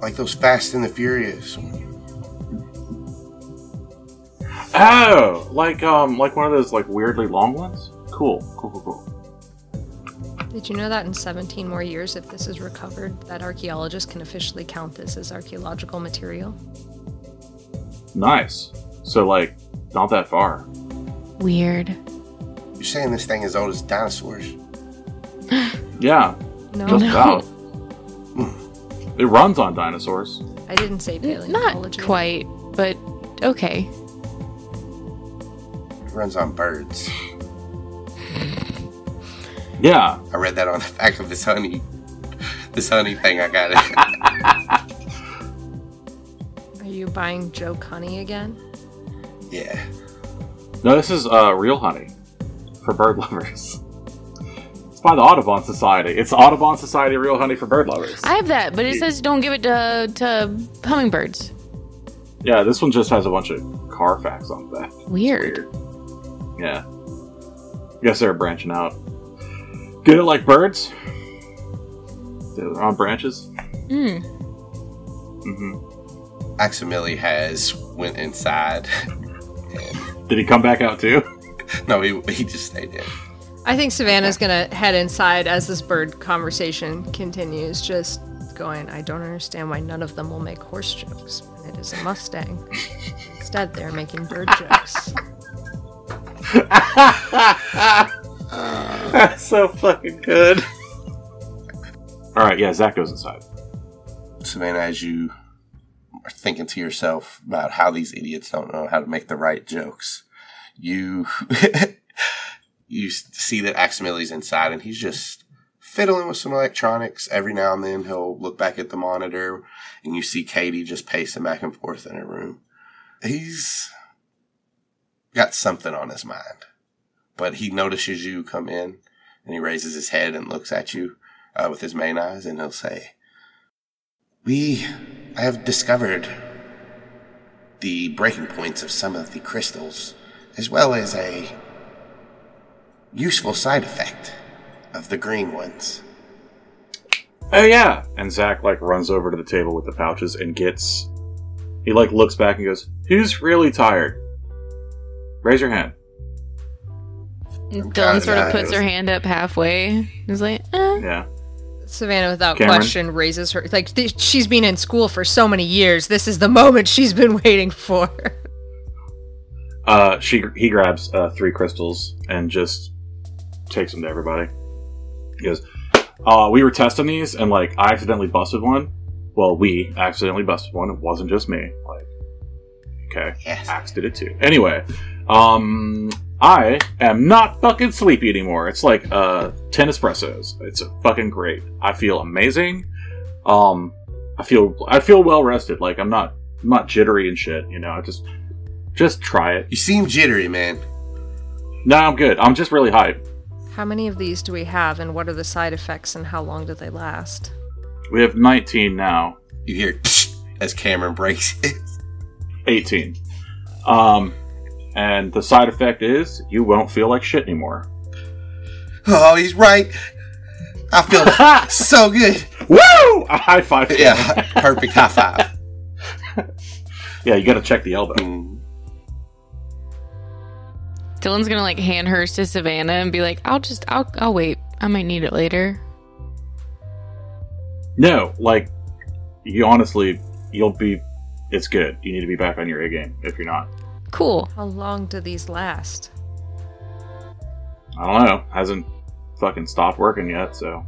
[SPEAKER 1] Like those Fast and the Furious.
[SPEAKER 4] Oh, like um like one of those like weirdly long ones? Cool. Cool, cool, cool.
[SPEAKER 2] Did you know that in 17 more years, if this is recovered, that archaeologists can officially count this as archaeological material?
[SPEAKER 4] Nice. So like not that far.
[SPEAKER 3] Weird.
[SPEAKER 1] You're saying this thing is old as dinosaurs?
[SPEAKER 4] Yeah,
[SPEAKER 2] No,
[SPEAKER 4] just
[SPEAKER 3] no.
[SPEAKER 4] about. It runs on dinosaurs.
[SPEAKER 2] I didn't say
[SPEAKER 3] Not
[SPEAKER 2] paleontology.
[SPEAKER 3] quite, but okay.
[SPEAKER 1] It runs on birds.
[SPEAKER 4] Yeah.
[SPEAKER 1] I read that on the back of this honey, this honey thing. I got it.
[SPEAKER 2] Are you buying joke honey again?
[SPEAKER 1] yeah.
[SPEAKER 4] No, this is uh real honey for bird lovers. It's by the Audubon Society. It's Audubon Society Real Honey for Bird Lovers.
[SPEAKER 3] I have that, but it says don't give it to, to hummingbirds.
[SPEAKER 4] Yeah, this one just has a bunch of car facts on the back.
[SPEAKER 3] Weird.
[SPEAKER 4] Yeah. I Guess they're branching out. Get it like birds? They're on branches?
[SPEAKER 3] Mm.
[SPEAKER 4] hmm
[SPEAKER 1] Aximili has went inside.
[SPEAKER 4] Did he come back out too?
[SPEAKER 1] no, he, he just stayed in.
[SPEAKER 2] I think Savannah's gonna head inside as this bird conversation continues, just going, I don't understand why none of them will make horse jokes when it is a Mustang. Instead, they're making bird jokes.
[SPEAKER 4] That's so fucking good. Alright, yeah, Zac goes inside.
[SPEAKER 1] Savannah, as you are thinking to yourself about how these idiots don't know how to make the right jokes, you you see that Aximili's inside and he's just fiddling with some electronics. Every now and then he'll look back at the monitor and you see Katie just pacing back and forth in her room. He's got something on his mind, but he notices you come in and he raises his head and looks at you uh, with his main eyes and he'll say, we have discovered the breaking points of some of the crystals, as well as a useful side effect of the green ones.
[SPEAKER 4] oh yeah. And Zac like runs over to the table with the pouches and gets. He like looks back and goes, "Who's really tired? Raise your hand."
[SPEAKER 3] Dylan sort of puts her hand up halfway. He's like, eh.
[SPEAKER 4] Yeah.
[SPEAKER 2] Savannah, without
[SPEAKER 4] Kamren?
[SPEAKER 2] question, raises her. Like, th- she's been in school for so many years. This is the moment she's been waiting for.
[SPEAKER 4] Uh, she he grabs uh, three crystals and just takes them to everybody. He goes, "Uh, we were testing these, and like I accidentally busted one. Well, we accidentally busted one. It wasn't just me. Like, okay,
[SPEAKER 1] Yes.
[SPEAKER 4] Ax did it too. Anyway, um, I am not fucking sleepy anymore. It's like uh ten espressos. It's fucking great. I feel amazing. Um, I feel I feel well rested. Like I'm not I'm not jittery and shit. You know, I just just try it.
[SPEAKER 1] You seem jittery, man.
[SPEAKER 4] No, I'm good. I'm just really hyped.
[SPEAKER 2] How many of these do we have, and what are the side effects, and how long do they last?
[SPEAKER 4] We have 19 now.
[SPEAKER 1] You hear as Kamren breaks it.
[SPEAKER 4] 18. Um, and the side effect is you won't feel like shit anymore.
[SPEAKER 1] Oh, he's right. I feel so good.
[SPEAKER 4] Woo! A high five.
[SPEAKER 1] Yeah, perfect high five.
[SPEAKER 4] yeah, you gotta check the elbow.
[SPEAKER 1] Mm.
[SPEAKER 3] Dylan's gonna like hand hers to Savannah and be like, I'll just, I'll, I'll wait. I might need it later.
[SPEAKER 4] No, like, you honestly, you'll be, it's good. You need to be back on your A game if you're not.
[SPEAKER 3] Cool.
[SPEAKER 2] How long do these last?
[SPEAKER 4] I don't know. Hasn't fucking stopped working yet, so.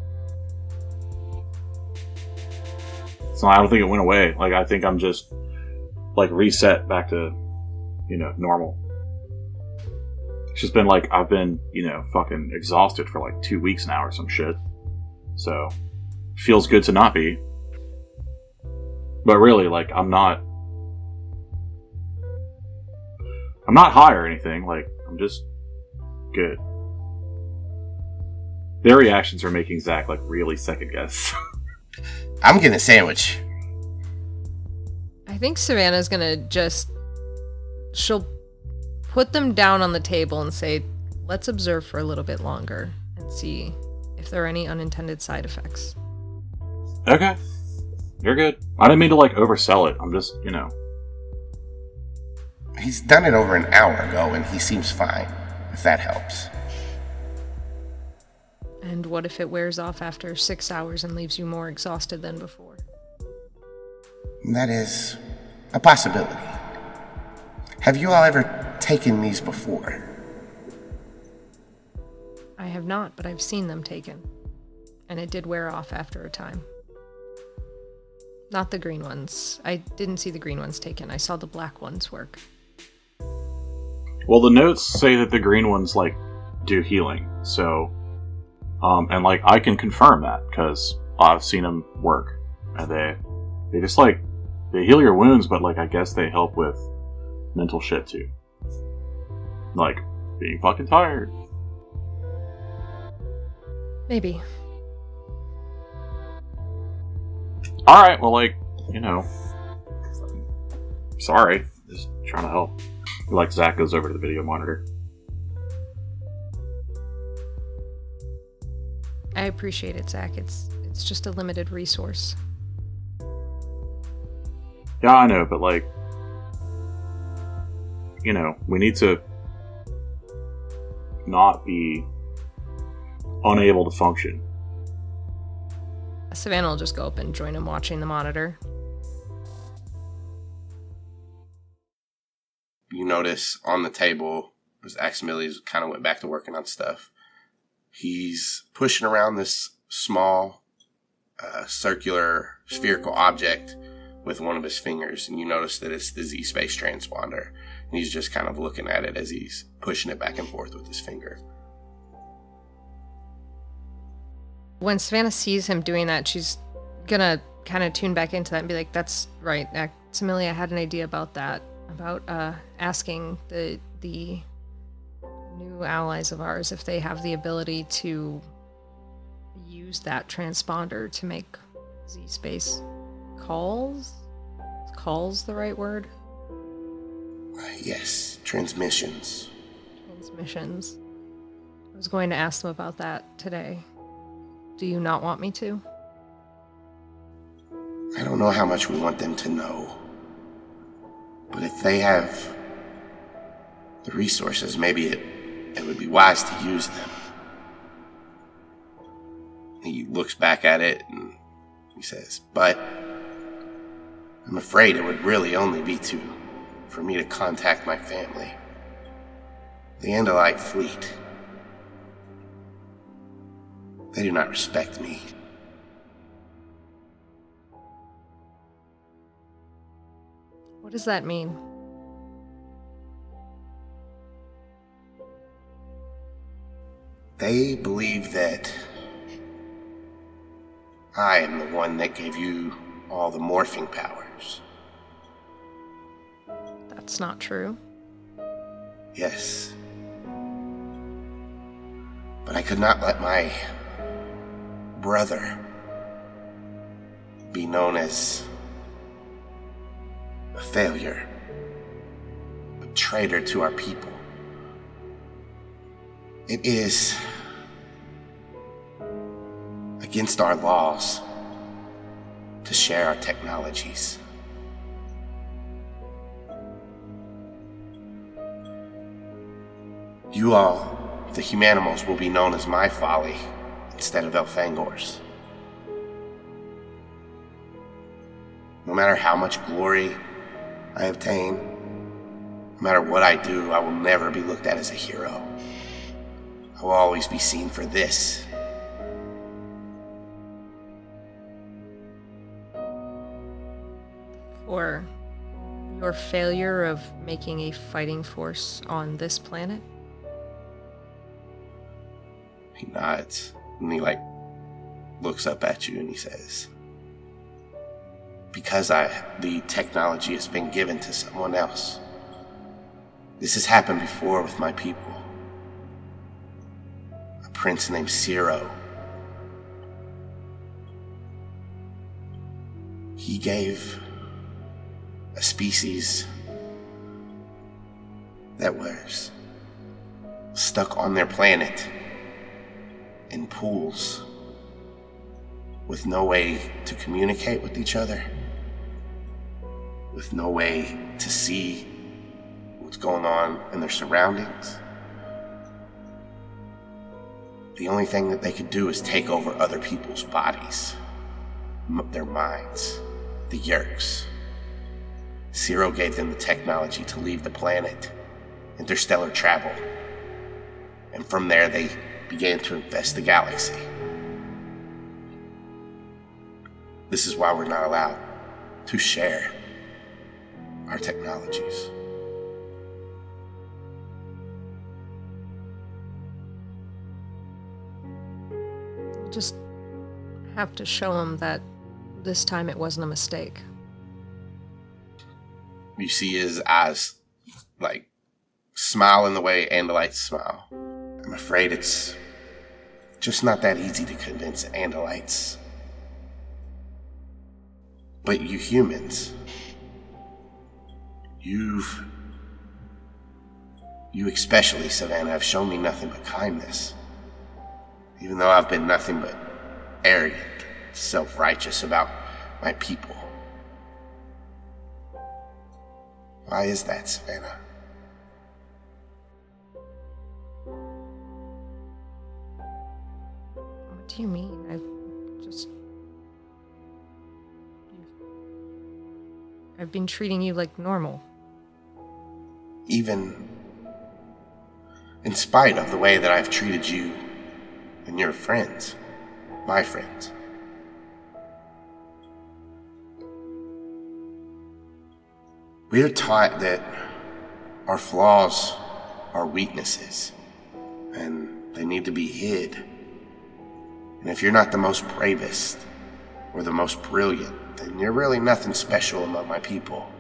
[SPEAKER 4] So I don't think it went away. Like, I think I'm just, like, reset back to, you know, normal. It's just been like, I've been, you know, fucking exhausted for like two weeks now or some shit. So, feels good to not be. But really, like, I'm not. I'm not high or anything. Like, I'm just good. Their reactions are making Zac like really second guess.
[SPEAKER 1] I'm getting a sandwich.
[SPEAKER 2] I think Savannah's gonna just. She'll put them down on the table and say, let's observe for a little bit longer and see if there are any unintended side effects.
[SPEAKER 4] okay, you're good. I didn't mean to like oversell it. I'm just, you know,
[SPEAKER 1] He's done it over an hour ago and he seems fine, if that helps.
[SPEAKER 2] And what if it wears off after six hours and leaves you more exhausted than before?
[SPEAKER 1] That is a possibility. Have you all ever taken these before?
[SPEAKER 2] I have not, but I've seen them taken. And it did wear off after a time. Not the green ones. I didn't see the green ones taken. I saw the black ones work.
[SPEAKER 4] Well, the notes say that the green ones like do healing. So, um, and like I can confirm that because I've seen them work, and they they just like they heal your wounds, but like I guess they help with mental shit too, like being fucking tired.
[SPEAKER 2] Maybe.
[SPEAKER 4] All right, well, like you know, sorry, just trying to help. Like Zac goes over to the video monitor.
[SPEAKER 2] I appreciate it, Zac. It's it's just a limited resource.
[SPEAKER 4] Yeah, I know, but like, you know, we need to not be unable to function.
[SPEAKER 2] Savannah will just go up and join him watching the monitor.
[SPEAKER 1] You notice on the table, as Aximili's kind of went back to working on stuff, he's pushing around this small uh, circular spherical object with one of his fingers, and you notice that it's the Z Space transponder. And he's just kind of looking at it as he's pushing it back and forth with his finger.
[SPEAKER 2] When Savannah sees him doing that, she's gonna kind of tune back into that and be like, "That's right, Maximilian. I had an idea about that. About uh, asking the the new allies of ours if they have the ability to use that transponder to make Z space calls. Is calls the right word?
[SPEAKER 1] Yes, transmissions.
[SPEAKER 2] Transmissions. I was going to ask them about that today. Do you not want me to?
[SPEAKER 1] I don't know how much we want them to know. But if they have the resources, maybe it, it would be wise to use them. He looks back at it and he says, But I'm afraid it would really only be to for me to contact my family. The Andalite fleet. They do not respect me.
[SPEAKER 2] What does that mean?
[SPEAKER 1] They believe that I am the one that gave you all the morphing powers.
[SPEAKER 2] That's not true.
[SPEAKER 1] Yes. But I could not let my brother be known as a failure, a traitor to our people. It is against our laws to share our technologies. You all, the humanimals, will be known as my folly instead of Elfangor's. No matter how much glory I obtain, no matter what I do, I will never be looked at as a hero. I will always be seen for this.
[SPEAKER 2] For your failure of making a fighting force on this planet?
[SPEAKER 1] He nods and he like looks up at you and he says, Because I the technology has been given to someone else. This has happened before with my people. A prince named Seerow. He gave a species that was stuck on their planet in pools with no way to communicate with each other, with no way to see what's going on in their surroundings. The only thing that they could do is take over other people's bodies, their minds, the Yeerks. Seerow gave them the technology to leave the planet, interstellar travel, and from there they began to infest the galaxy. This is why we're not allowed to share our technologies.
[SPEAKER 2] Just have to show them that this time it wasn't a mistake.
[SPEAKER 1] You see his eyes like smile in the way Andalites smile. I'm afraid it's just not that easy to convince Andalites. But you humans, you've. You especially, Savannah, have shown me nothing but kindness. Even though I've been nothing but arrogant, self righteous about my people. Why is that, Savannah?
[SPEAKER 2] What do you mean? I've just. I've been treating you like normal.
[SPEAKER 1] Even in spite of the way that I've treated you and your friends, my friends. We are taught that our flaws are weaknesses and they need to be hid. And if you're not the most bravest or the most brilliant, then you're really nothing special among my people.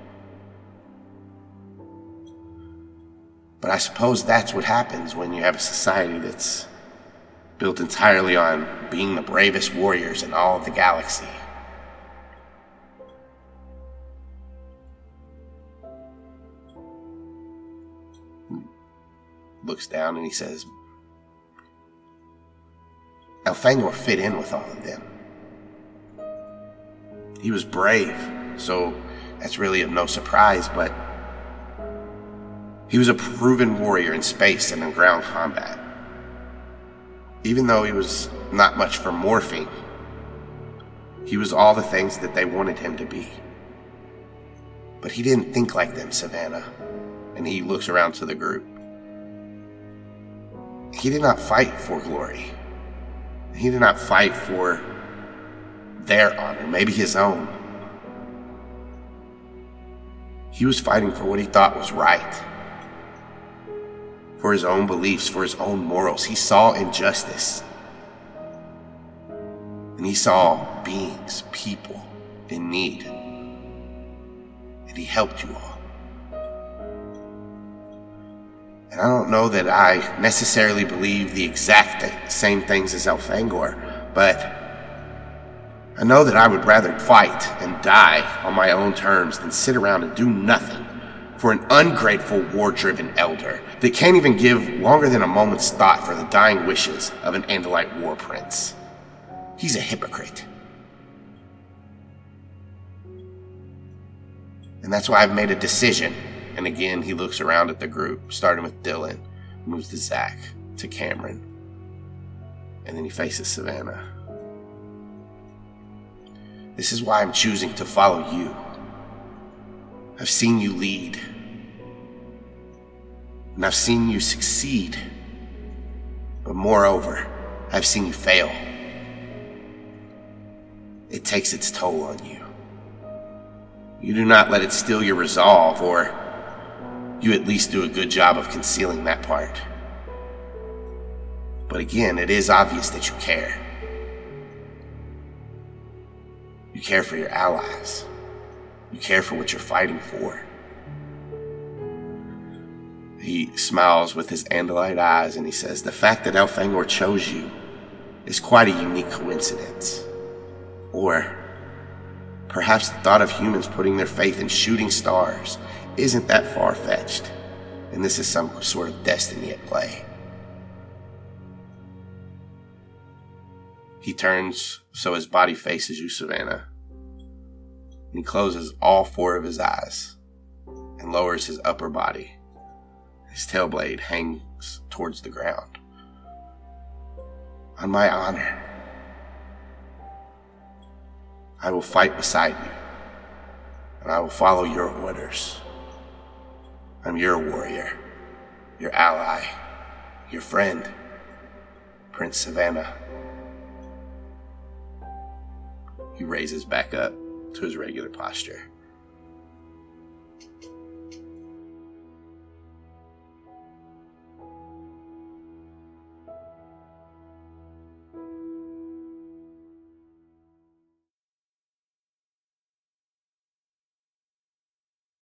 [SPEAKER 1] But I suppose that's what happens when you have a society that's built entirely on being the bravest warriors in all of the galaxy. Looks down and he says, Elfangor fit in with all of them. He was brave, so that's really of no surprise, but he was a proven warrior in space and in ground combat. Even though he was not much for morphing, he was all the things that they wanted him to be. But he didn't think like them, Savannah. And he looks around to the group. He did not fight for glory. He did not fight for their honor, maybe his own. He was fighting for what he thought was right, for his own beliefs, for his own morals. He saw injustice. And he saw beings, people in need. And he helped you all. And I don't know that I necessarily believe the exact same things as Elfangor, but I know that I would rather fight and die on my own terms than sit around and do nothing for an ungrateful, war driven elder that can't even give longer than a moment's thought for the dying wishes of an Andalite war prince. He's a hypocrite. And that's why I've made a decision. And again, he looks around at the group, starting with Dylan, moves to Zac, to Kamren, and then he faces Savannah. This is why I'm choosing to follow you. I've seen you lead, and I've seen you succeed. But moreover, I've seen you fail. It takes its toll on you. You do not let it steal your resolve, or you at least do a good job of concealing that part. But again, it is obvious that you care. You care for your allies. You care for what you're fighting for. He smiles with his Andalite eyes and he says, The fact that Elfangor chose you is quite a unique coincidence. Or perhaps the thought of humans putting their faith in shooting stars isn't that far fetched, and this is some sort of destiny at play. He turns so his body faces you, Savannah. And he closes all four of his eyes and lowers his upper body. His tail blade hangs towards the ground. On my honor, I will fight beside you, and I will follow your orders. I'm your warrior, your ally, your friend, Prince Savannah. He raises back up to his regular posture.